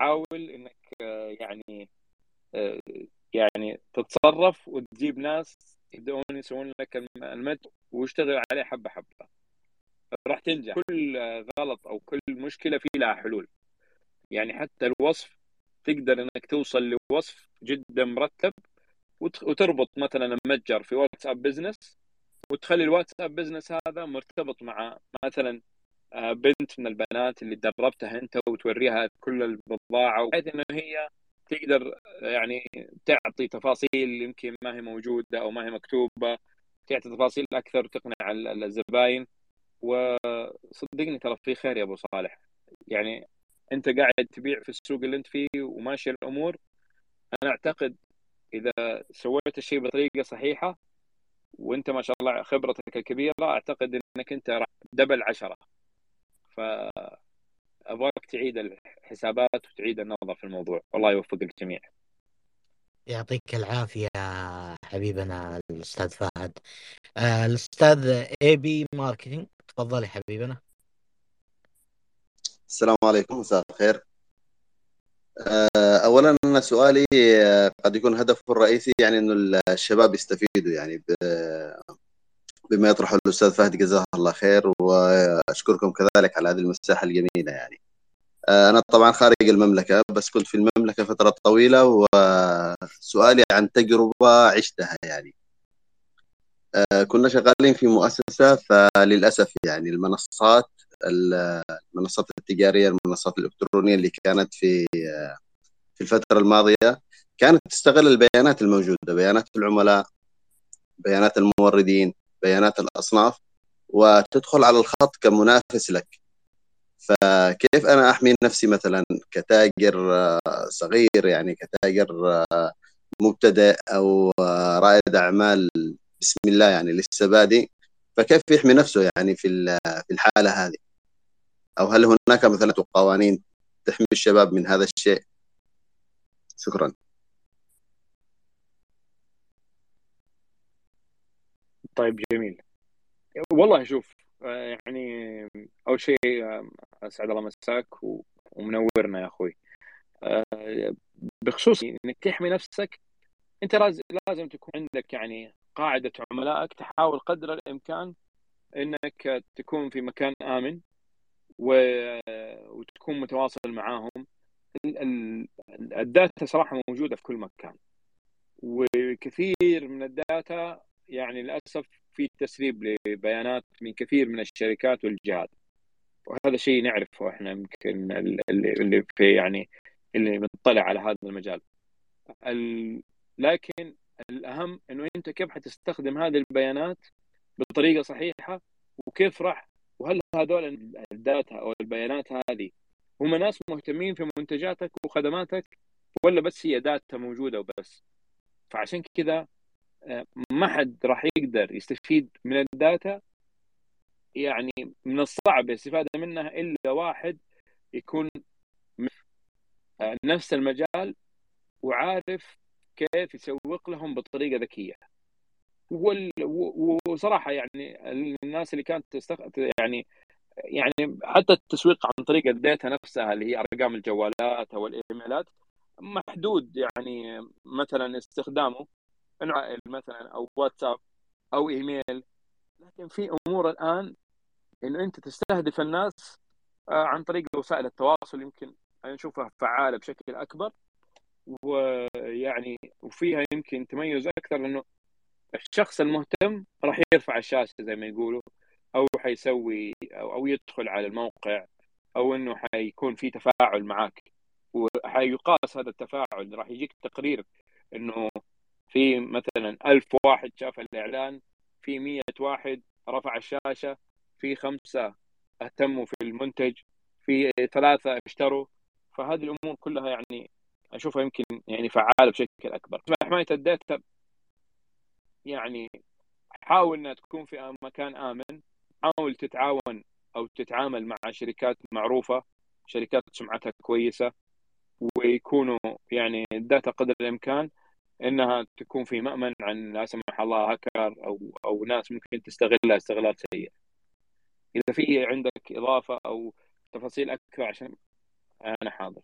Speaker 2: حاول إنك آه، يعني آه، يعني تتصرف وتجيب ناس يبدأون يسوون لك المد واشتغل عليه حبة حبة. راح تنجح. كل غلط أو كل مشكلة في لها حلول. يعني حتى الوصف تقدر إنك توصل لوصف جدا مرتب وتربط مثلا المتجر في واتساب business وتخلي الواتساب business هذا مرتبط مع مثلا بنت من البنات اللي دربتها انت وتوريها كل البضاعة بحيث إنه هي تقدر يعني تعطي تفاصيل يمكن ما هي موجودة أو ما هي مكتوبة تعطي تفاصيل أكثر تقنع الزباين. وصدقني ترى في خير يا أبو صالح. يعني أنت قاعد تبيع في السوق اللي أنت فيه وماشي الأمور. أنا أعتقد إذا سويت الشيء بطريقة صحيحة وأنت ما شاء الله خبرتك الكبيرة أعتقد إنك أنت راح double عشرة فأبغاك تعيد الحسابات وتعيد النظر في الموضوع. والله يوفق الجميع.
Speaker 1: يعطيك العافية حبيبنا الأستاذ فهد. آه، الأستاذ اي بي marketing تفضل يا حبيبنا.
Speaker 6: السلام عليكم مساء الخير. آه، اولا أنا سؤالي آه، قد يكون هدفه الرئيسي يعني إنه الشباب يستفيدوا يعني بما يطرحه الأستاذ فهد جزاه الله خير وأشكركم كذلك على هذه المساحة الجميلة يعني. آه، أنا طبعا خارج المملكة بس كنت في المملكة فترة طويلة وسؤالي عن تجربة عشتها يعني. آه، كنا شغالين في مؤسسة فللأسف يعني المنصات المنصات التجارية المنصات الإلكترونية اللي كانت في في الفترة الماضية كانت تستغل البيانات الموجودة بيانات العملاء بيانات الموردين بيانات الأصناف وتدخل على الخط كمنافس لك. فكيف أنا أحمي نفسي مثلا كتاجر آه، صغير يعني كتاجر آه، مبتدئ أو آه، رائد أعمال بسم الله يعني لسه بادئ فكيف يحمي نفسه يعني في في الحالة هذه؟ أو هل هناك مثلا قوانين تحمي الشباب من هذا الشيء؟ شكرا.
Speaker 2: طيب جميل. والله شوف آه، يعني أول شيء آه، أسعد الله مساك ومنورنا يا أخوي. آه، بخصوص إنك تحمي نفسك أنت لازم تكون عندك يعني قاعدة عملائك تحاول قدر الإمكان إنك تكون في مكان آمن وتكون متواصل معاهم. ال- ال- ال data صراحة موجودة في كل مكان. وكثير من ال data يعني للأسف في تسريب لبيانات من كثير من الشركات والجهات. وهذا شيء نعرفه إحنا يمكن ال- اللي اللي في يعني اللي مطلع على هذا المجال. ال- لكن الأهم إنه أنت كيف حتستخدم هذه البيانات بطريقة صحيحة وكيف راح وهل هذول ال data أو البيانات هذه هم ناس مهتمين في منتجاتك وخدماتك ولا بس هي data موجودة وبس؟ فعشان كذا ما حد راح يقدر يستفيد من ال data يعني من الصعب الاستفادة منها إلا واحد يكون آه، نفس المجال وعارف كيف يسوق لهم بطريقة ذكية. وصراحة يعني الناس اللي كانت تستخ... يعني يعني حتى التسويق عن طريق الداتا نفسها اللي هي أرقام الجوالات أو الإيميلات محدود يعني مثلا استخدامه. انه عائل مثلا أو واتساب أو إيميل. لكن في أمور الآن إنه أنت تستهدف الناس آه، عن طريق وسائل التواصل يمكن نشوفها فعالة بشكل أكبر. ويعني وفيها يمكن تميز أكثر لأنه الشخص المهتم راح يرفع الشاشة زي ما يقولوا أو حيسوي أو أو يدخل على الموقع أو إنه حيكون في تفاعل معك وحيقاس هذا التفاعل راح يجيك تقرير إنه في مثلا ألف واحد شاف الإعلان في مية واحد رفع الشاشة في خمسة اهتموا في المنتج في ثلاثة اشتروا. فهذه الأمور كلها يعني أشوفها يمكن يعني فعالة بشكل أكبر. حماية ال data يعني حاول إنها تكون في مكان آمن. حاول تتعاون أو تتعامل مع شركات معروفة شركات سمعتها كويسة ويكونوا يعني ال data قدر الإمكان. إنها تكون في مأمن عن لا سمح الله هاكر أو أو ناس ممكن تستغلها استغلال سيء. إذا في عندك إضافة أو تفاصيل أكثر عشان أنا حاضر.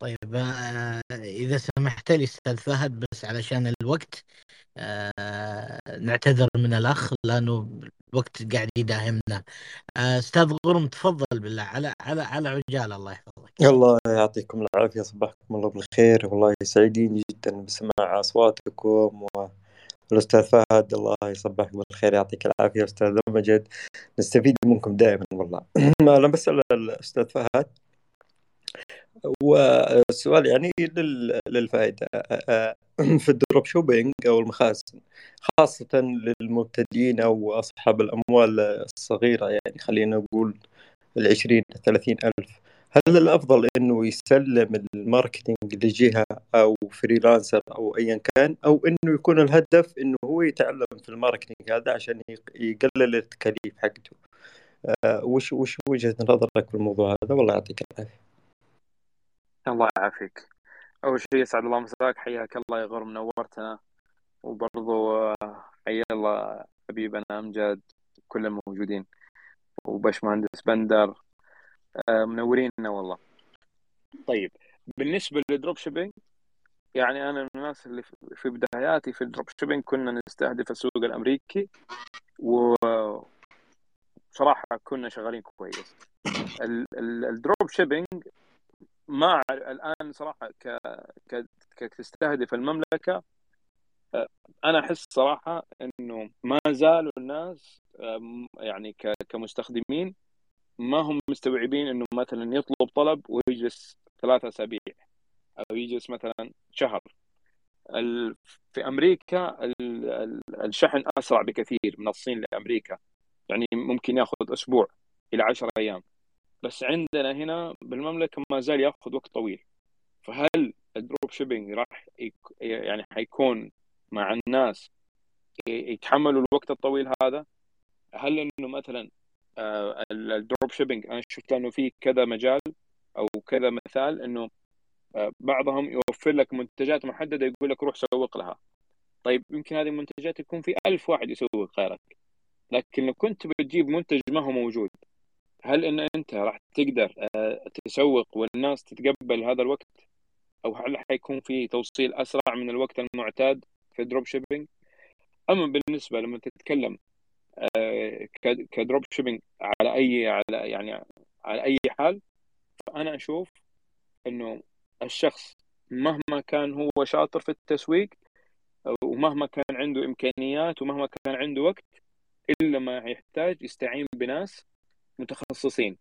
Speaker 1: طيب آه، إذا سمحت لي أستاذ فهد بس علشان الوقت آه، نعتذر من الأخ لأنه الوقت قاعد يداهمنا آه، أستاذ غرم تفضل بالله على على على عجالة الله يحفظك
Speaker 7: الله يعطيكم العافية صباحكم الله بالخير. والله سعيدين جدا بسماع أصواتكم والأستاذ فهد الله يصبحك بالخير يعطيك العافية. أستاذ مجد نستفيد منكم دائما والله. أنا بسأل الأستاذ فهد والسؤال يعني لل- للفائدة. في ال drop shipping أو المخازن خاصة للمبتدئين أو أصحاب الأموال الصغيرة يعني خلينا نقول العشرين الثلاثين ألف هل الأفضل إنه يسلم ال marketing لجهة أو freelancer أو أيا كان أو إنه يكون الهدف إنه هو يتعلم في ال marketing هذا عشان يق- يقلل التكاليف حقته؟ آه، وش وش وجهة نظرك في الموضوع هذا؟ والله يعطيك العافية.
Speaker 2: الله يعافيك. أول شيء يسعد الله مساك حياك الله يا غرم نورتنا. وبرضو آه، حيا الله حبيبنا امجد كل الموجودين وبشمهندس بندر آه، منوريننا والله. طيب بالنسبة لل drop shipping يعني أنا من الناس اللي في بداياتي في ال drop shipping كنا نستهدف السوق الأمريكي وصراحه كنا شغالين كويس. ال drop shipping ما الآن صراحة ك كتستهدف المملكة آه، أنا أحس صراحة إنه ما زالوا الناس يعني كمستخدمين ما هم مستوعبين إنه مثلا يطلب طلب ويجلس ثلاثة أسابيع أو يجلس مثلا شهر. في أمريكا الشحن أسرع بكثير من الصين لأمريكا. يعني ممكن يأخذ أسبوع إلى 10 أيام. بس عندنا هنا بالمملكة ما زال يأخذ وقت طويل. فهل ال drop shipping راح يعني حيكون مع الناس يتحملوا الوقت الطويل هذا؟ هل إنه مثلا ال drop shipping. أنا شفت إنه في كذا مجال أو كذا مثال إنه آه، بعضهم يوفر لك منتجات محددة يقول لك روح سوق لها. طيب يمكن هذه المنتجات يكون في ألف واحد يسوق غيرك. لكن لو كنت بتجيب منتج ما هو موجود هل إن أنت راح تقدر آه، تسوق والناس تتقبل هذا الوقت؟ أو هل حيكون في توصيل أسرع من الوقت المعتاد في ال drop shipping؟ أما بالنسبة لما تتكلم ك drop shipping على أي على يعني على أي حال فأنا أشوف إنه الشخص مهما كان هو شاطر في التسويق ومهما كان عنده إمكانيات ومهما كان عنده وقت إلا ما يحتاج يستعين بناس متخصصين.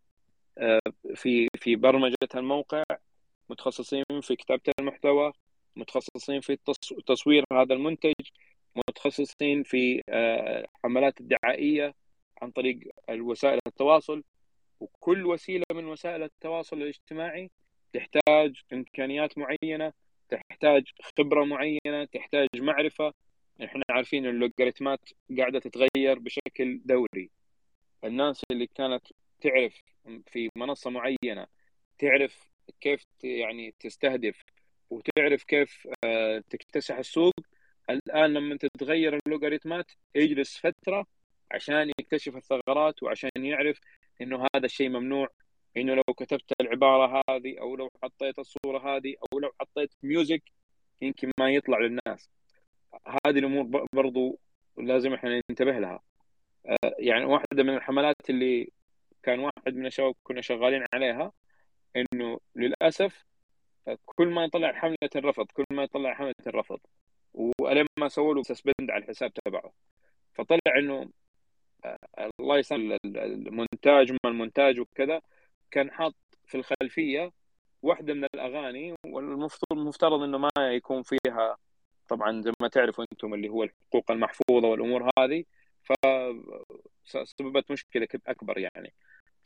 Speaker 2: آه، في في برمجة الموقع متخصصين في كتابة المحتوى متخصصين في تصوير هذا المنتج. متخصصين في آه، الدعائية عن طريق وسائل التواصل وكل وسيلة من وسائل التواصل الاجتماعي تحتاج إمكانيات معينة تحتاج خبرة معينة تحتاج معرفة. إحنا عارفين اللوغاريتمات قاعدة تتغير بشكل دوري. الناس اللي كانت تعرف في منصة معينة تعرف كيف يعني تستهدف وتعرف كيف آه، تكتسح السوق الآن لما تتغير اللوغاريتمات يجلس فترة عشان يكتشف الثغرات وعشان يعرف إنه هذا الشيء ممنوع إنه لو كتبت العبارة هذه أو لو حطيت الصورة هذه أو لو حطيت music يمكن ما يطلع للناس. هذه الأمور برضو لازم إحنا ننتبه لها. آه، يعني واحدة من الحملات اللي كان واحد من الشباب كنا شغالين عليها إنه للأسف كل ما يطلع حملة الرفض كل ما يطلع حملة الرفض. ولين ما سووا له سسبند على الحساب تبعه. فطلع إنه آه، الله يسلم المونتاج ما المونتاج وكذا كان حاط في الخلفية واحدة من الأغاني والمفترض المفترض إنه ما يكون فيها طبعا زي ما تعرفوا أنتم اللي هو الحقوق المحفوظة والأمور هذه فسببت مشكلة أكبر يعني.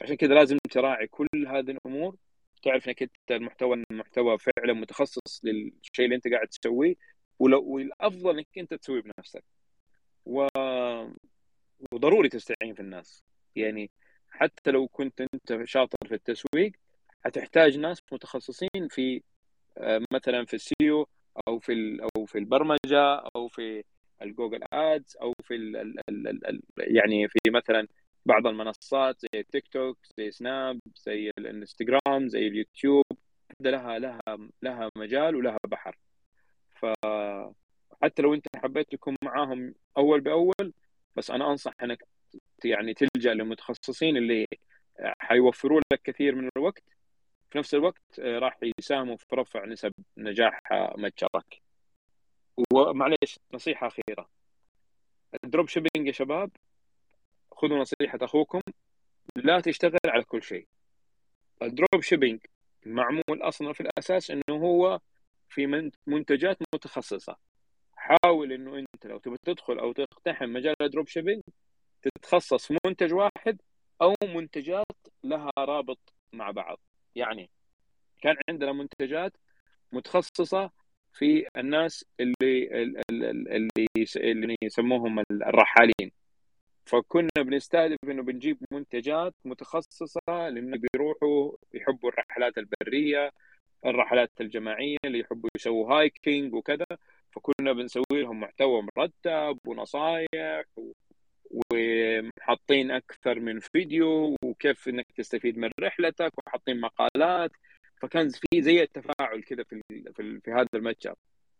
Speaker 2: عشان كذا لازم تراعي كل هذه الأمور تعرف إنك أنت المحتوى المحتوى فعلا متخصص للشيء اللي أنت قاعد تسويه ولو والأفضل إنك أنت تسويه بنفسك. و... وضروري تستعين في الناس. يعني حتى لو كنت أنت شاطر في التسويق حتحتاج ناس متخصصين في آه، مثلا في ال SEO أو في أو في البرمجة أو في ال Google Ads أو في ال ال ال ال يعني في مثلا بعض المنصات زي التيك توك زي سناب زي الانستغرام زي اليوتيوب. لها لها لها مجال ولها بحر. فحتى لو انت حبيت تكون معاهم اول باول بس أنا انصح انك يعني تلجأ للمتخصصين اللي حيوفروا لك كثير من الوقت. في نفس الوقت راح يساهموا في رفع نسب نجاح متجرك. ومعليش نصيحة أخيرة. ال drop shipping يا شباب خذوا نصيحة أخوكم لا تشتغل على كل شيء. ال drop shipping معمول أصلا في الأساس إنه هو في منتجات متخصصة. حاول إنه أنت لو تبي تدخل أو تقتحم مجال ال drop shipping تتخصص في منتج واحد أو منتجات لها رابط مع بعض. يعني كان عندنا منتجات متخصصة في الناس اللي اللي اللي يسموهم الرحالين. فكنا بنستهدف إنه بنجيب منتجات متخصصة لأنه بيروحوا يحبوا الرحلات البرية الرحلات الجماعية اللي يحبوا يسووا هايكينج وكذا فكنا بنسوي لهم محتوى مرتب ونصائح وحاطين أكثر من فيديو وكيف إنك تستفيد من رحلتك وحاطين مقالات. فكان في زي التفاعل كذا في في, في هذا المتجر.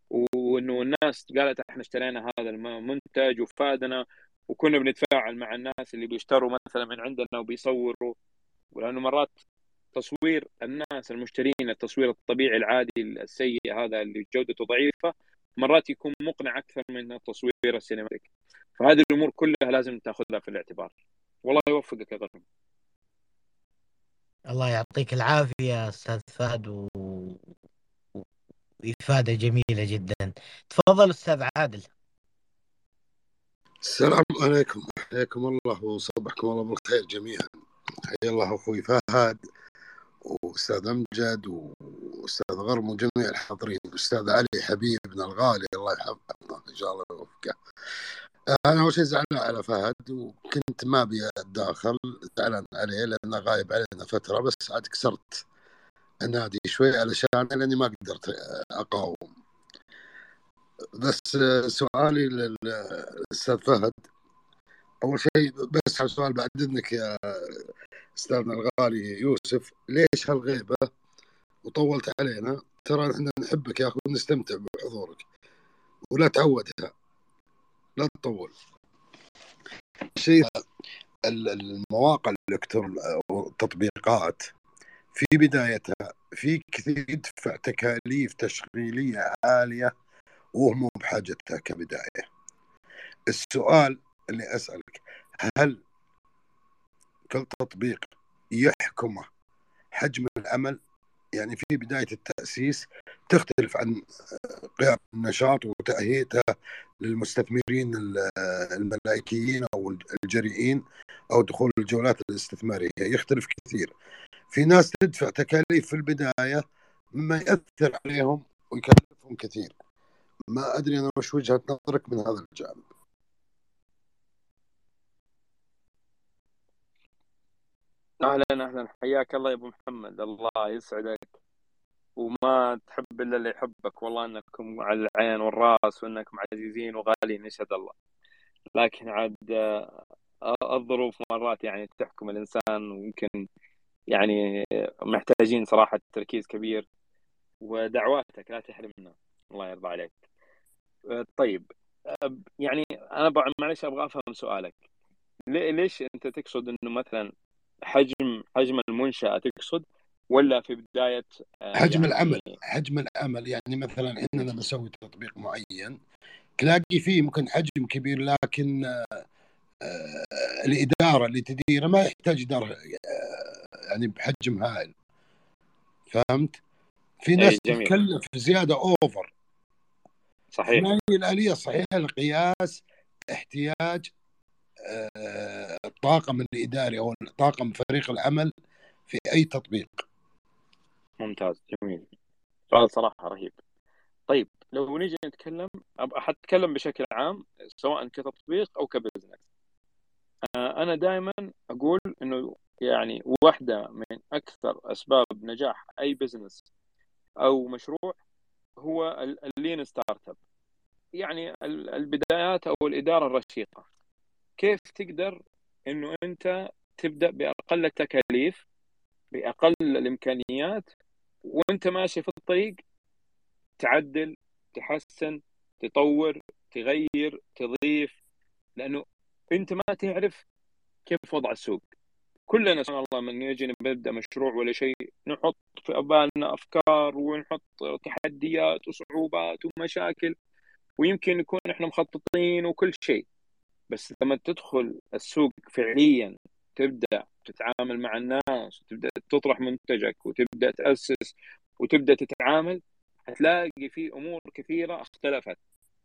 Speaker 2: وإنه الناس قالت إحنا اشترينا هذا المنتج وفادنا وكنا بنتفاعل مع الناس اللي بيشتروا مثلا من عندنا وبيصوروا. ولأنه مرات تصوير الناس المشترين التصوير الطبيعي العادي السيء هذا اللي جودته ضعيفة مرات يكون مقنع أكثر من التصوير السينمائي فهذه الأمور كلها لازم تأخذها في الاعتبار. والله يوفقك يا غرم
Speaker 1: الله يعطيك العافية أستاذ فهد و... وإفادة جميلة جدا. تفضل أستاذ عادل.
Speaker 8: السلام عليكم. حياكم الله وصبحكم الله بالخير جميعا. حيا الله أخوي فهد. وأستاذ أمجد وأستاذ غرم وجميع الحاضرين واستاذ علي حبيبنا الغالي الله يحفظه إن شاء الله يوفقه. أنا أول شيء زعلان على فهد وكنت ما أبي أتداخل زعلان عليه لأنه غايب علينا فترة بس عاد كسرت النادي شوي علشان لأني ما قدرت أقاوم. بس سؤالي للأستاذ فهد أول شيء بس على سؤال بعد إذنك يا أستاذنا الغالي يوسف ليش هالغيبة وطولت علينا؟ ترى إحنا نحبك يا أخي ونستمتع بحضورك ولا تعودها لا تطول. شيء المواقع الالكترونيه والتطبيقات في بدايتها في كثير يدفع تكاليف تشغيلية عالية وهو مو بحاجتها كبداية. السؤال اللي أسألك هل كل تطبيق يحكمه حجم العمل يعني في بداية التأسيس تختلف عن قيام النشاط وتأهيته للمستثمرين الملائكيين أو الجريئين أو دخول الجولات الاستثمارية. يختلف كثير. في ناس تدفع تكاليف في البداية مما يأثر عليهم ويكلفهم كثير. ما أدري أنا وش وجهة نظرك من هذا الجانب.
Speaker 2: أهلا أهلا. حياك الله يا أبو محمد. الله يسعدك. وما تحب إلا اللي يحبك. والله إنكم على العين والرأس وإنكم عزيزين وغاليين يشهد الله. لكن عاد آه، الظروف مرات يعني تحكم الإنسان ويمكن يعني محتاجين صراحة تركيز كبير ودعواتك لا تحرمنا. الله يرضى عليك. آه، طيب. يعني أنا معلش أبغى أفهم سؤالك. ليش أنت تقصد إنه مثلا حجم حجم المنشأة تقصد؟ ولا في بداية
Speaker 8: آه، حجم يعني... العمل حجم العمل. يعني مثلا إحنا لما نسوي تطبيق معين تلاقي فيه ممكن حجم كبير لكن آه، آه، الإدارة اللي تديره ما يحتاج إدارة يعني بحجم هائل. فهمت؟ في ناس تتكلف زيادة اوفر
Speaker 2: صحيح.
Speaker 8: ما هي الآلية الصحيحه لقياس احتياج الطاقم الاداري أو طاقم فريق العمل في أي تطبيق.
Speaker 2: ممتاز جميل. سؤال صراحة رهيب. طيب لو نيجي نتكلم حتكلم بشكل عام سواء كتطبيق أو ك business. آه، أنا دائما أقول إنه يعني واحدة من أكثر أسباب نجاح أي business أو مشروع هو ال lean startup يعني البدايات أو الإدارة الرشيقة. كيف تقدر إنه أنت تبدأ بأقل التكاليف بأقل الإمكانيات وأنت ماشي في الطريق تعدل تحسن تطور تغير تضيف لأنه أنت ما تعرف كيف وضع السوق. كلنا سبحان الله من يجي نبدأ مشروع ولا شيء نحط في بالنا أفكار ونحط تحديات وصعوبات ومشاكل ويمكن نكون إحنا مخططين وكل شيء. بس لما تدخل السوق فعليا تبدأ تتعامل مع الناس وتبدا تطرح منتجك وتبدأ تأسس وتبدأ تتعامل حتلاقي في أمور كثيرة اختلفت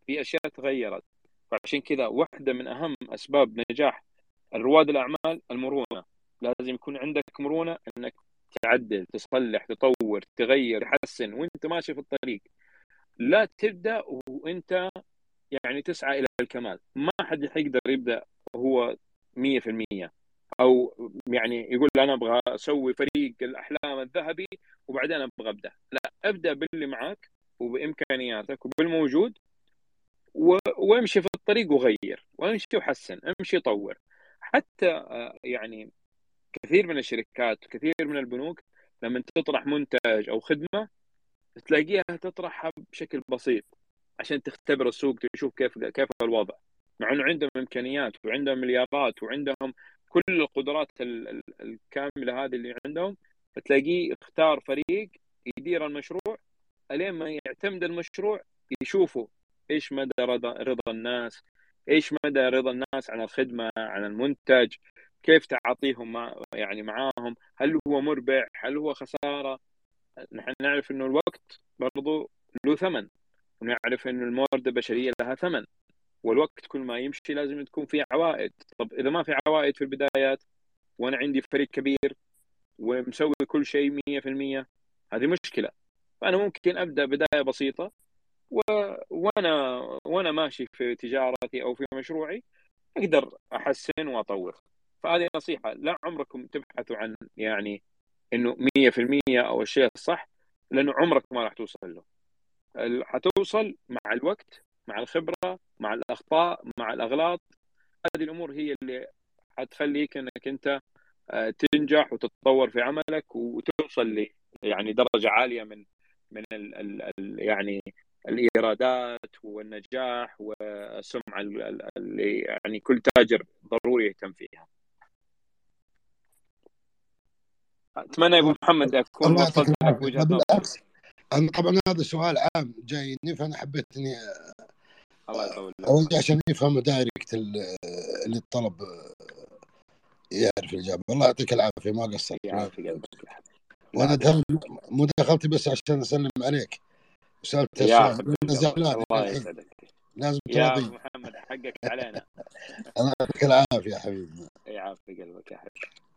Speaker 2: في أشياء تغيرت. فعشان كذا واحدة من أهم أسباب نجاح رواد الأعمال المرونة. لازم يكون عندك مرونة إنك تعدل تصلح تطور تغير تحسن وإنت ماشي في الطريق. لا تبدأ وإنت يعني تسعى إلى الكمال. ما حد حيقدر يبدأ هو 100% أو يعني يقول أنا أبغى أسوي فريق الأحلام الذهبي وبعدين أبغى أبدأ. لا أبدأ باللي معك وبإمكانياتك وبالموجود و- وامشي في الطريق وغير. وامشي وحسن امشي طور. حتى آه، يعني كثير من الشركات كثير من البنوك لما تطرح منتج أو خدمة تلاقيها تطرحها بشكل بسيط. عشان تختبر السوق تشوف كيف كيف الوضع. مع إنه عندهم إمكانيات وعندهم مليارات وعندهم كل القدرات ال- ال- الكاملة هذه اللي عندهم فتلاقيه اختار فريق يدير المشروع إلين ما يعتمد المشروع يشوفوا إيش مدى رضا رضا الناس إيش مدى رضا الناس عن الخدمة عن المنتج كيف تعاطيهم مع يعني معاهم هل هو مربح هل هو خسارة؟ نحن نعرف إنه الوقت برضو له ثمن. ونعرف إنه الموارد البشرية لها ثمن والوقت كل ما يمشي لازم تكون فيه عوائد. طب إذا ما في عوائد في البدايات وأنا عندي فريق كبير ومسوي كل شيء 100% هذه مشكلة. فأنا ممكن أبدأ بداية بسيطة و... وأنا وأنا ماشي في تجارتي أو في مشروعي أقدر أحسن وأطور. فهذه نصيحة لا عمركم تبحثوا عن يعني إنه 100% أو الشيء الصح لأنه عمرك ما راح توصل له. حتوصل مع الوقت مع الخبرة مع الأخطاء مع الأغلاط. هذه الأمور هي اللي حتخليك إنك أنت آه، تنجح وتتطور في عملك وتوصل ل يعني درجة عالية من من ال ال ال يعني الإيرادات والنجاح والسمعة ال- ال- اللي يعني كل تاجر ضروري يهتم فيها. أتمنى يا أبو محمد
Speaker 8: أكون
Speaker 2: وصلت لك
Speaker 8: وجهة
Speaker 2: نظري
Speaker 8: أنا طبعا هذا سؤال عام جايني فانا حبيت إني
Speaker 2: الله يطول
Speaker 8: اوجه عشان يفهم دايركت ال- اللي الطلب يعرف الإجابة. الله يعطيك العافية ما قصرت.
Speaker 2: يا
Speaker 8: وأنا دخلت مداخلتي بس عشان أسلم عليك. وسالت
Speaker 2: يا
Speaker 8: السؤال. زعلان. لازم
Speaker 2: يا
Speaker 8: تراضي.
Speaker 2: محمد حقك علينا.
Speaker 8: الله يعطيك العافية يا حبيبي.
Speaker 2: يعافي قلبك يا حبيبي.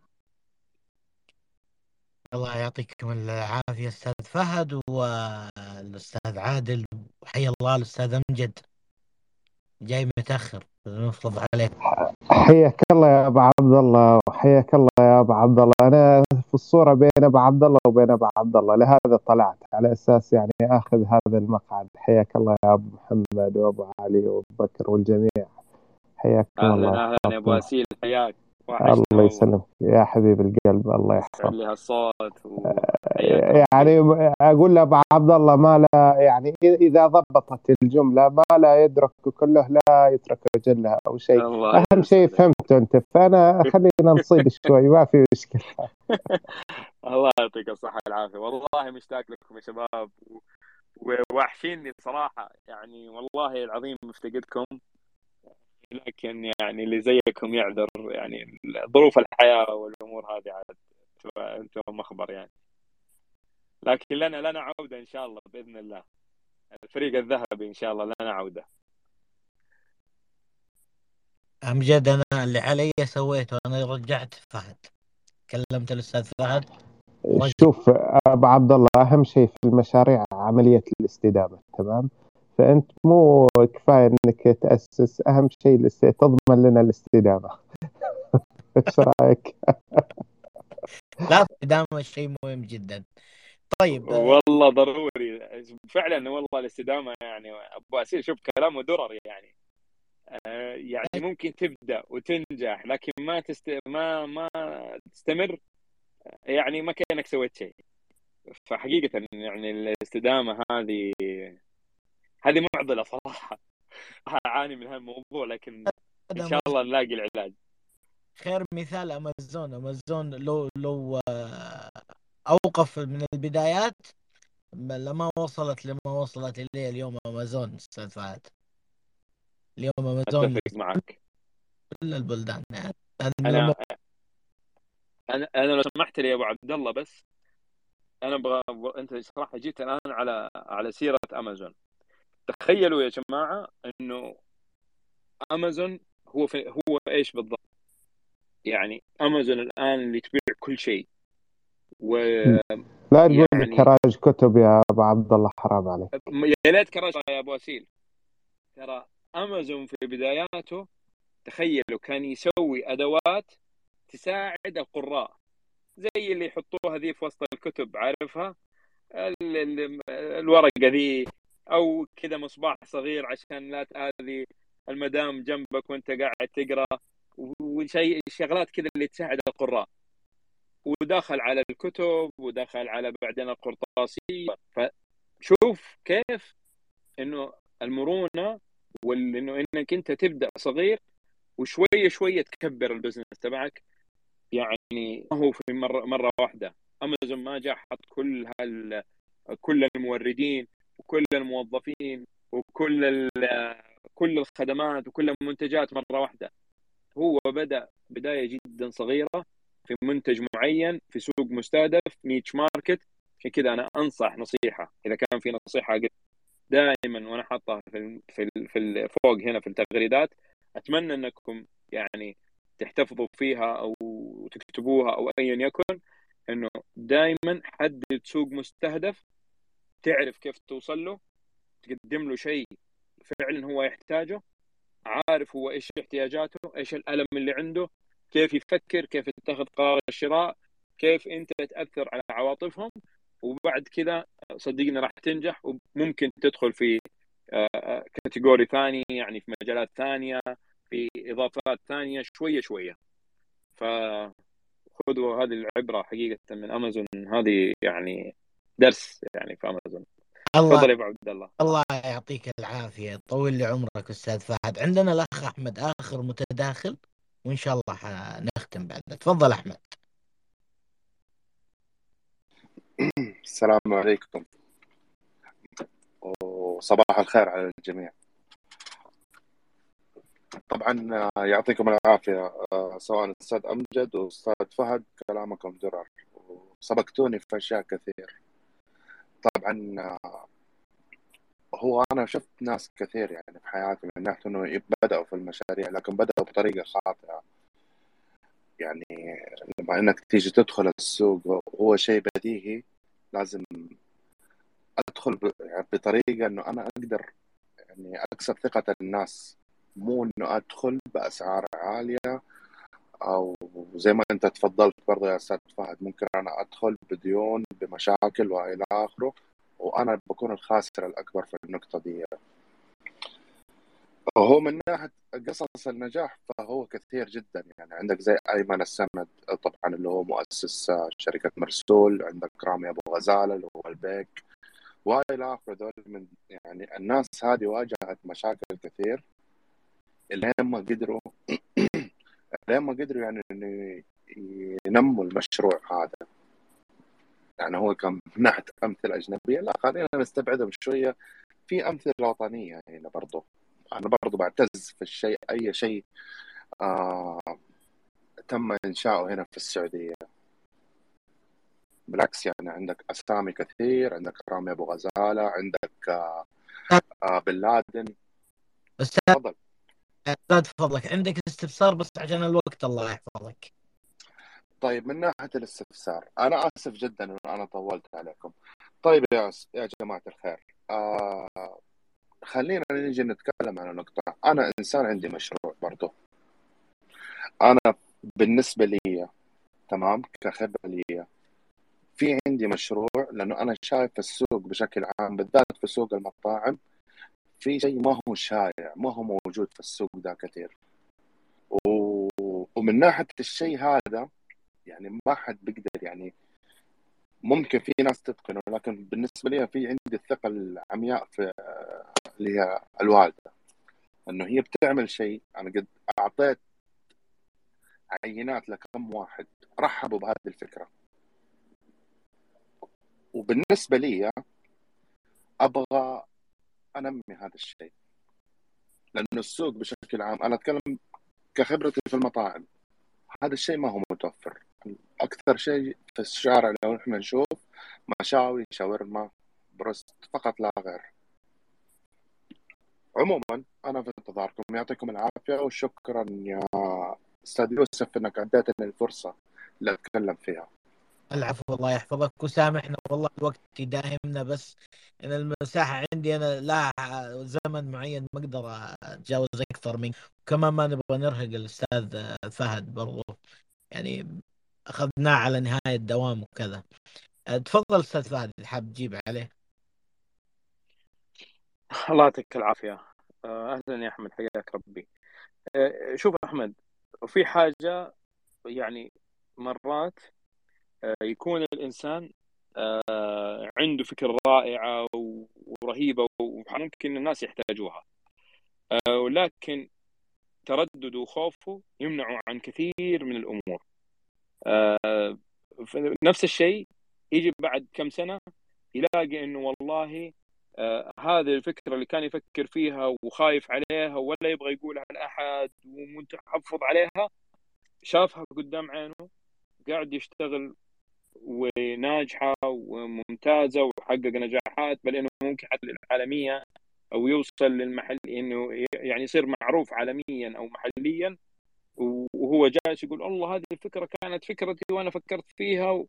Speaker 1: الله يعطيكم العافية أستاذ فهد والأستاذ عادل وحيا الله الأستاذ أمجد. جاي متأخر المفروض عليك.
Speaker 9: حياك الله يا ابو عبد الله وحياك الله يا ابو عبد الله. أنا في الصورة بين ابو عبد الله وبين ابو عبد الله لهذا طلعت. على أساس يعني أخذ هذا المقعد. حياك الله يا أبو محمد وأبو علي وأبو بكر والجميع.
Speaker 2: أهلا
Speaker 9: الله.
Speaker 2: أهلا يا أبو
Speaker 9: الله
Speaker 2: أسيل. حياك.
Speaker 9: الله يسلمك يا حبيب القلب الله يحفظك.
Speaker 2: لي هالصوت وحياك الله
Speaker 9: يعني أقول لأبو عبد الله ما لا يعني اذا ضبطت الجملة ما لا يدرك كله لا يترك جلة أو شيء. أهم شيء فهمته أنت فأنا خلينا نصيد شوي ما في مشكلة.
Speaker 2: الله يعطيك الصحة والعافية. والله مشتاق لكم يا شباب و- ووحشيني صراحة يعني والله العظيم مفتقدكم. لكن يعني اللي زيكم يعذر يعني ظروف الحياة والأمور هذه عاد أنتم مخبر يعني. لكن لنا لنا عودة إن شاء الله بإذن الله. الفريق الذهبي إن شاء الله لنا عودة.
Speaker 1: أمجد أنا اللي علي سويته أنا رجعت فهد. كلمت الأستاذ فهد.
Speaker 9: شوف أبو عبد الله أهم شيء في المشاريع عملية الاستدامة تمام؟ فأنت مو كفاية إنك تأسس أهم شيء تضمن لنا الاستدامة. إيش رأيك؟
Speaker 1: لا استدامة شيء مهم جدا. طيب آه،
Speaker 2: والله ضروري. فعلا والله الاستدامة يعني أبو أسير شوف كلامه درر يعني. آه، يعني ممكن تبدأ وتنجح لكن ما تست... ما ما تستمر. يعني ما كأنك سويت شيء. فحقيقة يعني الاستدامة هذه هذه معضلة صراحة. أعاني من هالموضوع لكن إن شاء الله نلاقي العلاج.
Speaker 1: خير مثال أمازون. أمازون لو لو آه، أوقف من البدايات ما- لما وصلت لما وصلت إليه اليوم أمازون أستاذ فهد. اليوم أمازون
Speaker 2: أتفق معك.
Speaker 1: كل البلدان يعني. أنا
Speaker 2: أنا أنا لو سمحت لي يا أبو عبد الله بس أنا أبغى أبغى- أنت صراحة جيت الآن على على سيرة أمازون. تخيلوا يا جماعة إنه امازون هو في هو إيش بالضبط؟ يعني امازون الآن اللي تبيع كل شيء. و
Speaker 9: لا تقول
Speaker 2: يعني-
Speaker 9: كراج كتب يا أبو عبد الله حرام عليك.
Speaker 2: يا ليت كرش يا أبو أسيل. ترى امازون في بداياته تخيلوا كان يسوي أدوات تساعد القراء. زي اللي يحطوها ذي في وسط الكتب عارفها؟ ال- ال- الورقة ذي. أو كذا مصباح صغير عشان لا تآذي المدام جنبك وأنت قاعد تقرأ. وشيء شغلات كذا اللي تساعد القراء. ودخل على الكتب ودخل على بعدين القرطاسيه فشوف كيف إنه المرونة وانه إنك أنت تبدأ صغير وشوية شوية تكبر ال business تبعك. يعني ما هو في مره مرة واحدة. امازون ما جاء حط كل هال كل الموردين وكل الموظفين وكل كل الخدمات وكل المنتجات مرة واحدة. هو بدأ بداية جدا صغيرة في منتج معين في سوق مستهدف niche market. عشان كذا أنا أنصح نصيحة. إذا كان في نصيحة دائما وأنا حاطها في في في فوق هنا في التغريدات أتمنى أنكم يعني تحتفظوا فيها أو تكتبوها أو ايا يكن إنه دائما حدد سوق مستهدف تعرف كيف توصل له تقدم له شيء فعلا هو يحتاجه عارف هو إيش احتياجاته إيش الألم اللي عنده كيف يفكر كيف يتخذ قرار الشراء كيف أنت تأثر على عواطفهم وبعد كذا صدقني راح تنجح وممكن تدخل في كاتيجوري آه، ثاني يعني في مجالات ثانية في إضافات ثانية شوية شوية. فخذوا هذه العبرة حقيقة من أمازون هذه يعني درس يعني في أمازون. الله تفضل يا أبو عبد الله.
Speaker 1: الله يعطيك العافية. طول لي عمرك أستاذ فهد. عندنا الأخ أحمد آخر متداخل وإن شاء الله حنختم بعد تفضل أحمد.
Speaker 10: السلام عليكم. وصباح الخير على الجميع. طبعا يعطيكم العافية سواء الأستاذ أمجد وأستاذ فهد كلامكم درر وسبقتوني في أشياء كثير. طبعا هو أنا شفت ناس كثير يعني في حياتي من ناحية إنه بدأوا في المشاريع لكن بدأوا بطريقة خاطئة. يعني لما إنك تيجي تدخل السوق هو شيء بديهي لازم أدخل يعني بطريقة إنه أنا أقدر يعني أكسب ثقة الناس. مو إنه أدخل بأسعار عالية أو زي ما أنت تفضلت برضه يا أستاذ فهد ممكن أنا أدخل بديون بمشاكل وإلى آخره وأنا بكون الخاسر الأكبر في النقطة دي. هو من ناحية قصص النجاح فهو كثير جدا يعني عندك زي أيمن السمد طبعا اللي هو مؤسس شركة مرسول عندك رامي أبو غزالة اللي هو البيك والى آخره. دول من يعني الناس هذه واجهت مشاكل كثير اللي هم قدروا اللي هم قدروا يعني انه ينموا المشروع هذا. يعني هو كان من ناحيه أمثلة أجنبية. لا خلينا نستبعدهم شوية. في أمثلة وطنية هنا يعني برضه أنا برضو بعتز في الشيء أي شيء آه تم إنشاؤه هنا في السعودية. بالعكس يعني عندك أسامي كثير. عندك رامي أبو غزالة عندك آه آه بن لادن.
Speaker 1: أستاذ أستاذ فضلك. عندك استفسار بس عشان الوقت الله يحفظك.
Speaker 10: طيب من ناحية الاستفسار أنا آسف جدا ان أنا طولت عليكم. طيب يا يا جماعة الخير آه خلينا نيجي نتكلم عن نقطة. أنا إنسان عندي مشروع برضو. أنا بالنسبة لي تمام كخبرة لي في عندي مشروع لأنه أنا شايف السوق بشكل عام بالذات في سوق المطاعم في شيء ما هو شائع ما هو موجود في السوق ده كثير. و... ومن ناحية الشيء هذا يعني ما حد بيقدر يعني ممكن في ناس تتقنه لكن بالنسبة لي في عندي الثقة العمياء في اللي هي الوالدة. إنه هي بتعمل شيء أنا قد أعطيت عينات لكم واحد رحبوا بهذه الفكرة. وبالنسبة لي أبغى أنمي هذا الشيء. لأنه السوق بشكل عام أنا أتكلم كخبرتي في المطاعم هذا الشيء ما هو متوفر. أكثر شيء في الشارع لو إحنا نشوف مشاوي شاورما بروست فقط لا غير. عموما أنا في انتظاركم. يعطيكم العافية وشكرا يا أستاذ يوسف إنك أديتني الفرصة اللي اتكلم فيها.
Speaker 1: العفو الله يحفظك. وسامحنا والله الوقت يداهمنا بس إن المساحة عندي أنا لا زمن معين ما أقدر أتجاوز أكثر منك وكمان ما نبغى نرهق الأستاذ فهد برضو. يعني أخذناه على نهاية دوام وكذا. تفضل أستاذ فهد اللي حاب تجيب عليه.
Speaker 2: الله يعطيك العافية. أهلا يا أحمد حياك ربي. آه، شوف أحمد في حاجة يعني مرات يكون الإنسان عنده فكره رائعة ورهيبة وممكن الناس يحتاجوها. ولكن تردده وخوفه يمنعه عن كثير من الأمور. نفس الشيء يجي بعد كم سنة يلاقي إنه والله آه هذه الفكرة اللي كان يفكر فيها وخايف عليها ولا يبغى يقولها لأحد ومتحفظ عليها شافها قدام عينه قاعد يشتغل وناجحة وممتازة وحقق نجاحات بل إنه ممكن حتى للعالمية أو يوصل للمحل إنه يعني يصير معروف عالميا أو محليا. وهو جالس يقول الله هذه الفكرة كانت فكرتي وأنا فكرت فيها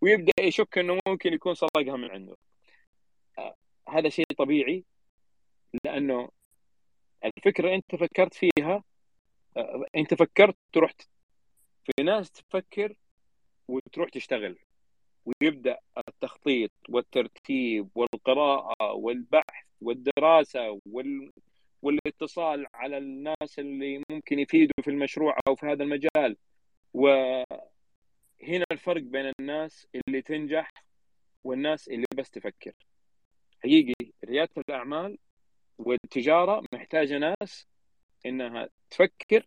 Speaker 2: ويبدأ يشك إنه ممكن يكون سرقها من عنده. هذا شيء طبيعي لأنه الفكرة أنت فكرت فيها أنت فكرت تروح في ناس تفكر وتروح تشتغل ويبدأ التخطيط والترتيب والقراءة والبحث والدراسة وال... والاتصال على الناس اللي ممكن يفيدوا في المشروع أو في هذا المجال. وهنا الفرق بين الناس اللي تنجح والناس اللي بس تفكر. حقيقي ريادة الأعمال والتجارة محتاجة ناس إنها تفكر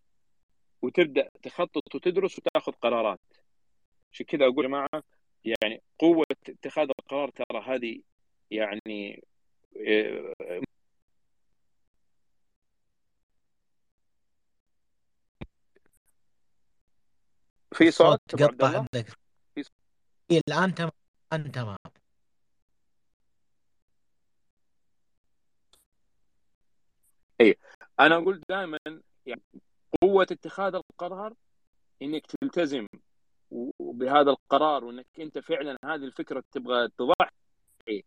Speaker 2: وتبدأ تخطط وتدرس وتاخذ قرارات. عشان كذا أقول يا جماعة يعني قوة اتخاذ القرار ترى هذه يعني آه، في صوت
Speaker 1: تقطع عندك. في الآن تمام الآن تمام.
Speaker 2: اي أنا أقول دائما يعني قوة اتخاذ القرار إنك تلتزم بهذا القرار وإنك أنت فعلا هذه الفكرة تبغى تضحي.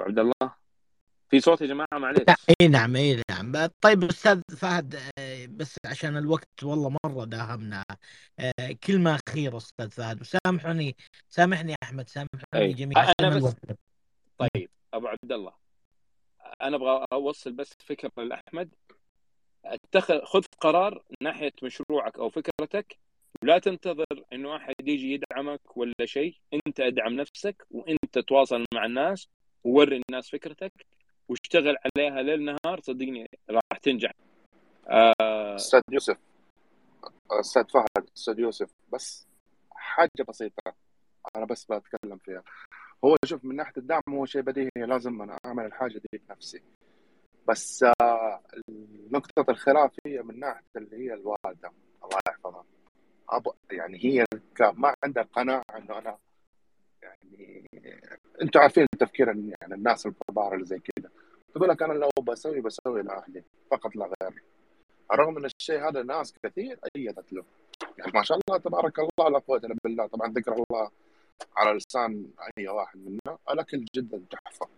Speaker 2: عبد الله؟ في صوت يا جماعة معلش
Speaker 1: إي نعم إي نعم. طيب أستاذ فهد آه، بس عشان الوقت والله مرة داهمنا. آه، كلمه اخيره أستاذ فهد. وسامحني سامحني أحمد سامحني جميعا.
Speaker 2: أنا بس طيب أبو عبد الله أنا أبغى أوصل بس فكرة لأحمد. اتخذ خذ قرار ناحية مشروعك أو فكرتك. ولا تنتظر انه احد يجي يدعمك ولا شيء. أنت أدعم نفسك وأنت تواصل مع الناس ووري الناس فكرتك. واشتغل عليها ليل نهار صدقني راح تنجح.
Speaker 10: آه... أستاذ يوسف أستاذ فهد أستاذ يوسف بس حاجة بسيطة أنا بس بتكلم فيها. هو شوف من ناحية الدعم هو شيء بديهي لازم أنا أعمل الحاجة دي بنفسي. بس آه، نقطة الخلاف هي من ناحية اللي هي الوالدة. الله يحفظها. أب... يعني هي ما عندها قناعة إنه أنا يعني أنتم عارفين تفكير يعني الناس الكبار اللي زي كذا تقول لك أنا لو بسوي بسوي لاهلي فقط لا غير. رغم إن الشيء هذا ناس كثير أيدت له. يعني ما شاء الله تبارك الله لا قوه الا بالله طبعا ذكر الله على لسان أي واحد منا الاكل جدا تحفة.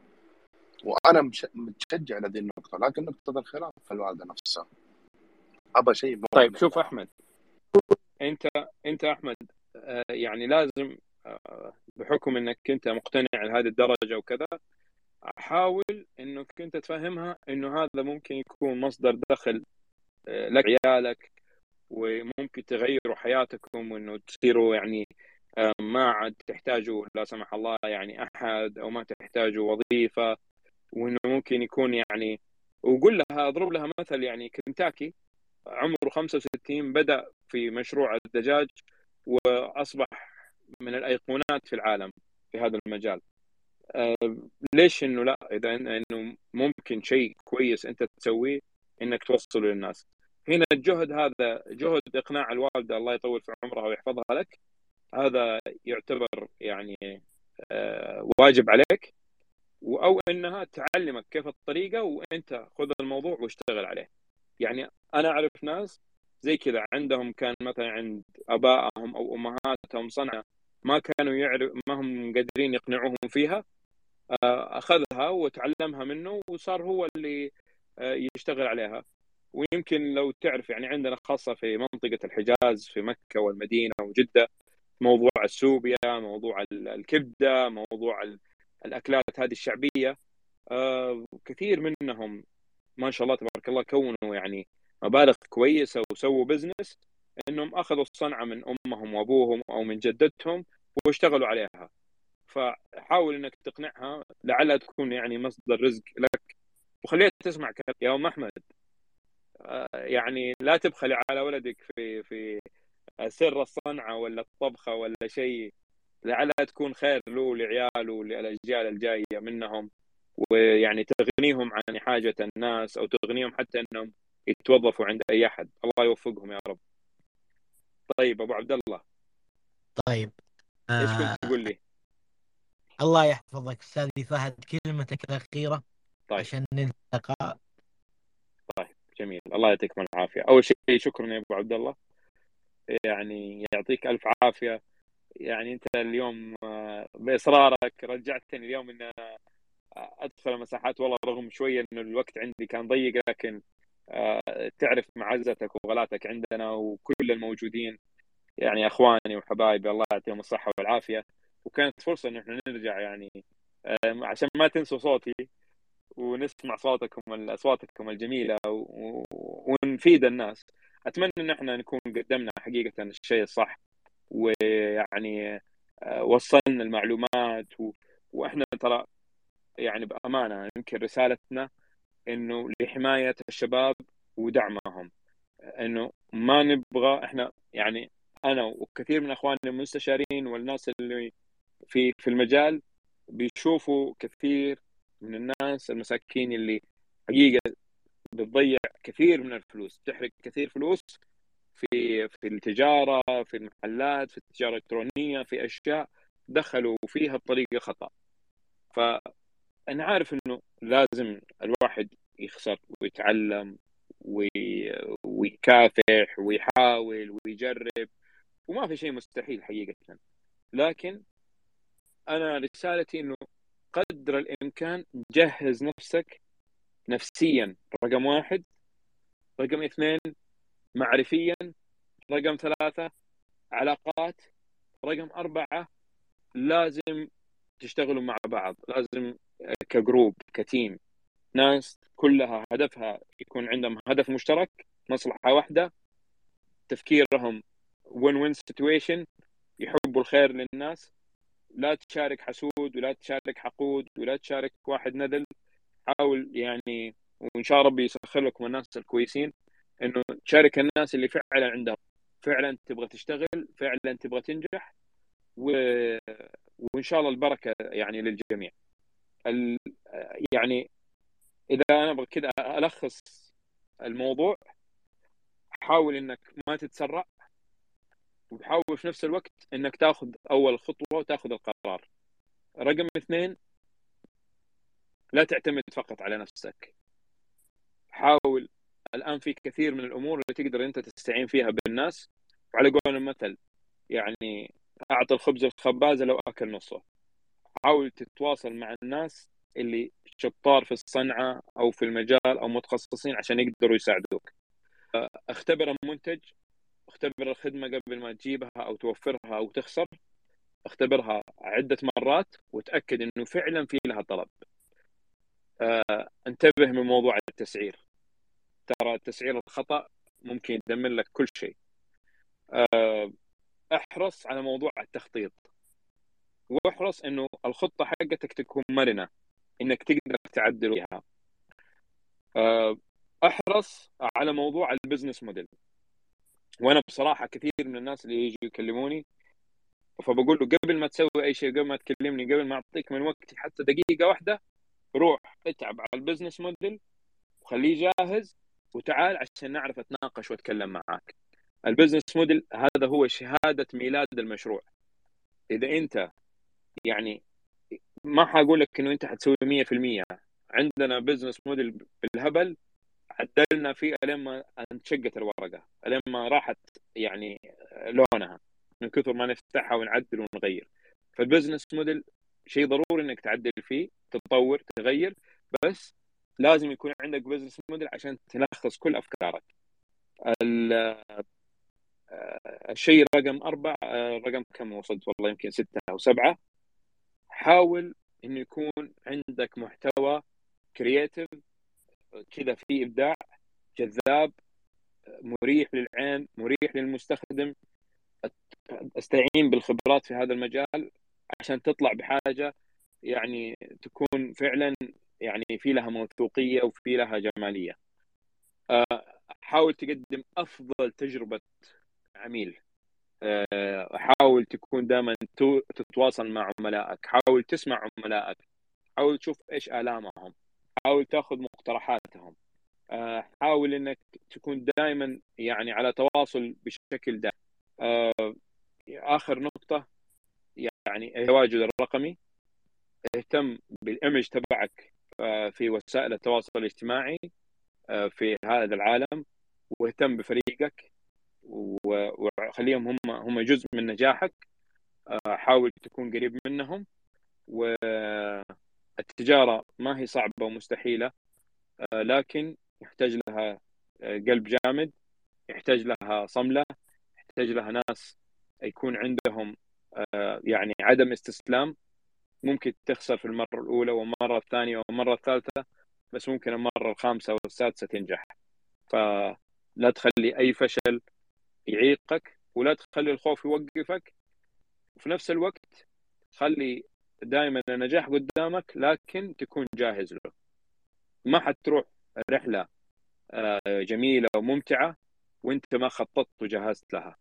Speaker 10: وأنا متشجع لهذه النقطة لكن نقطة الخلاف في الوالدة نفسها. ابى شيء
Speaker 2: طيب شوف أحمد. أنت أنت أحمد آه، يعني لازم آه، بحكم إنك أنت مقتنع لهذه الدرجة وكذا حاول إنك أنت تفهمها إنه هذا ممكن يكون مصدر دخل آه، لك عيالك وممكن تغيروا حياتكم وإنه تصيروا يعني آه، ما عاد تحتاجوا لا سمح الله يعني أحد أو ما تحتاجوا وظيفة وإنه ممكن يكون يعني وقول لها اضرب لها مثل يعني كنتاكي عمره 65 بدأ في مشروع الدجاج وأصبح من الأيقونات في العالم في هذا المجال. ليش إنه لا؟ إذا إنه ممكن شيء كويس أنت تسويه إنك توصله للناس. هنا الجهد هذا جهد إقناع الوالده الله يطول في عمرها ويحفظها لك هذا يعتبر يعني آه، واجب عليك. أو إنها تعلمك كيف الطريقة وأنت خذ الموضوع واشتغل عليه. يعني أنا أعرف ناس زي كذا عندهم كان مثلا عند أبائهم أو أمهاتهم صنعة ما كانوا يعرف ما هم قادرين يقنعوهم فيها أخذها وتعلمها منه وصار هو اللي آه، يشتغل عليها. ويمكن لو تعرف يعني عندنا خاصة في منطقة الحجاز في مكة والمدينة وجدة موضوع السوبيا موضوع الكبدة موضوع الأكلات هذه الشعبية آه، كثير منهم ما شاء الله تبارك الله كونوا يعني مبالغ كويسة وسووا بزنس إنهم أخذوا الصنعه من أمهم وأبوهم أو من جدتهم واشتغلوا عليها. فحاول إنك تقنعها لعلها تكون يعني مصدر رزق لك. وخليها تسمع كلام يا أم أحمد. آه، يعني لا تبخلي على ولدك في في سر الصنعة ولا الطبخة ولا شيء. لعلها تكون خير له ولعياله وللاجيال الجاية منهم. ويعني تغنيهم عن حاجة الناس أو تغنيهم حتى إنهم يتوظفوا عند أي أحد. الله يوفقهم يا رب. طيب أبو عبد الله.
Speaker 1: طيب.
Speaker 2: إيش كنت
Speaker 1: آه
Speaker 2: تقول لي؟
Speaker 1: الله يحفظك استاذي فهد كلمتك الأخيرة
Speaker 2: طيب.
Speaker 1: عشان نلتقى.
Speaker 2: طيب جميل. الله يعطيكم العافية. أول شيء شكرا يا أبو عبد الله يعني يعطيك ألف عافية. يعني أنت اليوم آه، بإصرارك رجعتني اليوم ان أدخل مساحات والله رغم شوية إنه الوقت عندي كان ضيق لكن آه، تعرف معزتك وغلاتك عندنا وكل الموجودين. يعني أخواني وحبايبي الله يعطيهم الصحة والعافية. وكانت فرصة إن إحنا نرجع يعني عشان ما تنسوا صوتي ونسمع صوتكم أصواتكم الجميلة ونفيد الناس. أتمنى إن إحنا نكون قدمنا حقيقة الشيء الصح ويعني آه، وصلنا المعلومات و... وإحنا ترى يعني بأمانة يمكن رسالتنا إنه لحماية الشباب ودعمهم. إنه ما نبغى إحنا يعني أنا وكثير من إخواننا المستشارين والناس اللي في في المجال بيشوفوا كثير من الناس المساكين اللي حقيقة بتضيع كثير من الفلوس تحرق كثير فلوس في في التجارة في المحلات في التجارة الإلكترونية في أشياء دخلوا فيها بطريقة خطأ. فأنا عارف إنه لازم الواحد يخسر ويتعلم ويكافح ويحاول ويجرب وما في شيء مستحيل حقيقة. لكن أنا رسالتي إنه قدر الإمكان جهز نفسك نفسيا. رقم واحد. رقم اثنين معرفيا. رقم ثلاثة علاقات. رقم أربعة لازم تشتغلوا مع بعض. لازم كجروب كتيم. ناس كلها هدفها يكون عندهم هدف مشترك مصلحة واحدة تفكيرهم وين وين سيتويشن يحبوا الخير للناس. لا تشارك حسود ولا تشارك حقود ولا تشارك واحد نذل. حاول يعني وإن شاء الله ربي يسخر لكم الناس الكويسين إنه تشارك الناس اللي فعلا عندهم. فعلا تبغى تشتغل فعلا تبغى تنجح و... وإن شاء الله البركة يعني للجميع. ال... يعني إذا أنا أبغى كذا ألخص الموضوع حاول إنك ما تتسرع وحاول في نفس الوقت إنك تاخذ أول خطوة وتاخذ القرار. رقم اثنين لا تعتمد فقط على نفسك. حاول الآن في كثير من الأمور اللي تقدر أنت تستعين فيها بالناس. وعلى قول المثل يعني أعطي الخبز الخبازه لو أكل نصه. حاول تتواصل مع الناس اللي شطار في الصنعة أو في المجال أو متخصصين عشان يقدروا يساعدوك. أختبر المنتج أختبر الخدمة قبل ما تجيبها أو توفرها أو تخسر أختبرها عدة مرات وتاكد إنه فعلا في لها طلب. آه، انتبه من موضوع التسعير. ترى التسعير الخطأ ممكن يدمر لك كل شيء. آه، احرص على موضوع التخطيط. واحرص إنه الخطة حقتك تكون مرنة إنك تقدر تعدل فيها. آه، احرص على موضوع ال business model. وأنا بصراحة كثير من الناس اللي يجوا يكلموني فبقول له قبل ما تسوي أي شيء قبل ما تكلمني قبل ما أعطيك من وقتي حتى دقيقة واحدة روح اتعب على ال business model وخليه جاهز وتعال عشان نعرف أتناقش وأتكلم معاك. ال business model هذا هو شهادة ميلاد المشروع. إذا أنت يعني ما حقول لك إنه أنت حتسوي 100% عندنا business model بالهبل عدلنا فيه لما انشقت الورقة لما راحت يعني لونها من كثر ما نفتحها ونعدل ونغير. فال business model شيء ضروري إنك تعدل فيه تتطور تغير بس لازم يكون عندك business model عشان تلخص كل أفكارك. الشيء رقم أربع رقم كم وصلت والله يمكن ستة أو سبعة. حاول إنه يكون عندك محتوى كرييتيف كذا فيه إبداع جذاب مريح للعين مريح للمستخدم. أستعين بالخبرات في هذا المجال عشان تطلع بحاجة يعني تكون فعلا يعني في لها موثوقية وفي لها جمالية. حاول تقدم أفضل تجربة عميل. حاول تكون دائما تتواصل مع عملائك حاول تسمع عملائك حاول تشوف إيش آلامهم. حاول تاخذ مقترحاتهم. حاول إنك تكون دائما يعني على تواصل بشكل دائم. آخر نقطة يعني التواجد الرقمي. اهتم بالإيمج تبعك في وسائل التواصل الاجتماعي في هذا العالم واهتم بفريقك وخليهم هم هم جزء من نجاحك. حاول تكون قريب منهم والتجاره ما هي صعبة ومستحيلة لكن يحتاج لها قلب جامد يحتاج لها صملة يحتاج لها ناس يكون عندهم يعني عدم استسلام. ممكن تخسر في المرة الأولى والمرة الثانية والمرة الثالثة بس ممكن المرة الخامسة والسادسة تنجح. فلا تخلي أي فشل يعيقك ولا تخلي الخوف يوقفك. وفي نفس الوقت خلي دائما النجاح قدامك لكن تكون جاهز له. ما حتروح رحلة جميلة وممتعة وانت ما خططت وجهزت لها.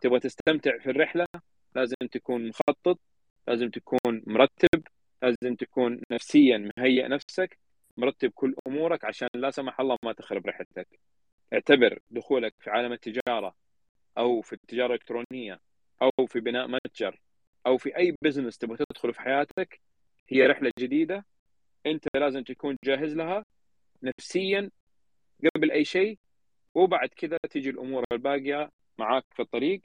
Speaker 2: تبغى تستمتع في الرحلة لازم تكون مخطط لازم تكون مرتب لازم تكون نفسيا مهيئ نفسك مرتب كل أمورك عشان لا سمح الله ما تخرب رحلتك. اعتبر دخولك في عالم التجارة أو في التجارة الإلكترونية أو في بناء متجر أو في أي بزنس تبغى تدخله في حياتك هي رحلة جديدة أنت لازم تكون جاهز لها نفسيا قبل أي شيء وبعد كذا تيجي الأمور الباقية معاك في الطريق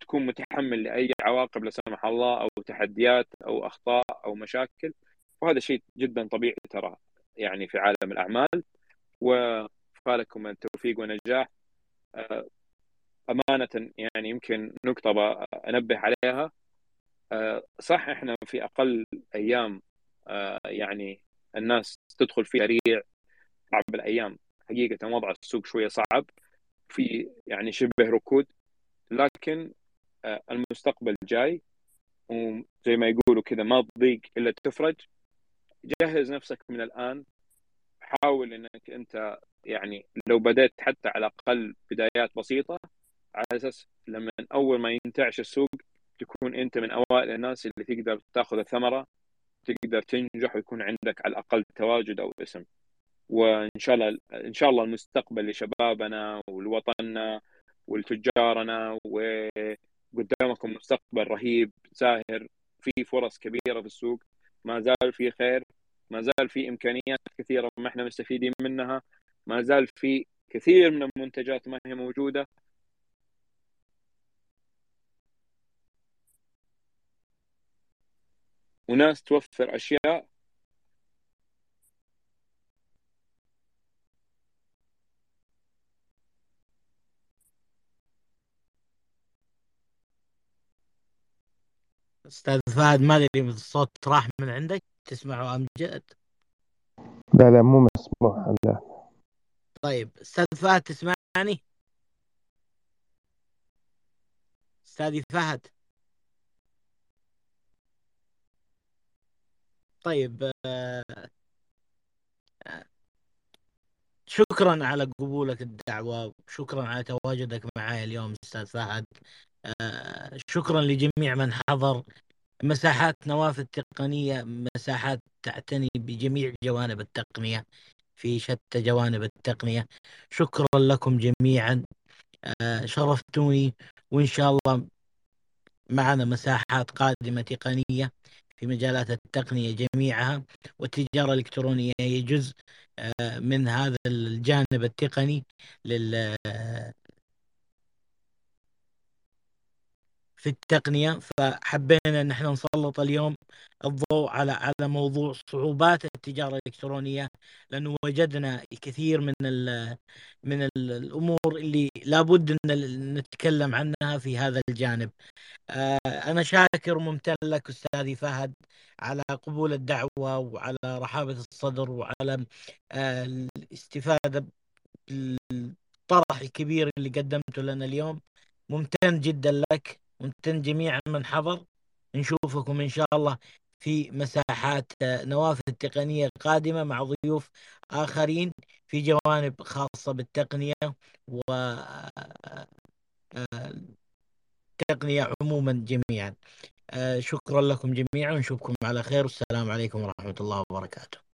Speaker 2: تكون متحمل لأي عواقب لا سمح الله أو تحديات أو أخطاء أو مشاكل. وهذا شيء جدا طبيعي ترى يعني في عالم الأعمال. وفالكم التوفيق والنجاح. أمانة يعني يمكن نقطه أنبه عليها. صح إحنا في أقل أيام يعني الناس تدخل في سريع صعب الأيام. حقيقة وضع السوق شوية صعب في يعني شبه ركود لكن المستقبل جاي وزي ما يقولوا كذا ما تضيق إلا تفرج. جهز نفسك من الآن. حاول إنك أنت يعني لو بدأت حتى على الأقل بدايات بسيطة على أساس لما أول ما ينتعش السوق تكون أنت من أوائل الناس اللي تقدر تأخذ الثمرة تقدر تنجح ويكون عندك على الأقل تواجد أو اسم. وإن شاء الله إن شاء الله المستقبل لشبابنا ولوطننا ولتجارنا وقدامكم مستقبل رهيب ساهر في فرص كبيرة في السوق. ما زال في خير ما زال في إمكانيات كثيرة ما إحنا مستفيدين منها ما زال في كثير من المنتجات ما هي موجودة. وناس توفر أشياء.
Speaker 1: أستاذ فهد ما أدري الصوت راح من عندك. تسمعه امجد
Speaker 9: لا لا مو مسموح. لا.
Speaker 1: طيب أستاذ فهد تسمعني؟ أستاذي فهد. طيب شكرا على قبولك الدعوة وشكرا على تواجدك معي اليوم أستاذ فهد. شكرا لجميع من حضر. مساحات نوافذ تقنية مساحات تعتني بجميع جوانب التقنية في شتى جوانب التقنية. شكرا لكم جميعا. شرفتوني وإن شاء الله معنا مساحات قادمة تقنية. في مجالات التقنية جميعها والتجارة الإلكترونية هي جزء من هذا الجانب التقني في التقنية فحبينا أن إحنا نسلط اليوم الضوء على على موضوع صعوبات التجارة الإلكترونية لأنه وجدنا الكثير من ال من ال الأمور اللي لابد أن نتكلم عنها في هذا الجانب. آه، أنا شاكر وممتن لك أستاذي فهد على قبول الدعوة وعلى رحابة الصدر وعلى آه، الاستفادة بالطرح الكبير اللي قدمته لنا اليوم. ممتن جدا لك. ممتن جميع من حضر. نشوفكم إن شاء الله في مساحات آه، نوافذ تقنية قادمة مع ضيوف آخرين في جوانب خاصة بالتقنية و التقنية عموما جميعا. شكرا لكم جميعا. ونشوفكم على خير. والسلام عليكم ورحمة الله وبركاته.